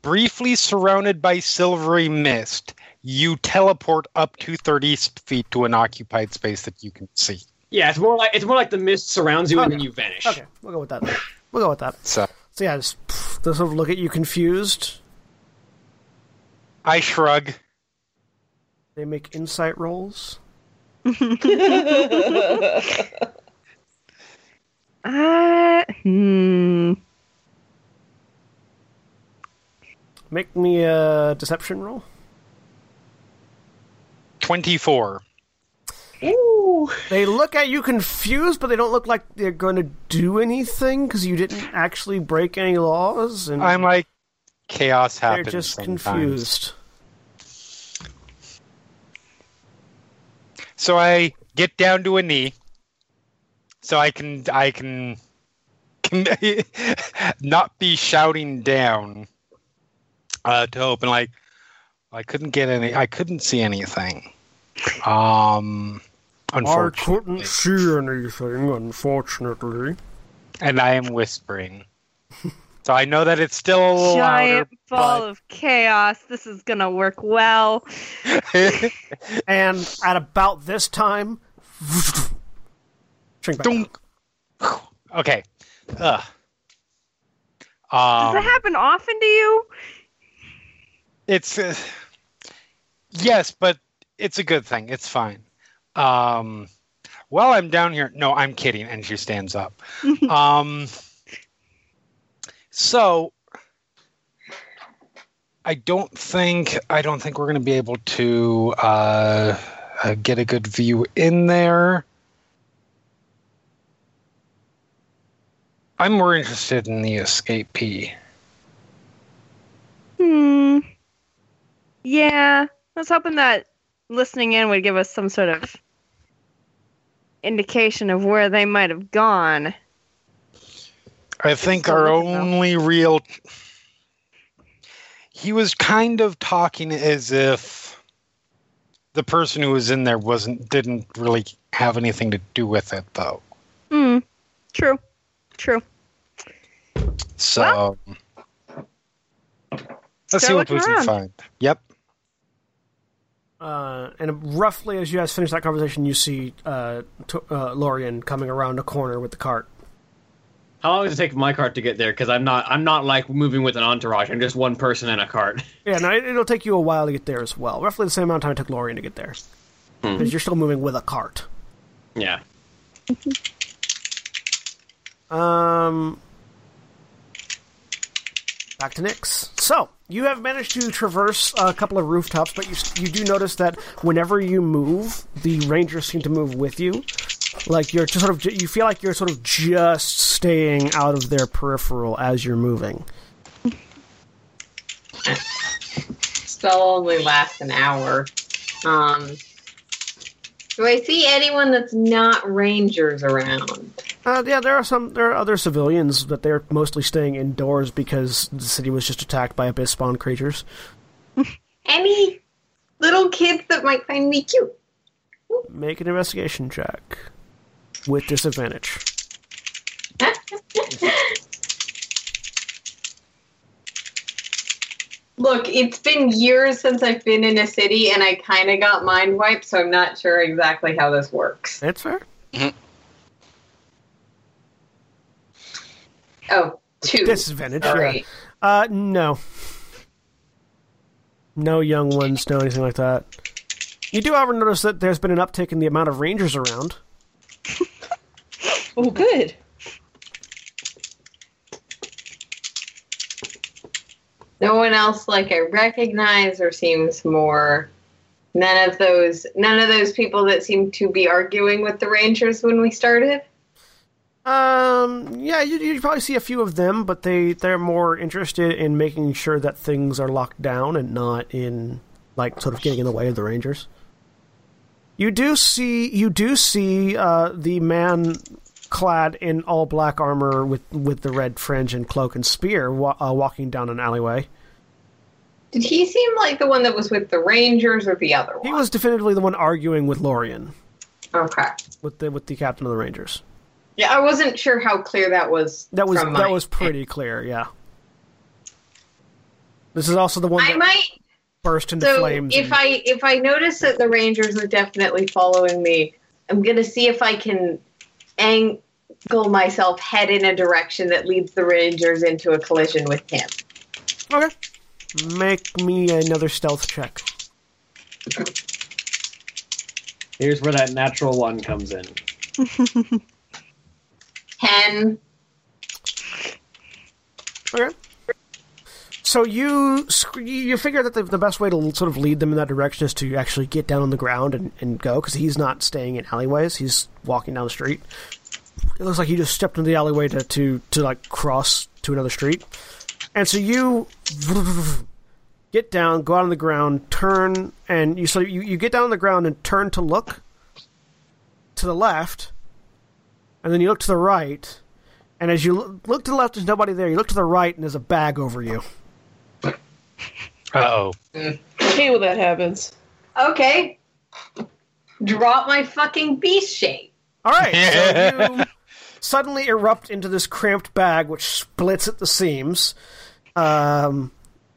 B: briefly surrounded by silvery mist, you teleport up to 30 feet to an occupied space that you can see.
D: Yeah, it's more like it's more like the mist surrounds you and then you vanish.
A: Okay, we'll go with that. then. We'll go with that.
B: So
A: So yeah, just pff, they sort of look at you confused.
B: I shrug.
A: They make insight rolls.
F: Uh, hmm.
A: Make me a deception roll.
B: 24.
C: Ooh.
A: They look at you confused, but they don't look like they're going to do anything because you didn't actually break any laws, and
B: I'm like, chaos happens.
A: they're just
B: sometimes.
A: confused.
B: So I get down to a knee, so I can I can, can not be shouting down uh, to open. Like I couldn't get any. I couldn't see anything. Um,
A: I couldn't see anything, unfortunately.
B: and I am whispering. So I know that it's still a little
F: Giant ball
B: but-
F: of chaos. This is gonna work well.
A: And at about this time, shrink back.
B: Dunk. okay. Ugh.
F: Does
B: Um,
F: it happen often to you?
B: It's uh, yes, but it's a good thing. It's fine. Um, while I'm down here, no, I'm kidding. And she stands up. um, so I don't think I don't think we're going to be able to uh, uh, get a good view in there. I'm more interested in the escapee.
F: Hmm. Yeah, I was hoping that listening in would give us some sort of indication of where they might have gone.
B: I think our only real. He was kind of talking as if the person who was in there wasn't didn't really have anything to do with it, though.
F: Hmm. True. True.
B: So let's see what we
F: looking
B: can find. Yep.
A: Uh, and roughly as you guys finish that conversation, you see uh, t- uh, Lorian coming around a corner with the cart.
D: How long does it take my cart to get there? Because I'm not I'm not like moving with an entourage. I'm just one person in a cart.
A: Yeah, no, it- it'll take you a while to get there as well. Roughly the same amount of time it took Lorian to get there. Because you're still moving with a cart.
D: Yeah.
A: Um, back to Nyx. So you have managed to traverse a couple of rooftops, but you you do notice that whenever you move, the rangers seem to move with you. Like you're just sort of you feel like you're sort of just staying out of their peripheral as you're moving.
E: Spell only lasts an hour. Um, do I see anyone that's not rangers around?
A: Uh, yeah, there are some. There are other civilians, but they're mostly staying indoors because the city was just attacked by abyss spawn creatures.
E: Any little kids that might find me cute?
A: Make an investigation check with disadvantage.
E: Look, it's been years since I've been in a city, and I kind of got mind wiped, so I'm not sure exactly how this works.
A: That's fair.
E: Oh, two.
A: Disadvantage.
E: Sorry.
A: Yeah. Uh, no. No young ones, no anything like that. You do, however, notice that there's been an uptick in the amount of rangers around.
C: Oh, good.
E: No one else like I recognize or seems more. None of those. None of those people that seem to be arguing with the Rangers when we started.
A: Um, yeah, you, you probably see a few of them, but they they're more interested in making sure that things are locked down and not in like sort of getting in the way of the rangers. You do see you do see uh, the man clad in all black armor with with the red fringe and cloak and spear wa- uh, walking down an alleyway.
E: Did he seem like the one that was with the Rangers or the other one?
A: He was definitively the one arguing with Lorian,
E: Okay.
A: with the with the captain of the rangers.
E: Yeah, I wasn't sure how clear that was.
A: That was that
E: my-
A: was pretty clear. Yeah. This is also the one
E: I
A: that
E: might.
A: burst into
E: So
A: flames.
E: if
A: and-
E: I if I notice that the Rangers are definitely following me, I'm gonna see if I can angle myself head in a direction that leads the Rangers into a collision with him.
A: Okay. Make me another stealth check.
D: Here's where that natural one comes in.
E: Ten.
A: Okay. So you you figure that the, the best way to sort of lead them in that direction is to actually get down on the ground and, and go because he's not staying in alleyways. He's walking down the street. It looks like he just stepped into the alleyway to to, to like cross to another street. And so you get down, go out on the ground, turn, and you so you, you get down on the ground and turn to look to the left, and then you look to the right, and as you lo- look to the left, there's nobody there. You look to the right, and there's a bag over you.
B: Uh oh.
C: I hate when that happens.
E: Okay. Drop my fucking beast shape.
A: All right, so you suddenly erupt into this cramped bag, which splits at the seams, um,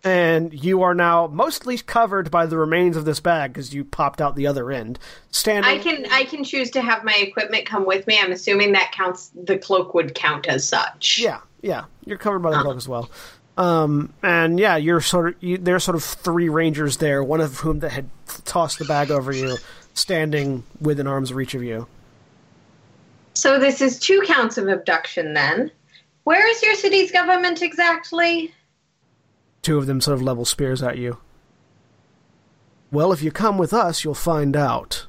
A: and you are now mostly covered by the remains of this bag because you popped out the other end. Standing,
E: I can I can choose to have my equipment come with me. I'm assuming that counts. The cloak would count as such.
A: Yeah, yeah, you're covered by the cloak as well. Um, and yeah, you're sort of you, there's sort of three rangers there, one of whom that had tossed the bag over you, standing within arm's reach of you.
E: So this is two counts of abduction then. Where is your city's government exactly?
A: Two of them sort of level spears at you. Well, if you come with us, you'll find out.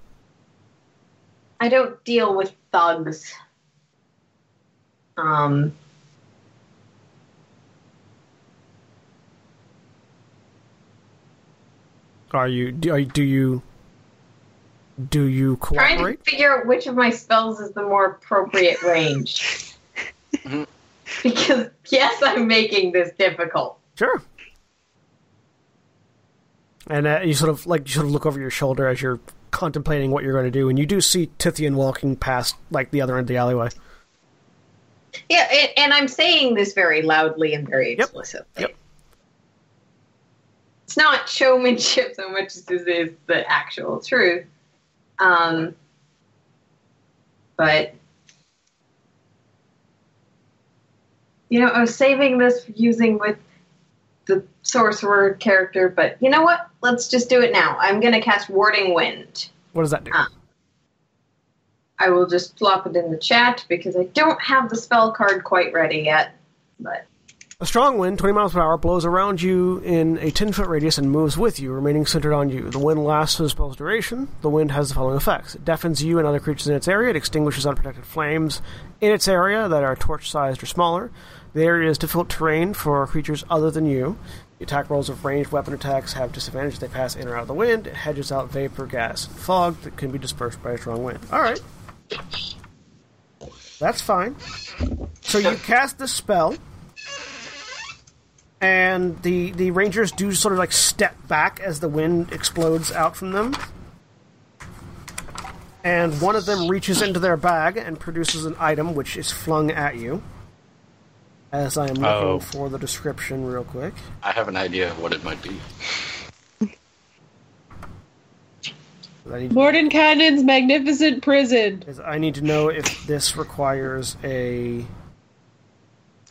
E: I don't deal with thugs. Um
A: Are you? Do, are, do you? Do you
E: trying to figure out which of my spells is the more appropriate range. because yes, I'm making this difficult.
A: Sure. And uh, you sort of like you sort of look over your shoulder as you're contemplating what you're going to do, and you do see Tithian walking past like the other end of the alleyway.
E: Yeah, and, and I'm saying this very loudly and very
A: Yep.
E: explicitly.
A: Yep.
E: It's not showmanship so much as it is the actual truth. Um, but You know, I was saving this using with the sorcerer character, but you know what? Let's just do it now. I'm going to cast Warding Wind.
A: What does that do?
E: Ah. I will just flop it in the chat because I don't have the spell card quite ready yet. But
A: A strong wind, 20 miles per hour, blows around you in a 10 foot radius and moves with you, remaining centered on you. The wind lasts for the spell's duration. The wind has the following effects it deafens you and other creatures in its area, it extinguishes unprotected flames in its area that are torch sized or smaller. The area is difficult terrain for creatures other than you. Attack rolls of ranged weapon attacks have disadvantage they pass in or out of the wind. It hedges out vapor, gas, and fog that can be dispersed by a strong wind. Alright. That's fine. So you cast the spell and the the rangers do sort of like step back as the wind explodes out from them. And one of them reaches into their bag and produces an item which is flung at you. As I am looking
B: Oh.
A: for the description real quick.
G: I have an idea of what it might be.
A: I need,
C: Mordenkainen's magnificent prison.
A: I need to know if this requires a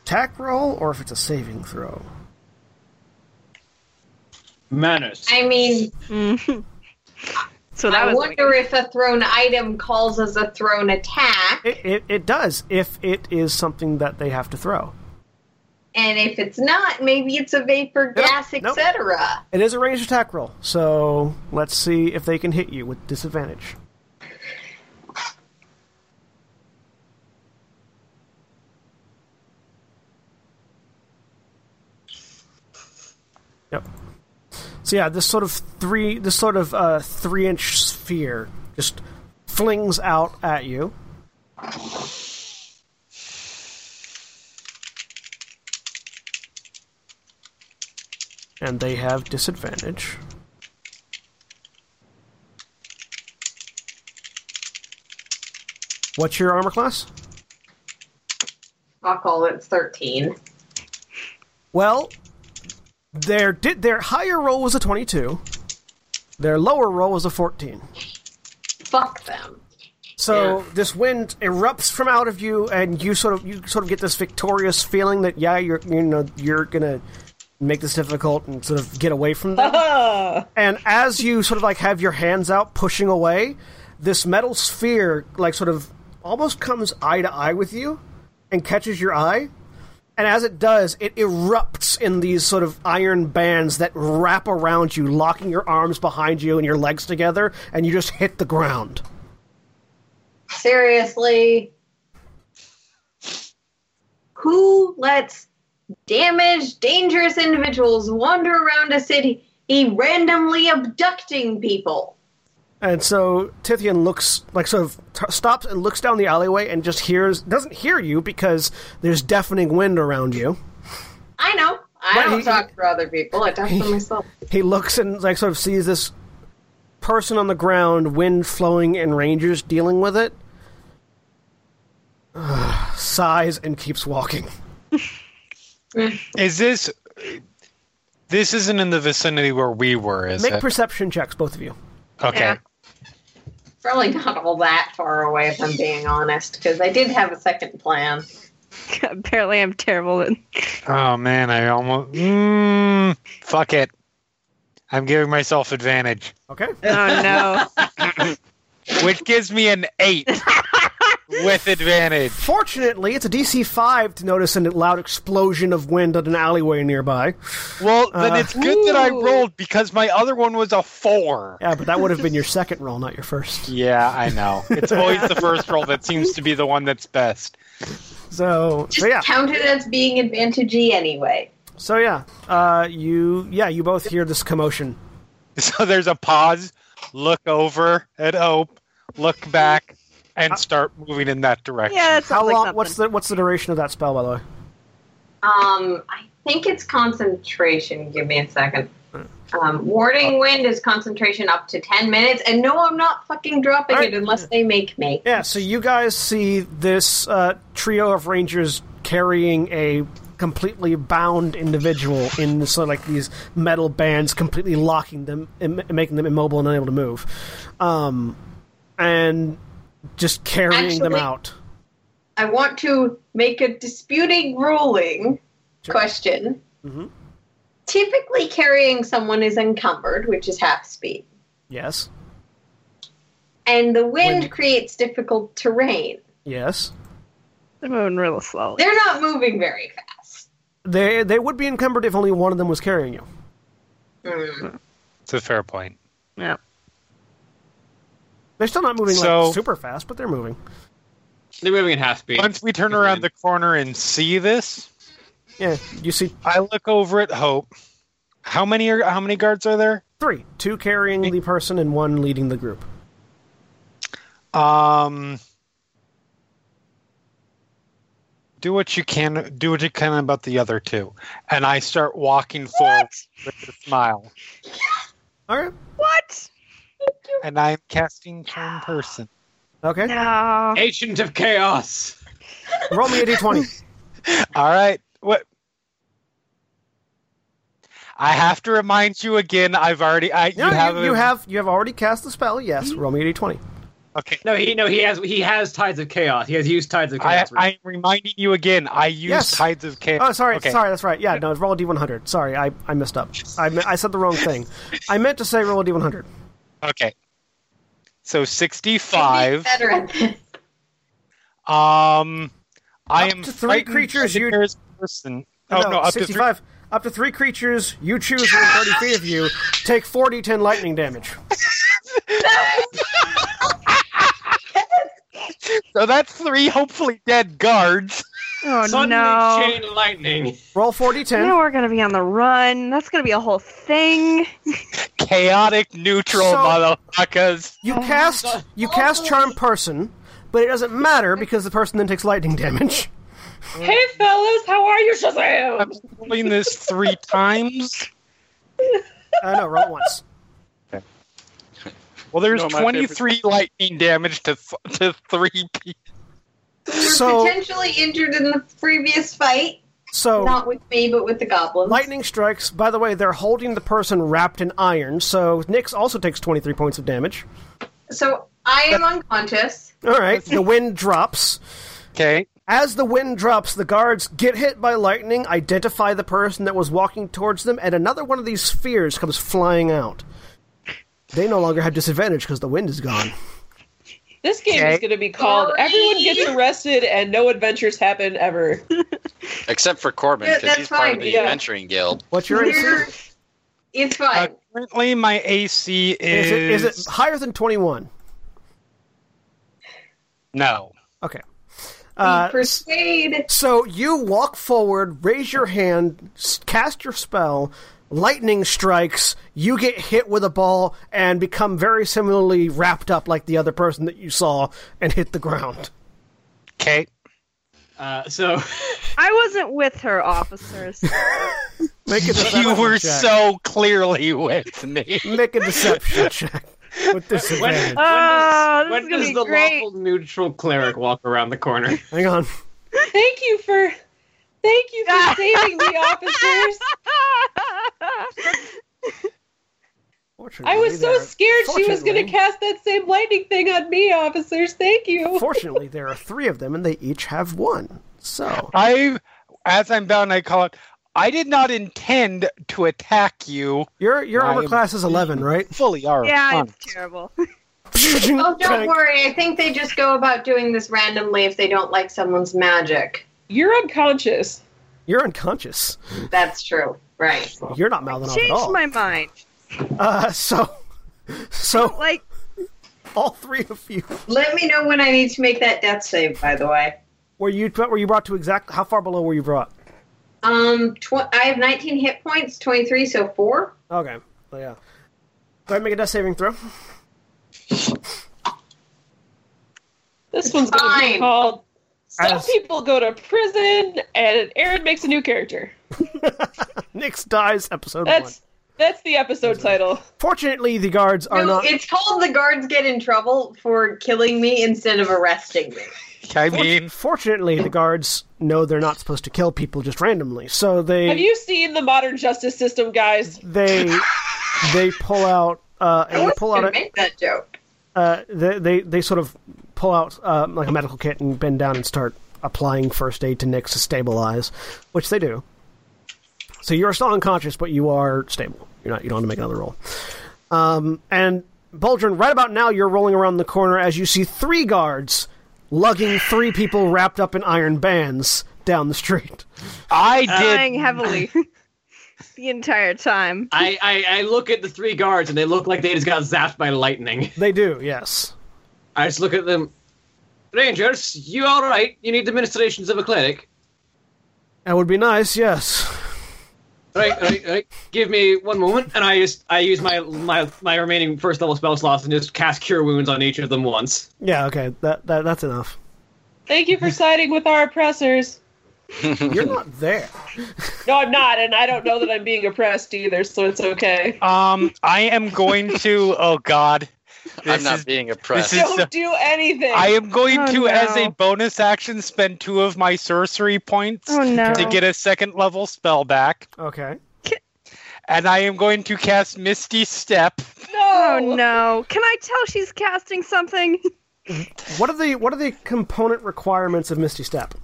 A: attack roll or if it's a saving throw.
D: Manners.
E: I mean,
F: so that
E: I wonder if a thrown item calls as a thrown attack,
A: It, it, it does if it is something that they have to throw.
E: And if it's not, maybe it's a vapor,
A: Nope,
E: gas,
A: nope.
E: etc.
A: It is a ranged attack roll, so let's see if they can hit you with disadvantage. Yep. So yeah, this sort of three, this sort of uh, three-inch sphere just flings out at you. And they have disadvantage. What's your armor class?
E: I'll call it 13.
A: Well, their di- their higher roll was a 22. Their lower roll was a 14.
E: Fuck them.
A: So
E: Yeah.
A: this wind erupts from out of you, and you sort of you sort of get this victorious feeling that yeah, you're you know you're gonna make this difficult and sort of get away from them. And as you sort of like have your hands out pushing away, this metal sphere like sort of almost comes eye to eye with you and catches your eye. And as it does, it erupts in these sort of iron bands that wrap around you, locking your arms behind you and your legs together, and you just hit the ground.
E: Seriously. Who lets damaged, dangerous individuals wander around a city randomly abducting people?
A: And so Tithian looks like sort of t- stops and looks down the alleyway and just hears doesn't hear you because there's deafening wind around you.
E: I know. I
A: But
E: don't
A: he-
E: talk for other people. I talk for myself.
A: He looks and like sort of sees this person on the ground, wind flowing, and rangers dealing with it. sighs and keeps walking.
B: Is this? This isn't in the vicinity where we were, is
A: Make
B: it?
A: perception checks, both of you.
B: okay.
F: Yeah.
E: Probably not all that far away, if I'm being honest, because I did have a second plan.
F: Apparently, I'm terrible at.
B: Oh man, I almost. Mm, fuck it. I'm giving myself advantage,
A: Okay.
F: Oh no!
B: which gives me an eight with advantage.
A: Fortunately, it's a DC five to notice a loud explosion of wind at an alleyway nearby.
B: Well, then
A: Uh,
B: it's good that I rolled because my other one was a four.
A: Yeah, but that would have been your second roll, not your first.
B: Yeah, I know. It's always the first roll that seems to be the one that's best.
A: So,
E: Just
A: so yeah,
E: count it as being advantagey anyway.
A: so yeah, uh, you yeah you both hear this commotion.
B: So there's a pause, look over at Hope, look back, and start moving in that direction.
F: Yeah, that
A: How
F: sounds like
A: long?
F: something.
A: What's the what's the duration of that spell, by the way?
E: Um, I think it's concentration. Give me a second. Um, warding wind is concentration up to 10 minutes, and no, I'm not fucking dropping
A: Alright.
E: it unless they make me.
A: Yeah, so you guys see this uh, trio of rangers carrying a completely bound individual in sort of like these metal bands, completely locking them and making them immobile and unable to move, um, and just carrying them out.
E: I want to make a disputing ruling
A: Sure.
E: question.
A: hmm
E: Typically, carrying someone is encumbered, which is half speed,
A: Yes.
E: and the wind
A: When-
E: creates difficult terrain.
A: Yes.
F: They're moving real slow.
E: They're not moving very fast.
A: They they would be encumbered if only one of them was carrying you.
E: Mm.
B: It's a fair point.
F: Yeah.
A: They're still not moving
B: So-
A: like super fast, but they're moving.
D: They're moving at half speed.
B: Once we turn around the corner and see this,
A: Yeah, you see
B: I look over at Hope. How many are how many guards are there?
A: three, two carrying the person and one leading the group.
B: Um, do what you can. Do what you can about the other two, and I start walking forward with a smile.
A: All right.
F: What?
B: And I'm casting charm person.
A: Okay.
F: No.
D: Agent of Chaos.
A: Roll me a d20.
B: All right. What? I have to remind you again. I've already. I
A: No,
B: you have.
A: you, you have you have already cast the spell. Yes. Mm-hmm. Roll me a d20.
B: Okay.
D: No, he no he has he has Tides of Chaos. He has used Tides of Chaos.
B: I'm reminding you again. I use
A: Yes.
B: tides of chaos.
A: Oh, sorry,
B: Okay.
A: sorry, that's right. Yeah, no, it's roll a d100. Sorry, I, I messed up. I, I said the wrong thing. I meant to say roll a d100.
B: Okay. So
E: I'd be
B: 65.
E: better at this.
B: Um, I
A: Up
B: am
A: to three creatures you-
B: nearest person. Oh no, up to three.
A: 65. Up to three creatures you choose within 30 feet of you take 4d10 lightning damage.
B: So that's three hopefully dead guards.
F: Oh
D: Suddenly
F: no.
D: chain lightning.
A: Roll 4d10.
F: Now we're gonna be on the run. That's gonna be a whole thing.
B: Chaotic neutral
A: So-
B: motherfuckers.
A: You cast you cast charm person, but it doesn't matter because the person then takes lightning damage.
C: Hey fellas, how are you, Shazam?
B: I'm rolling this three times.
A: Uh, no, roll once.
B: Well, there's
G: No, my
B: 23 lightning damage to th- to three people.
E: You're
A: So-
E: potentially injured in the previous fight,
A: So
E: not with me, but with the goblins.
A: lightning strikes. By the way, they're holding the person wrapped in iron. So Nyx also takes 23 points of damage.
E: So I am unconscious.
A: All right, the wind drops.
B: Okay.
A: As the wind drops, the guards get hit by lightning, identify the person that was walking towards them, and another one of these spheres comes flying out. They no longer have disadvantage because the wind is gone.
C: This game
B: Okay.
C: is going to be called
E: Sorry.
C: Everyone Gets Arrested and No Adventures Happen Ever.
G: Except for
E: Korbyn,
G: because
E: that's
G: he's part of the
C: yeah.
G: adventuring guild.
A: What's your AC?
E: You're- It's
B: Uh,
E: fine.
B: currently, my AC is.
A: Is it, is it higher than 21?
B: No.
A: Okay. Uh,
E: Persuade.
A: so you walk forward, raise your hand, cast your spell, lightning strikes, you get hit with a ball, and become very similarly wrapped up like the other person that you saw and hit the ground.
B: Okay.
D: Uh, so
F: I wasn't with her, officers.
A: Make a
B: You were
A: check.
B: so clearly with me.
A: Make a deception check with disadvantage.
F: Oh, this
D: when
F: is gonna
D: does
F: be
D: the
F: great.
D: lawful neutral cleric walk around the corner?
A: Hang on.
C: Thank you for, thank you for saving me, officers. I was so scared she was going to cast that same lightning thing on me, officers. Thank you.
A: Fortunately, there are three of them, and they each have one. So,
B: I, as I'm bound, I call it. I did not intend to attack you.
A: your your armor class is eleven, right?
B: Fully are.
F: yeah, it's terrible.
E: Oh, don't worry. I think they just go about doing this randomly if they don't like someone's magic.
C: You're unconscious.
A: You're unconscious.
E: That's true. Right.
A: You're not mouthing off at
F: Changed
A: all.
F: my mind.
A: Uh, so, so
F: Like,
A: all three of you
E: Let me know when I need to make that death save, by the way.
A: were you were you brought to exact how far below were you brought?
E: Um, tw- I have 19 hit points, 23, so 4.
A: Okay, yeah. Go ahead and make a death saving throw.
C: This one's going to be
E: Fine.
C: called Some
A: As-
C: People Go to Prison and Erin Makes a New Character.
A: Nyx dies. Episode
C: That's
A: one.
C: that's the episode title.
A: Fortunately, the guards are
E: No,
A: not.
E: it's called the guards get in trouble for killing me instead of arresting me.
B: I mean,
A: Fortunately, the guards know they're not supposed to kill people just randomly, so they
C: Have you seen the modern justice system, guys?
A: they they pull out uh,
E: I
A: they
E: was
A: pull out
E: going
A: a,
E: to make that joke.
A: uh, they, they they sort of pull out uh, like a medical kit and bend down and start applying first aid to Nyx to stabilize, which they do. So you are still unconscious, but you are stable. You're not. You don't have to make another roll. Um, and Boldrin, right about now, you're rolling around the corner as you see three guards lugging three people wrapped up in iron bands down the street.
B: I did.
F: Dying heavily the entire time.
D: I, I, I look at the three guards and they look like they just got zapped by lightning.
A: They do, yes.
D: I just look at them. Rangers, you all right? You need the ministrations of a cleric.
A: That would be nice, yes.
D: Right, right, right. Give me one moment, and I just I use my my my remaining first level spell slots and just cast cure wounds on each of them once.
A: Yeah, okay, that, that that's enough.
C: Thank you for siding with our oppressors.
A: You're not there.
C: No, I'm not, and I don't know that I'm being oppressed either, so it's okay.
B: Um, I am going to. Oh God,
G: I'm not
B: is-
G: being oppressed.
B: this is-
C: Don't do anything.
B: I am going
F: Oh,
B: to, as a bonus action, spend two of my sorcery points
F: Oh no.
B: to get a second level spell back,
A: Okay.
B: and I am going to cast Misty Step.
C: no.
F: Oh no. Can I tell she's casting something?
A: What are the what are the component requirements of Misty Step?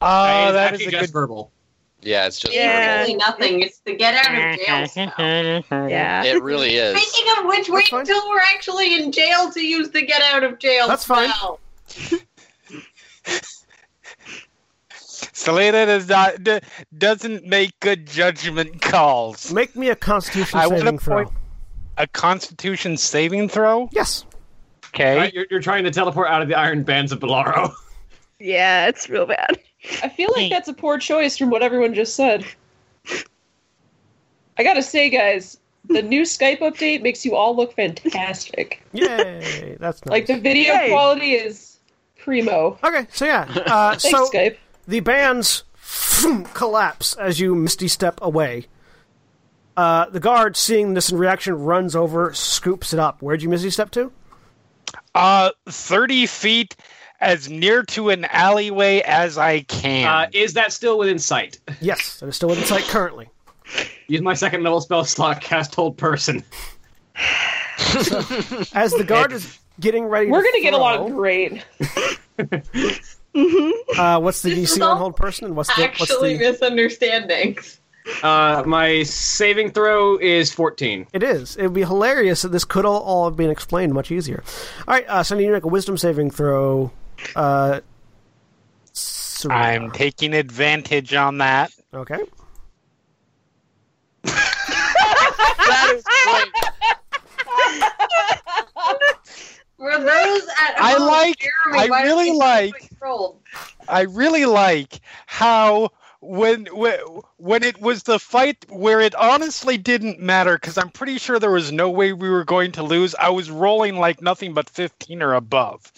B: Ah, oh,
D: It's
B: that a good.
D: verbal.
G: Yeah, it's just
F: Yeah.
E: Really nothing. It's the get out of jail spell.
F: Yeah.
G: it really is.
E: Speaking of which, wait
A: fine.
E: until we're actually in jail to use the get out of jail
A: That's fine.
E: spell.
B: Selina does not d- doesn't make good judgment calls.
A: Make me a Constitution
B: I
A: saving throw.
B: A Constitution saving throw.
A: Yes.
B: Okay.
D: Right, you're, you're trying to teleport out of the iron bands of Bilarro.
F: Yeah, it's real bad.
C: I feel like that's a poor choice from what everyone just said. I gotta say, guys, the new Skype update makes you all look fantastic.
A: Yay! That's nice.
C: Like the video
F: Yay.
C: quality is primo.
A: Okay, so yeah, uh,
C: Thanks,
A: so
C: Skype.
A: the bands collapse as you misty step away. Uh, the guard, seeing this in reaction, runs over, scoops it up. Where'd you misty step to?
B: Uh, thirty feet, as near to an alleyway as I can.
D: Uh, is that still within sight?
A: Yes, that is still within sight currently.
D: Use my second level spell slot, cast hold person.
A: As the guard is getting ready,
C: We're
A: to
C: gonna get along
A: throw,
C: great.
A: Uh, what's the
E: This
A: DC on hold person? And what's the what's
E: Actually,
A: the?
E: misunderstandings.
D: Uh, my saving throw is 14.
A: It is. It would be hilarious that this could all, all have been explained much easier. All right, uh, so I need you to make a Wisdom saving throw. Uh, Serena.
B: I'm taking advantage on that.
A: okay.
G: that is great.
E: For those at
B: I like-
E: Jeremy,
B: I really like- I really like how when when when it was the fight where it honestly didn't matter because I'm pretty sure there was no way we were going to lose. I was rolling like nothing but 15 or above.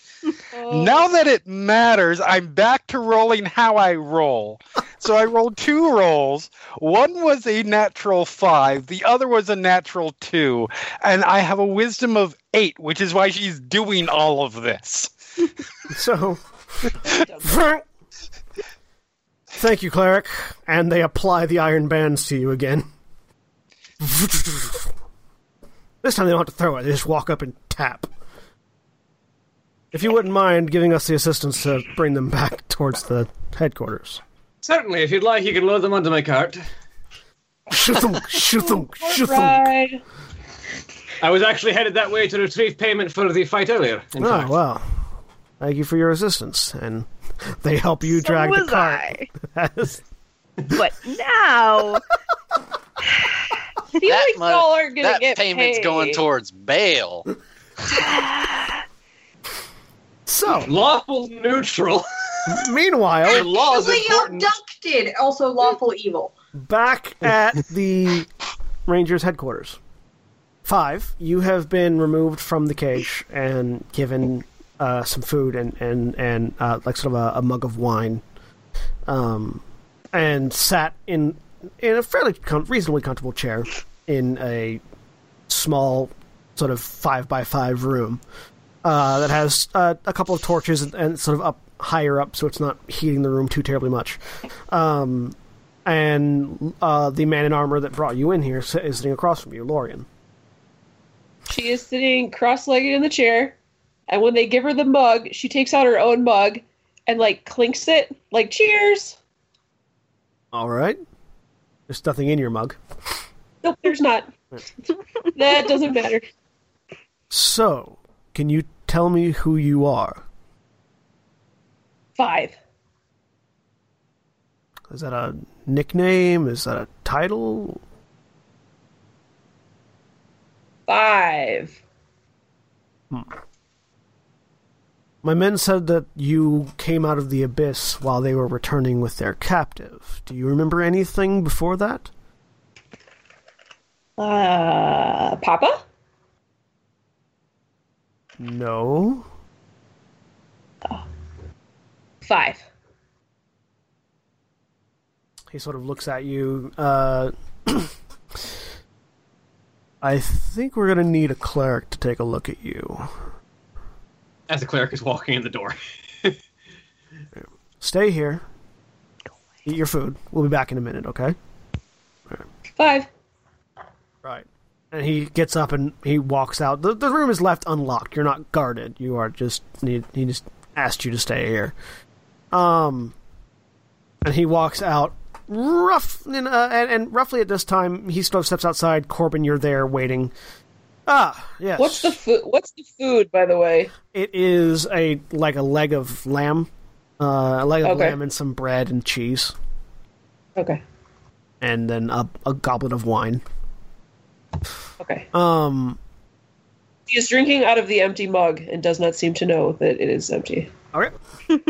B: Oh. Now that it matters, I'm back to rolling how I roll. So I rolled two rolls. One was a natural five, the other was a natural two, and I have a wisdom of eight, which is why she's doing all of this.
A: So, thank you, cleric. And they apply the iron bands to you again. This time they don't have to throw it; they just walk up and tap. If you wouldn't mind giving us the assistance to bring them back towards the headquarters.
D: Certainly, if you'd like, you can load them onto my cart.
A: Shoot them! Shoot them! Shoot them!
D: I was actually headed that way to retrieve payment for the fight earlier. In
A: Oh
D: fact.
A: well. Thank you for your assistance, and they help you
F: So
A: drag the
F: was
A: cart.
F: I. But now,
C: I feel
G: That
C: like y'all aren't gonna
G: that
C: get
G: payment's
C: paid.
G: going towards bail.
A: so,
D: Lawful neutral.
A: meanwhile,
D: law is
E: Really
D: important.
E: abducted, also lawful evil.
A: back at the Rangers headquarters. Five, you have been removed from the cage and given uh, some food and and and uh, like sort of a, a mug of wine, um, and sat in in a fairly com- reasonably comfortable chair in a small sort of five by five room uh, that has uh, a couple of torches and, and sort of up higher up, so it's not heating the room too terribly much. Um, and uh, the man in armor that brought you in here is sitting across from you, Lorian.
C: She is sitting cross-legged in the chair, and when they give her the mug, she takes out her own mug and like clinks it, like cheers.
A: All right. There's nothing in your mug.
C: Nope, there's not. that doesn't matter.
A: So, can you tell me who you are?
C: Five.
A: Is that a nickname? Is that a title?
C: Five.
A: My men said that you came out of the abyss while they were returning with their captive. Do you remember anything before that?
C: Uh, Papa?
A: No.
C: Five.
A: He sort of looks at you. Uh, I think we're going to need a cleric to take a look at you.
D: As the cleric is walking in the door.
A: Stay here. Eat your food. We'll be back in a minute, okay?
C: Five.
A: Right. And he gets up and he walks out. The, the room is left unlocked. You're not guarded. You are just he, he just asked you to stay here. Um, and he walks out. Rough and, uh, and, and roughly at this time, he still steps outside. Korbyn, you're there waiting. Ah, yes.
C: What's the food? What's the food, by the way?
A: It is a like a leg of lamb, uh, a leg of
C: Okay.
A: lamb and some bread and cheese,
C: Okay.
A: and then a, a goblet of wine.
C: Okay.
A: Um,
C: He is drinking out of the empty mug and does not seem to know that it is empty.
A: All right.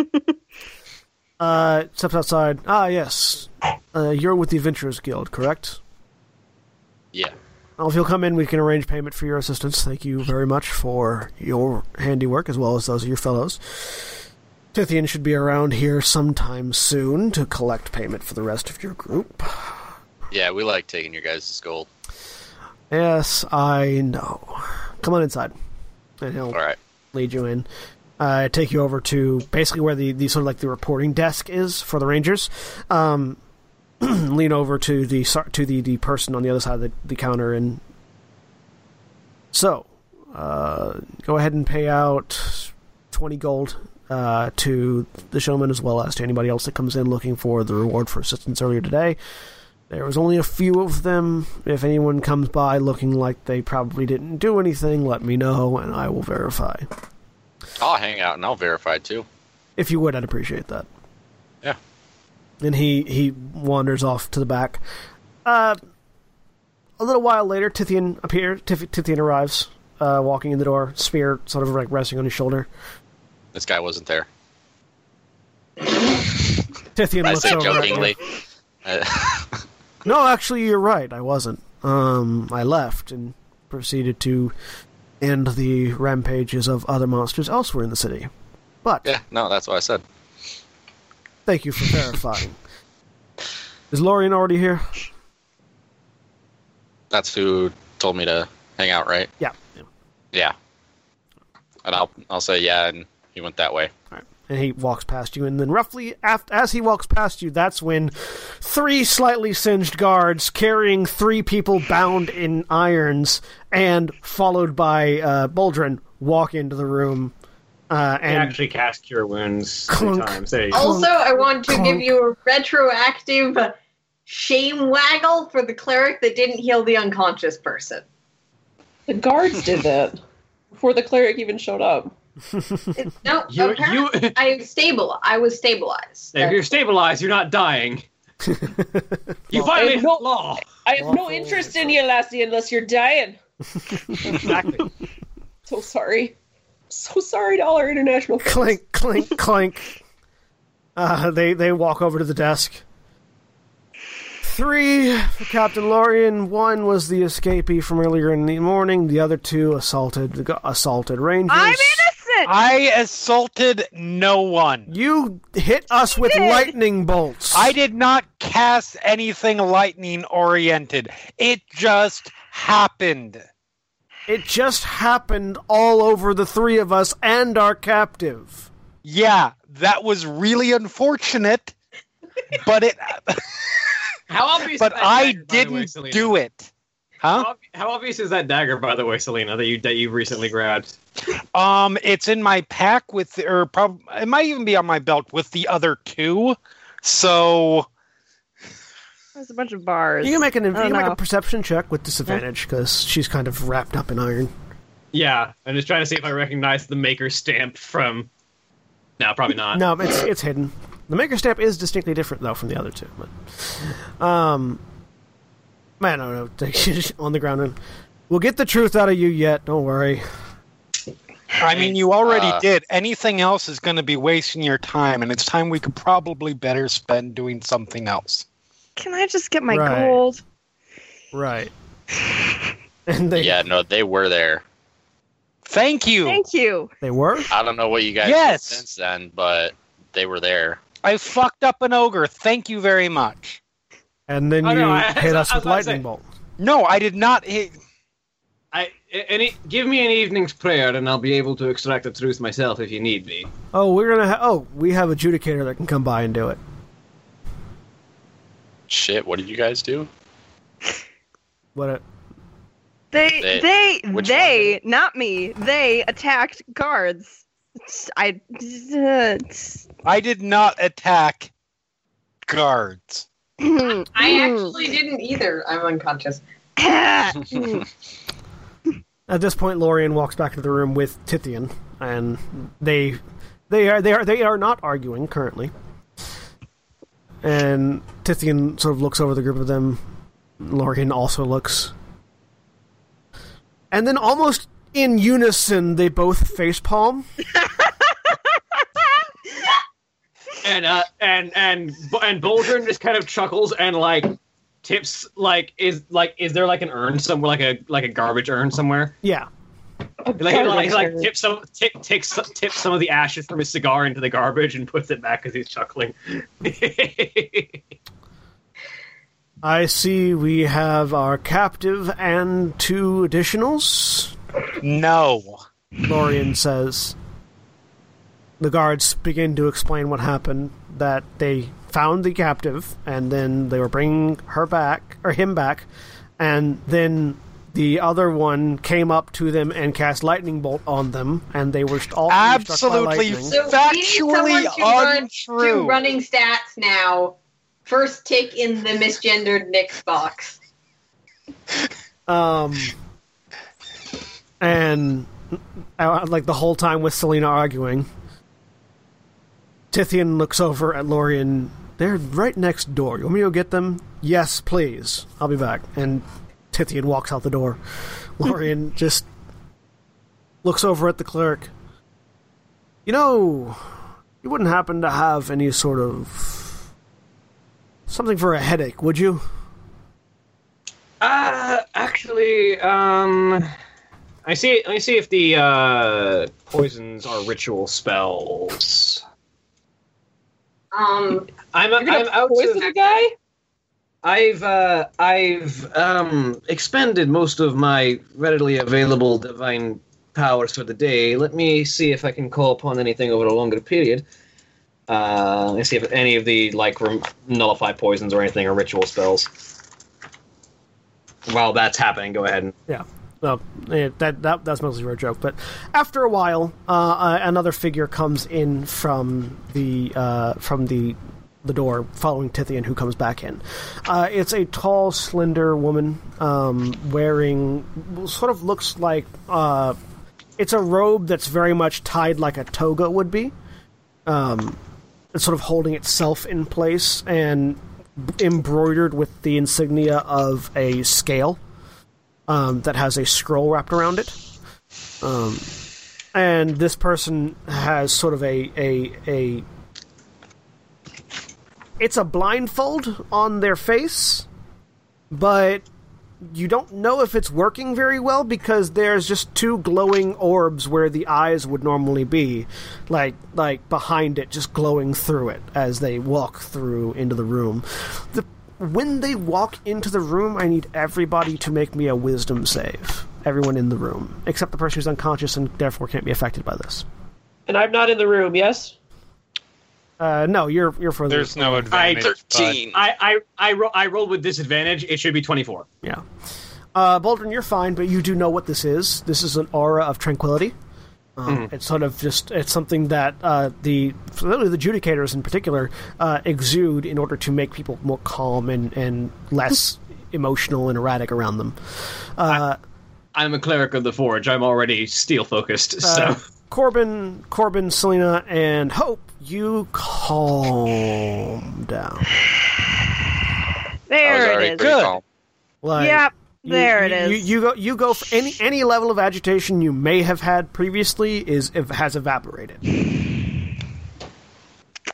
A: uh, steps outside. Ah, yes. Uh, you're with the Adventurers Guild, correct?
G: Yeah.
A: Well, if you'll come in, we can arrange payment for your assistance. Thank you very much for your handiwork, as well as those of your fellows. Tithian should be around here sometime soon to collect payment for the rest of your group.
G: Yeah, we like taking your guys' gold.
A: Yes, I know. Come on inside. And he'll
G: All right.
A: lead you in. Uh, take you over to basically where the, the sort of like the reporting desk is for the Rangers. Um, lean over to the to the, the person on the other side of the, the counter and so uh, go ahead and pay out twenty gold uh, to the showman as well as to anybody else that comes in looking for the reward for assistance earlier today. There was only a few of them. If anyone comes by looking like they probably didn't do anything, let me know and I will verify.
G: I'll hang out and I'll verify too.
A: If you would, I'd appreciate that.
G: Yeah.
A: And he he wanders off to the back. Uh, a little while later, Tithian appears. Tif- Tithian arrives, uh, walking in the door, spear sort of like resting on his shoulder.
G: This guy wasn't there.
A: Tithian
G: I
A: looks
G: say
A: over. at you. No, actually, you're right. I wasn't. Um, I left and proceeded to end the rampages of other monsters elsewhere in the city. But
G: yeah, no, that's what I said.
A: thank you for verifying. Is Lorian already here?
G: That's who told me to hang out, right?
A: Yeah. yeah.
G: Yeah. And I'll I'll say yeah, and he went that way.
A: All right. And he walks past you, and then roughly after, as he walks past you, that's when three slightly singed guards carrying three people bound in irons and followed by uh, Boldrin walk into the room. Uh,
D: And
A: and
D: actually cast cure wounds three
A: Clunk.
D: times. You.
E: Also, I want to give you a retroactive shame waggle for the cleric that didn't heal the unconscious person.
C: The guards did that before the cleric even showed up.
E: It- no,
D: You, you,
E: I stable. I was stabilized.
D: if you're stabilized, you're not dying. you violated
C: no-
D: law.
C: I have no interest in you, Lassie, unless you're dying.
D: Exactly.
C: So sorry. So sorry to all our international friends.
A: clink, clink, clink. Uh, they they walk over to the desk. Three for Captain Lorian. One was the escapee from earlier in the morning. The other two assaulted assaulted rangers.
F: I'm innocent.
B: I assaulted no one.
A: You hit us with
F: did.
A: lightning bolts.
B: I did not cast anything lightning oriented. It just happened.
A: It just happened all over the three of us and our captive.
B: Yeah, that was really unfortunate, but it
D: How obvious?
B: but
D: is that
B: I
D: dagger, by the way,
B: didn't
D: Selina?
B: do it. Huh?
D: How, obvious is that dagger, by the way, Selina, that you that you recently grabbed?
B: Um, it's in my pack with, or prob- it might even be on my belt with the other two. So
F: There's a bunch of bars.
A: You can make an you can
F: don't
A: make a perception check with disadvantage because she's kind of wrapped up in iron.
D: Yeah, I'm just trying to see if I recognize the maker stamp from. No, probably not.
A: No, it's it's hidden. The maker stamp is distinctly different though from the other two. But, um, man, I don't know. On the ground and we'll get the truth out of you yet. Don't worry.
B: I mean, you already
G: Uh,
B: did. Anything else is going to be wasting your time, and it's time we could probably better spend doing something else.
F: Can I just get my
A: Right.
F: gold?
A: Right. And they
G: Yeah, no, they were there.
B: Thank you.
F: Thank you.
A: they were.
G: I don't know what you guys
B: Yes.
G: did since then, but they were there.
B: I fucked up an ogre. Thank you very much.
A: And then
D: Oh,
A: you
D: no, I-
A: hit
D: I-
A: us
D: I
A: with
D: was
A: lightning
D: say-
A: bolt.
B: No, I did not hit.
D: I any give me an evening's prayer, and I'll be able to extract the truth myself if you need me.
A: Oh, we're gonna. Ha- oh, we have adjudicator that can come by and do it.
G: Shit, what did you guys do?
A: What? A,
F: They,
G: They-
F: they, they, not me. They attacked guards. I,
B: I did not attack guards.
E: I mm-hmm. actually didn't either. I'm unconscious.
A: At this point, Lorian walks back into the room with Tithian, and they they are they are they are not arguing currently. And Tithian sort of looks over the group of them. Lorian also looks, and then almost in unison, they both facepalm.
D: And uh, and and and Boldrin just kind of chuckles and like tips like is like is there like an urn somewhere like a like a garbage urn somewhere?
A: Yeah,
D: Like like, like tips some tip, takes tips some of the ashes from his cigar into the garbage and puts it back as he's chuckling.
A: I see. We have our captive and two additionals.
B: No.
A: Lorian says. The guards begin to explain what happened. That they found the captive, and then they were bringing her back or him back, and then the other one came up to them and cast lightning bolt on them, and they were all three by
B: Absolutely
A: lightning.
E: So we need
B: Factually
E: someone to run
B: untrue.
E: to running stats now. First tick in the misgendered Nyx's box.
A: Um, and uh, like the whole time with Selina arguing, Tithian looks over at Lorian. They're right next door. You want me to go get them? Yes, please. I'll be back. And Tithian walks out the door. Lorian just looks over at the clerk. You know, you wouldn't happen to have any sort of something for a headache, would you?
D: Uh, actually, um, I see. Let me see if the uh, poisons are ritual spells.
E: Um,
D: I'm
C: You're
D: I'm out
C: poison
D: of,
C: a guy?
D: I've uh, I've um, expended most of my readily available divine powers for the day. Let me see if I can call upon anything over a longer period. Uh, let me see if any of the like rem- nullify poisons or anything or ritual spells. While that's happening, go ahead and
A: Yeah. Well, that, that that's mostly for a joke. But after a while, uh, uh, another figure comes in from the uh, from the the door, following Tithian, who comes back in. Uh, it's a tall, slender woman um, wearing sort of looks like uh, it's a robe that's very much tied like a toga would be. Um, it's sort of holding itself in place and embroidered with the insignia of a scale um, that has a scroll wrapped around it. Um, and this person has sort of a, a a it's a blindfold on their face, but you don't know if it's working very well because there's just two glowing orbs where the eyes would normally be, like like behind it, just glowing through it as they walk through into the room. The when they walk into the room, I need everybody to make me a wisdom save. Everyone in the room, except the person who's unconscious and therefore can't be affected by this.
C: And I'm not in the room, yes?
A: Uh, no, you're you're further.
B: There's no advantage. but-
G: Thirteen.
D: I I I, ro- I rolled with disadvantage. It should be twenty four.
A: Yeah. Uh, Boldrin, you're fine, but you do know what this is. This is an aura of tranquility. Um, It's sort of just it's something that uh, the really the adjudicators in particular uh, exude in order to make people more calm and, and less emotional and erratic around them. Uh,
D: I'm a cleric of the forge. I'm already steel focused.
A: uh,
D: So
A: Korbyn, Korbyn, Selina, and Hope, you calm down.
F: There it is.
B: Good.
A: Like,
F: Yep,
A: you-
F: there it
A: you,
F: is.
A: You, you go. You go. For any any level of agitation you may have had previously is has evaporated, and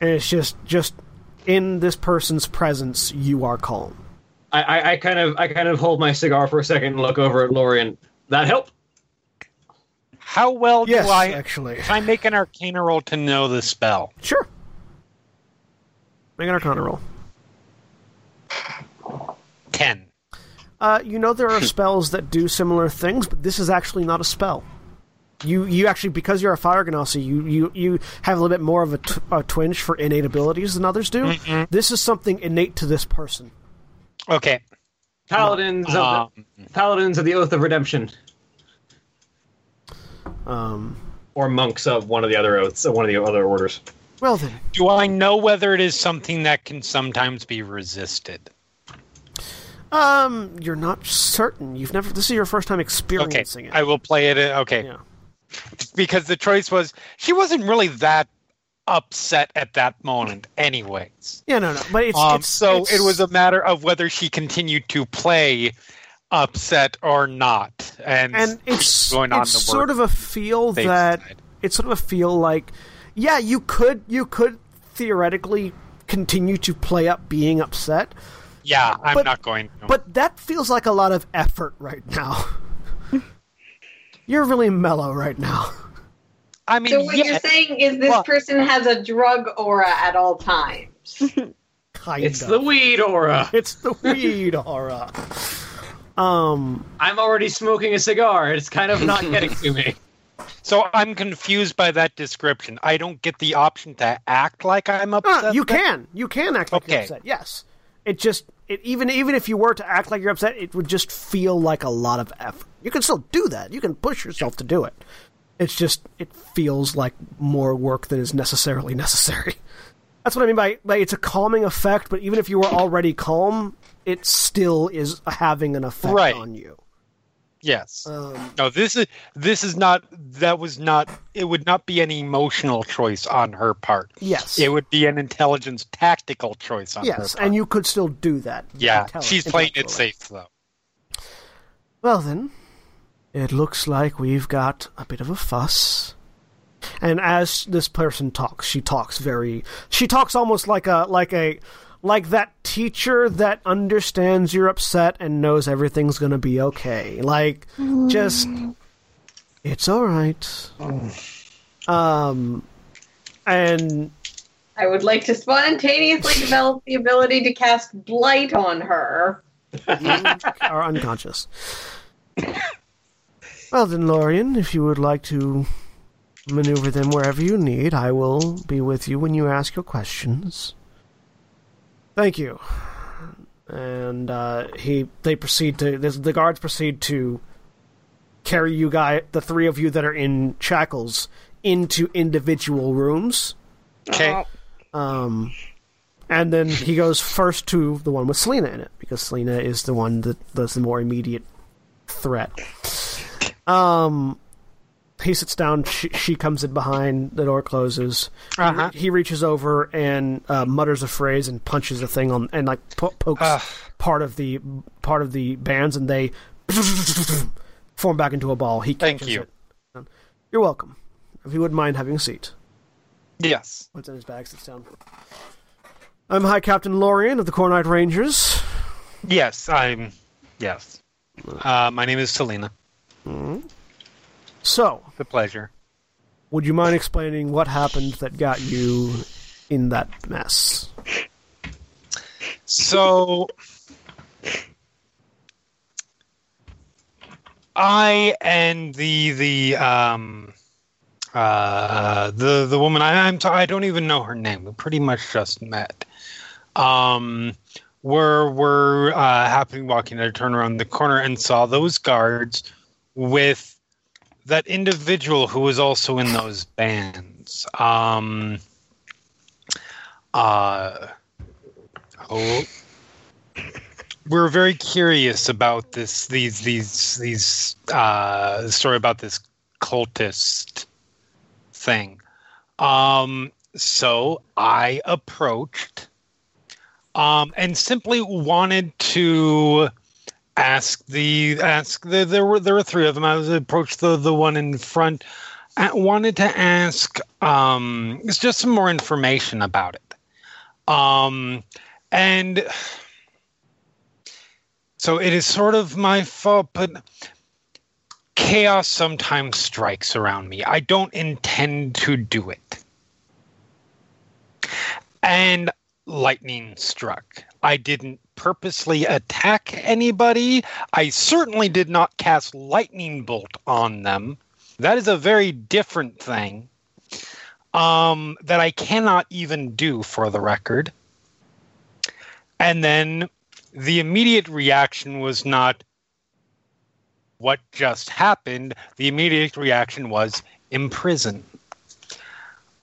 A: it's just just in this person's presence you are calm.
D: I, I, I kind of I kind of hold my cigar for a second and look over at Lorian. That help?
B: How well
A: Yes,
B: do I?
A: actually,
B: Can I make an Arcana roll to know the spell?
A: sure. Make an Arcana roll.
B: Ten.
A: Uh, you know there are spells that do similar things, but this is actually not a spell. You you actually because you're a fire genasi, you you you have a little bit more of a, t- a twinge for innate abilities than others do. This is something innate to this person.
B: Okay.
D: Paladins of
B: Um,
D: the, Paladins of the Oath of Redemption,
A: Um,
D: or monks of one of the other oaths, of one of the other orders.
A: well then,
B: do I know whether it is something that can sometimes be resisted?
A: Um, you're not certain. You've never. This is your first time experiencing it.
B: Okay,
A: experiencing
B: I will play it. uh, Okay,
A: Yeah.
B: because the choice was she wasn't really that upset at that moment, anyways.
A: Yeah, no, no, but it's,
B: Um,
A: it's
B: so
A: it's-
B: it was a matter of whether she continued to play upset or not, and,
A: and it's
B: going on
A: it's
B: the
A: sort of a feel that
B: side.
A: it's sort of a feel like yeah you could you could theoretically continue to play up being upset
B: yeah, I'm
A: but-
B: not going. To.
A: but that feels like a lot of effort right now you're really mellow right now
B: I mean,
E: So what
B: yeah,
E: you're saying is this
B: Well-
E: person has a drug aura at all times.
A: Kinda.
D: It's the weed aura.
A: it's the weed aura um
D: I'm already smoking a cigar. It's kind of not getting to me.
B: so I'm confused by that description. I don't get the option to act like I'm
A: uh,
B: upset.
A: you can you can act like you're
B: Okay.
A: upset yes it just it even even if you were to act like you're upset it would just feel like a lot of effort. You can still do that. You can push yourself to do it. It's just it feels like more work than is necessarily necessary. That's what i mean by, by it's a calming effect but even if you were already calm it still is having an effect
B: Right.
A: on you
B: Yes.
A: um,
B: No, this is this is not. That was not. It would not be an emotional choice on her part.
A: yes
B: It would be an intelligence tactical choice on her
A: yes and you could still do that
B: yeah, she's playing it safe though.
A: Well then, it looks like we've got a bit of a fuss. And as this person talks, she talks very she talks almost like a like a like that teacher that understands you're upset and knows everything's going to be okay. Like just it's all right. Um and
E: I would like to spontaneously develop the ability to cast blight on her.
A: are unconscious. Well then, Lorian, if you would like to maneuver them wherever you need, I will be with you when you ask your questions. Thank you. And uh, he, they proceed to the, the guards proceed to carry you guy, the three of you that are in shackles, into individual rooms.
B: Okay.
A: Um, and then he goes first to the one with Selina in it because Selina is the one that does the more immediate threat. Um, he sits down. She, she comes in behind. The door closes. He
B: Uh-huh.
A: He, reaches over and uh, mutters a phrase and punches a thing on and like po- pokes
B: Ugh.
A: part of the part of the bands and they form back into a ball. He
B: Thank you.
A: it. You're welcome. If you wouldn't mind having a seat.
B: Yes.
A: What's in his bag? Sits down. I'm High Captain Lorian of the Cornite Rangers.
B: Yes. I'm. Yes. Uh, my name is Selina.
A: So,
B: The pleasure.
A: would you mind explaining what happened that got you in that mess?
B: So I and the the um uh the the woman I, I'm sorry I don't even know her name. We pretty much just met. Um were were uh, happening walking. I turned around the corner and saw those guards with that individual who was also in those bands. Um, uh, oh, we're very curious about this. These these these uh, story about this cultist thing. Um, so I approached um, and simply wanted to ask the ask the, there were there were three of them. I was approached the the one in front. I wanted to ask um, it's just some more information about it. Um, and so it is sort of my fault, but chaos sometimes strikes around me. I don't intend to do it. And lightning struck. I didn't purposely attack anybody. I certainly did not cast lightning bolt on them. That is a very different thing um, that I cannot even do for the record. And then the immediate reaction was not what just happened. The immediate reaction was imprison.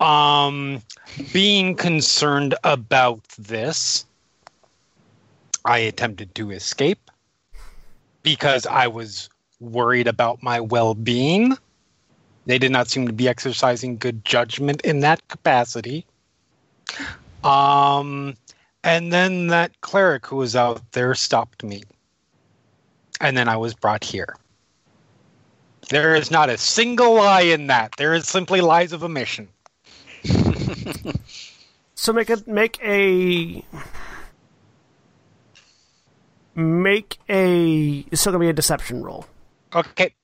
B: Um, being concerned about this, I attempted to escape because I was worried about my well being. They did not seem to be exercising good judgment in that capacity. Um, and then that cleric who was out there stopped me. And then I was brought here. There is not a single lie in that. There is simply lies of omission.
A: So make a make a make a it's still gonna be a deception roll.
B: Okay.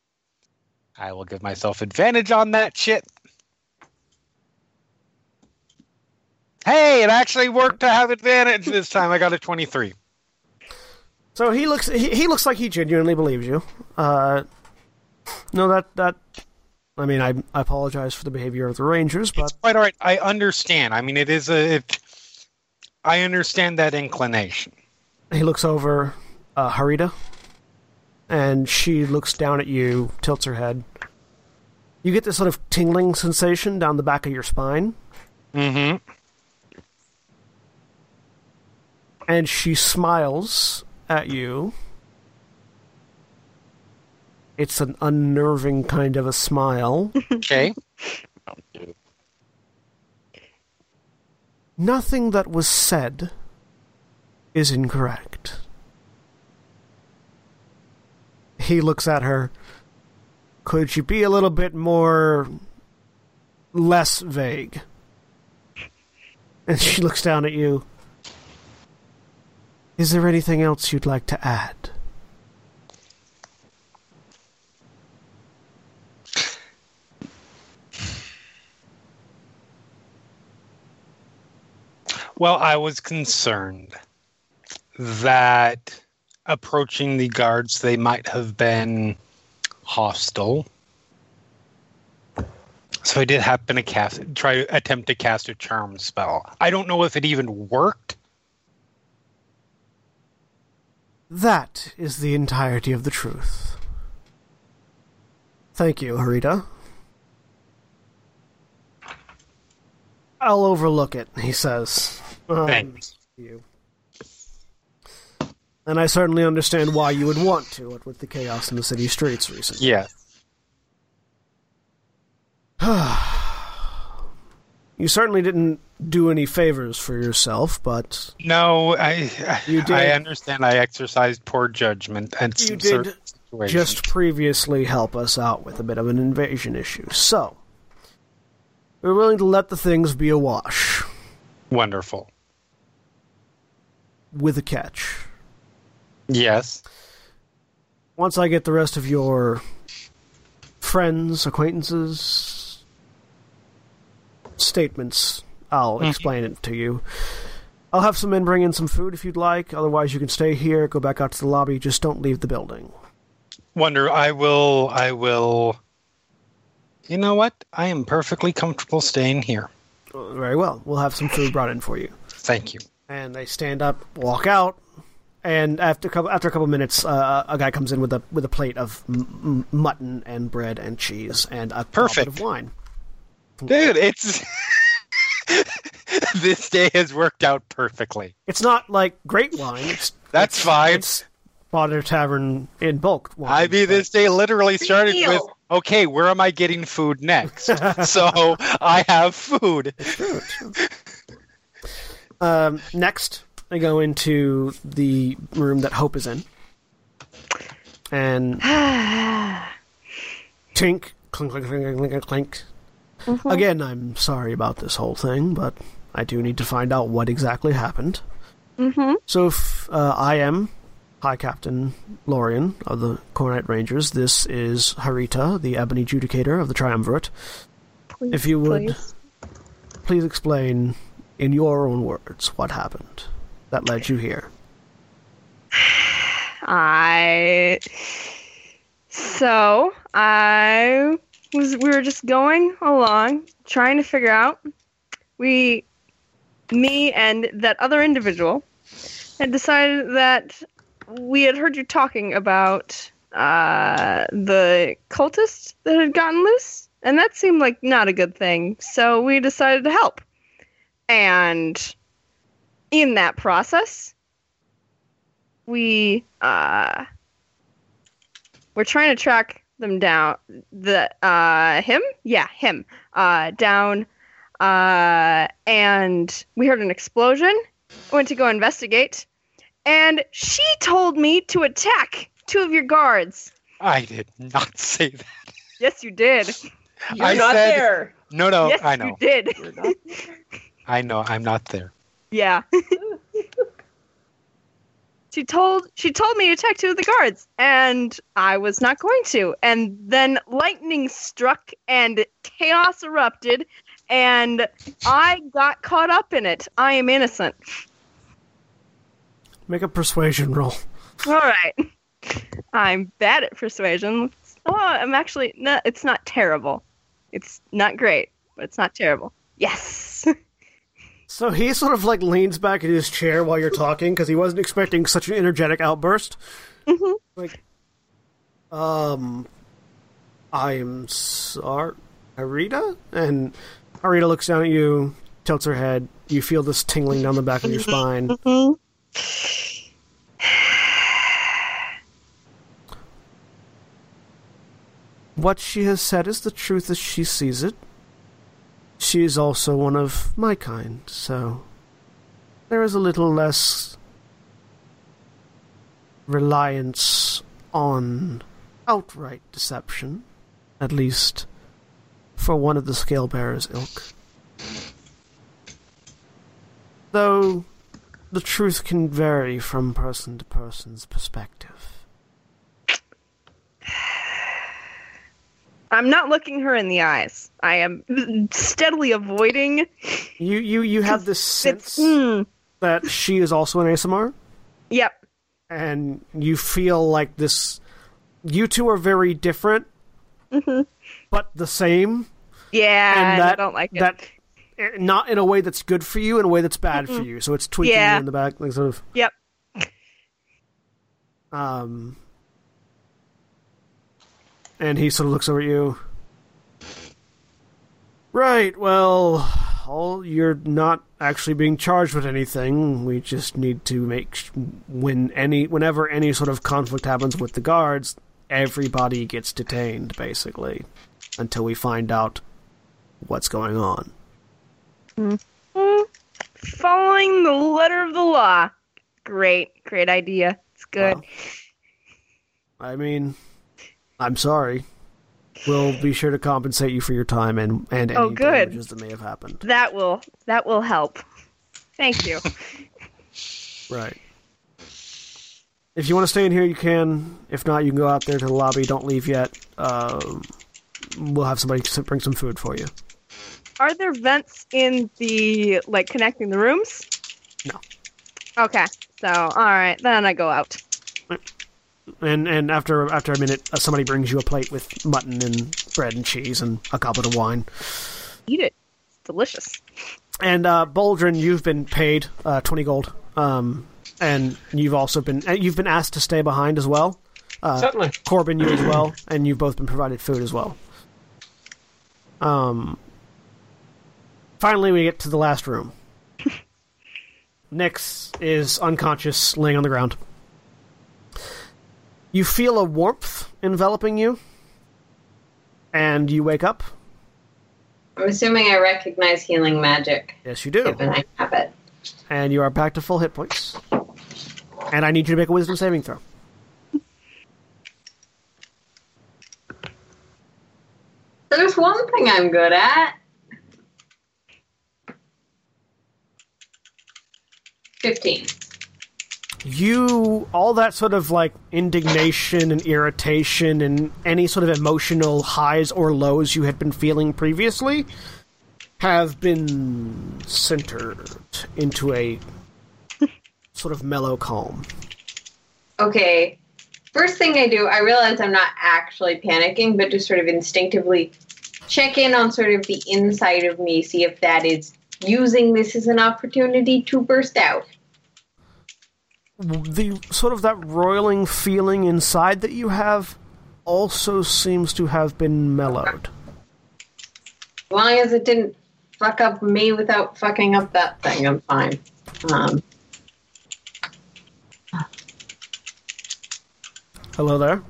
B: I will give myself advantage on that shit. Hey, it actually worked to have advantage this time. I got a 23.
A: So he looks he, he looks like he genuinely believes you. Uh, no, that that I mean I I apologize for the behavior of the Rangers, but
B: It's quite all right. I understand. I mean, it is a. It, I understand that inclination.
A: He looks over uh, Harita, and she looks down at you, tilts her head. You get this sort of tingling sensation down the back of your spine,
B: Mm-hmm.
A: and she smiles at you. It's an unnerving kind of a smile.
B: Okay.
A: Nothing that was said is incorrect. He looks at her. Could you be a little bit more less vague? And she looks down at you. Is there anything else you'd like to add?
B: Well, I was concerned that approaching the guards, they might have been hostile. So I did happen to cast, try attempt to cast a charm spell. I don't know if it even worked.
A: That is the entirety of the truth. Thank you, Harita. I'll overlook it, he says. Um,
B: Thanks.
A: you. And I certainly understand why you would want to, what with the chaos in the city streets recently.
B: Yeah.
A: You certainly didn't do any favors for yourself, but
B: No, I
A: You did.
B: I understand. I exercised poor judgment and
A: You did just previously help us out with a bit of an invasion issue. So, we're willing to let the things be a wash,
B: wonderful.
A: with a catch.
B: Yes.
A: Once I get the rest of your friends, acquaintances, statements, I'll
B: Mhm.
A: explain it to you. I'll have some men bring in some food if you'd like. Otherwise, you can stay here, go back out to the lobby. Just don't leave the building.
B: Wonder. I will. I will. You know what? I am perfectly comfortable staying here.
A: Very well. We'll have some food brought in for you.
B: Thank you.
A: And they stand up, walk out, and after a couple after a couple minutes, uh, a guy comes in with a with a plate of m- m- mutton and bread and cheese and a
B: Perfect.
A: of wine.
B: Dude, it's this day has worked out perfectly.
A: It's not like great wine. It's,
B: That's
A: it's,
B: fine.
A: It's bought at a tavern in bulk. Wine,
B: I mean,
A: but-
B: this day literally started with, okay, where am I getting food next? so I have food.
A: True, true. um, next, I go into the room that Hope is in, and tink, clink, clink, clink, clink, clink, clink. Again, I'm sorry about this whole thing, but I do need to find out what exactly happened.
F: Mm-hmm.
A: So, if, uh, I am High Captain Lorian of the Cornite Rangers. This is Harita, the Ebony Judicator of the Triumvirate.
F: Please,
A: If you would-
F: please.
A: Please explain, in your own words, what happened that led you here.
F: I. So I was. We were just going along, trying to figure out. We, me, and that other individual, had decided that we had heard you talking about uh, the cultist that had gotten loose, and that seemed like not a good thing. So we decided to help. And in that process, we uh we're trying to track them down the uh him yeah him uh down uh and we heard an explosion went to go investigate and she told me to attack two of your guards
B: I did not say that.
F: yes you did
C: You're
B: I
C: not
B: said-
C: there.
B: No, no,
F: yes
B: I know.
F: did
C: You're not
B: I know. I'm not there.
F: Yeah. She told she told me to attack two of the guards and i was not going to. And then lightning struck and chaos erupted and i got caught up in it. I am innocent.
A: Make a persuasion roll.
F: all right. I'm bad at persuasion. Oh i'm actually no it's not terrible. It's not great but it's not terrible. Yes
A: So he sort of like leans back in his chair while you're talking because he wasn't expecting such an energetic outburst.
F: Mhm.
A: Like, um, I am sorry, Arita? And Arita looks down at you, tilts her head. You feel this tingling down the back of your spine. What she has said is the truth as she sees it. She is also one of my kind, so there is a little less reliance on outright deception, at least for one of the scale bearers ilk. Though the truth can vary from person to person's perspective.
F: I'm not looking her in the eyes i am steadily avoiding
A: You you you have this sense
F: mm,
A: that she is also an Aasimar,
F: yep
A: and you feel like this. You two are very different, but the same.
F: yeah
A: and that
F: i don't like it
A: that eh, not in a way that's good for you, in a way that's bad for you. So it's tweaking
F: Yeah.
A: you in the back, like sort of.
F: yep
A: Um, and he sort of looks over at you. Right. Well, all you're not actually being charged with anything. We just need to make when any whenever any sort of conflict happens with the guards, everybody gets detained basically until we find out what's going on.
F: Mm, following the letter of the law. Great, great idea. It's good.
A: Well, I mean, I'm sorry. We'll be sure to compensate you for your time and and any
F: Oh, good.
A: damages that may have happened.
F: That will that will help. Thank you.
A: Right. If you want to stay in here, you can. If not, you can go out there to the lobby. Don't leave yet. Um, we'll have somebody bring some food for you.
F: Are there vents in the like connecting the rooms?
A: No.
F: Okay. So, all right, then I go out.
A: And and after after a minute, uh, somebody brings you a plate with mutton and bread and cheese and a goblet of wine.
F: Eat it. It's delicious.
A: And uh, Boldrin, you've been paid uh, twenty gold um, and you've also been you've been asked to stay behind as well. Uh,
D: Certainly.
A: Korbyn, you as well, and you've both been provided food as well. Um. Finally, we get to the last room. Nyx is unconscious, laying on the ground. You feel a warmth enveloping you, and you wake up.
E: I'm assuming I recognize healing magic,
A: Yes, you do.
E: given I have it.
A: And you are back to full hit points. And I need you to make a wisdom saving throw.
E: There's one thing I'm good at. Fifteen.
A: You all that sort of like indignation and irritation and any sort of emotional highs or lows you had been feeling previously have been centered into a sort of mellow calm.
E: Okay. First thing I do, I realize I'm not actually panicking, but just sort of instinctively check in on sort of the inside of me, see if that is using this as an opportunity to burst out.
A: The sort of that roiling feeling inside that you have also seems to have been mellowed.
E: As long as it didn't fuck up me without fucking up that thing, I'm fine. Um,
A: Hello there.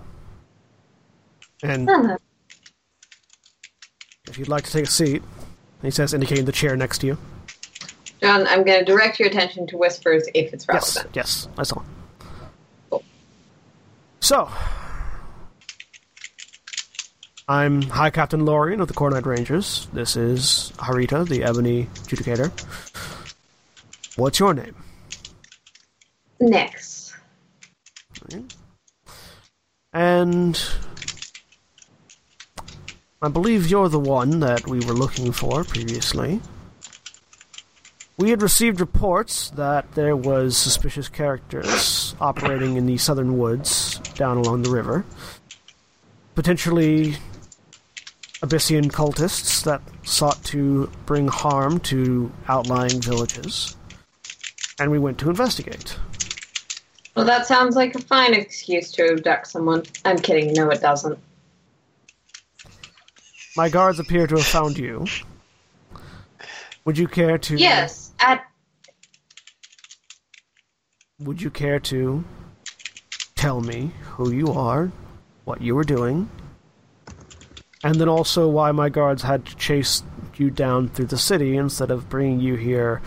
A: And
E: uh,
A: if you'd like to take a seat, he says, indicating the chair next to you.
E: John, I'm going to direct your attention to whispers if it's relevant.
A: yes, yes I saw.
E: Cool.
A: So, I'm High Captain Lorian of the Cornite Rangers. This is Harita, the Ebony Judicator. What's your name?
E: Nyx.
A: And I believe you're the one that we were looking for previously. We had received reports that there was suspicious characters operating in the southern woods down along the river. Potentially Abyssian cultists that sought to bring harm to outlying villages. And we went to investigate.
E: Well, that sounds like a fine excuse to abduct someone. I'm kidding. No, it doesn't.
A: My guards appear to have found you. Would you care to?
E: Yes, at
A: Would you care to tell me who you are, what you were doing, and then also why my guards had to chase you down through the city instead of bringing you here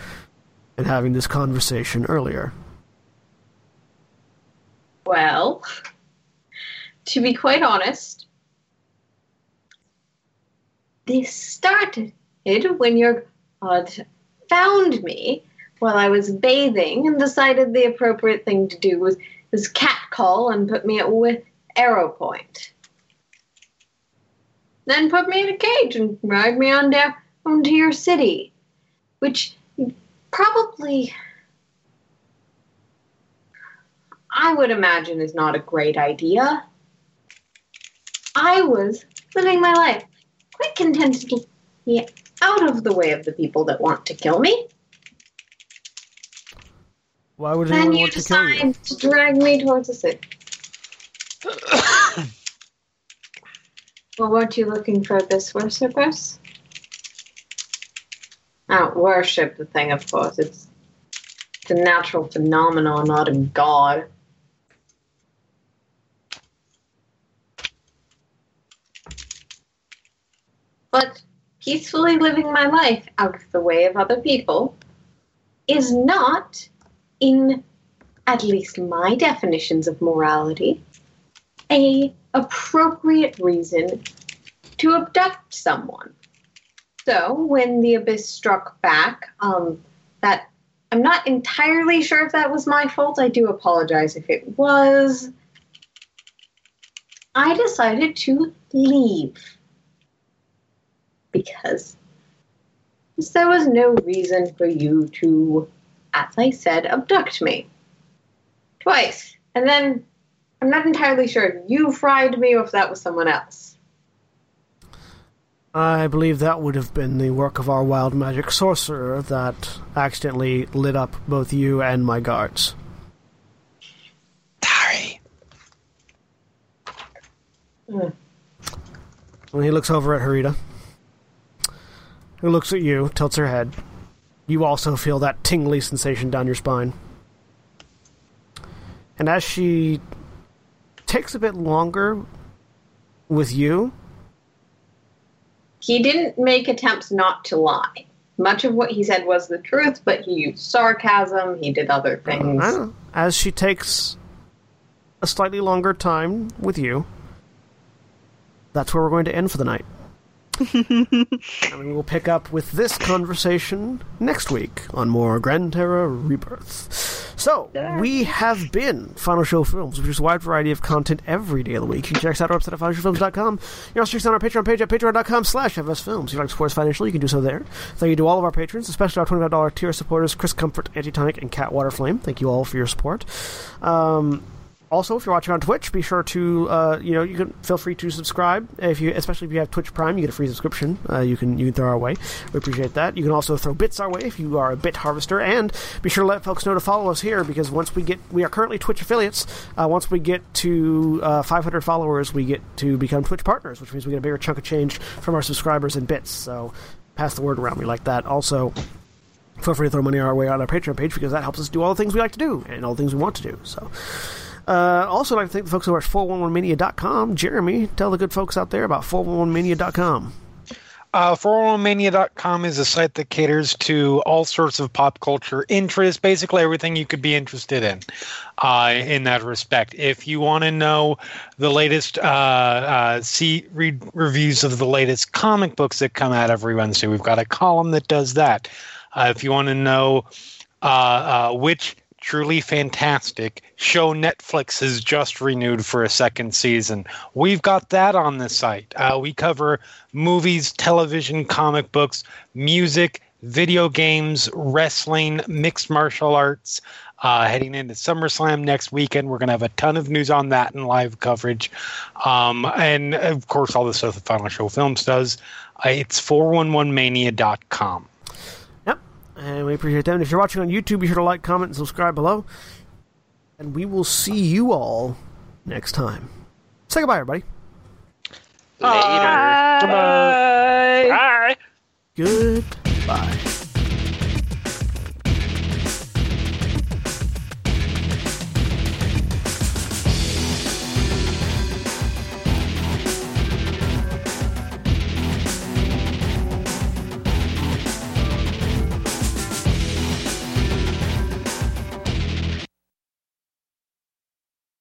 A: and having this conversation earlier?
E: well, to be quite honest, this started when your god found me while I was bathing and decided the appropriate thing to do was was catcall and put me at with arrow point. Then put me in a cage and drag me on down onto your city, which probably I would imagine is not a great idea. I was living my life quite contentedly out of the way of the people that want to kill me.
A: Why would
E: Then
A: anyone
E: you
A: want to kill you?
E: decide to drag me towards the city. well, weren't you looking for this worshippers? Not worship the thing, of course. It's, it's a natural phenomenon, not a god. But peacefully living my life out of the way of other people is not, in at least my definitions of morality, a appropriate reason to abduct someone. So when the abyss struck back, um, that I'm not entirely sure if that was my fault. I do apologize if it was. I decided to leave because there was no reason for you to, as I said, abduct me. Twice. And then I'm not entirely sure if you fried me or if that was someone else.
A: I believe that would have been the work of our wild magic sorcerer that accidentally lit up both you and my guards. Sorry. Mm. When he looks over at Harita who looks at you, tilts her head. You also feel that tingly sensation down your spine. And as she takes a bit longer with you,
E: He didn't make attempts not to lie. Much of what he said was the truth, but he used sarcasm. He did other things.
A: I as she takes a slightly longer time with you, that's where we're going to end for the night. and we will pick up with this conversation next week on more Gran Terra Rebirth. So, we have been Final Show Films, which is a wide variety of content every day of the week. You can check us out on our website at finalshowfilms.com. You can also check us out on our Patreon page at patreon.com slash fsfilms. If you'd like to support us financially, you can do so there. Thank you to all of our patrons, especially our $25 tier supporters, Chris Comfort, Antitonic, and Cat Waterflame. Thank you all for your support. Um, also, if you're watching on Twitch, be sure to uh, you know you can feel free to subscribe. If you, especially if you have Twitch Prime, you get a free subscription. Uh, you can you can throw our way. We appreciate that. You can also throw bits our way if you are a bit harvester, and be sure to let folks know to follow us here because once we get we are currently Twitch affiliates. Uh, once we get to uh, 500 followers, we get to become Twitch partners, which means we get a bigger chunk of change from our subscribers and bits. So pass the word around. We like that. Also feel free to throw money our way on our Patreon page because that helps us do all the things we like to do and all the things we want to do. So, uh, also, I'd like to thank the folks over at 411mania.com. Jeremy, tell the good folks out there about 411mania.com.
B: Uh, 411mania.com is a site that caters to all sorts of pop culture interests, basically everything you could be interested in uh, in that respect. If you want to know the latest, uh, uh, see read reviews of the latest comic books that come out every Wednesday, we've got a column that does that. Uh, if you want to know uh, uh, which truly fantastic show Netflix has just renewed for a second season. We've got that on the site. Uh, we cover movies, television, comic books, music, video games, wrestling, mixed martial arts. Uh, heading into SummerSlam next weekend, we're going to have a ton of news on that and live coverage. Um, and of course, all the stuff that Final Show Films does. Uh, it's 411mania.com.
A: And we appreciate that. And if you're watching on YouTube, be sure to like, comment, and subscribe below. And we will see you all next time. Say goodbye, everybody.
G: Later.
C: Bye.
B: Bye.
A: Goodbye.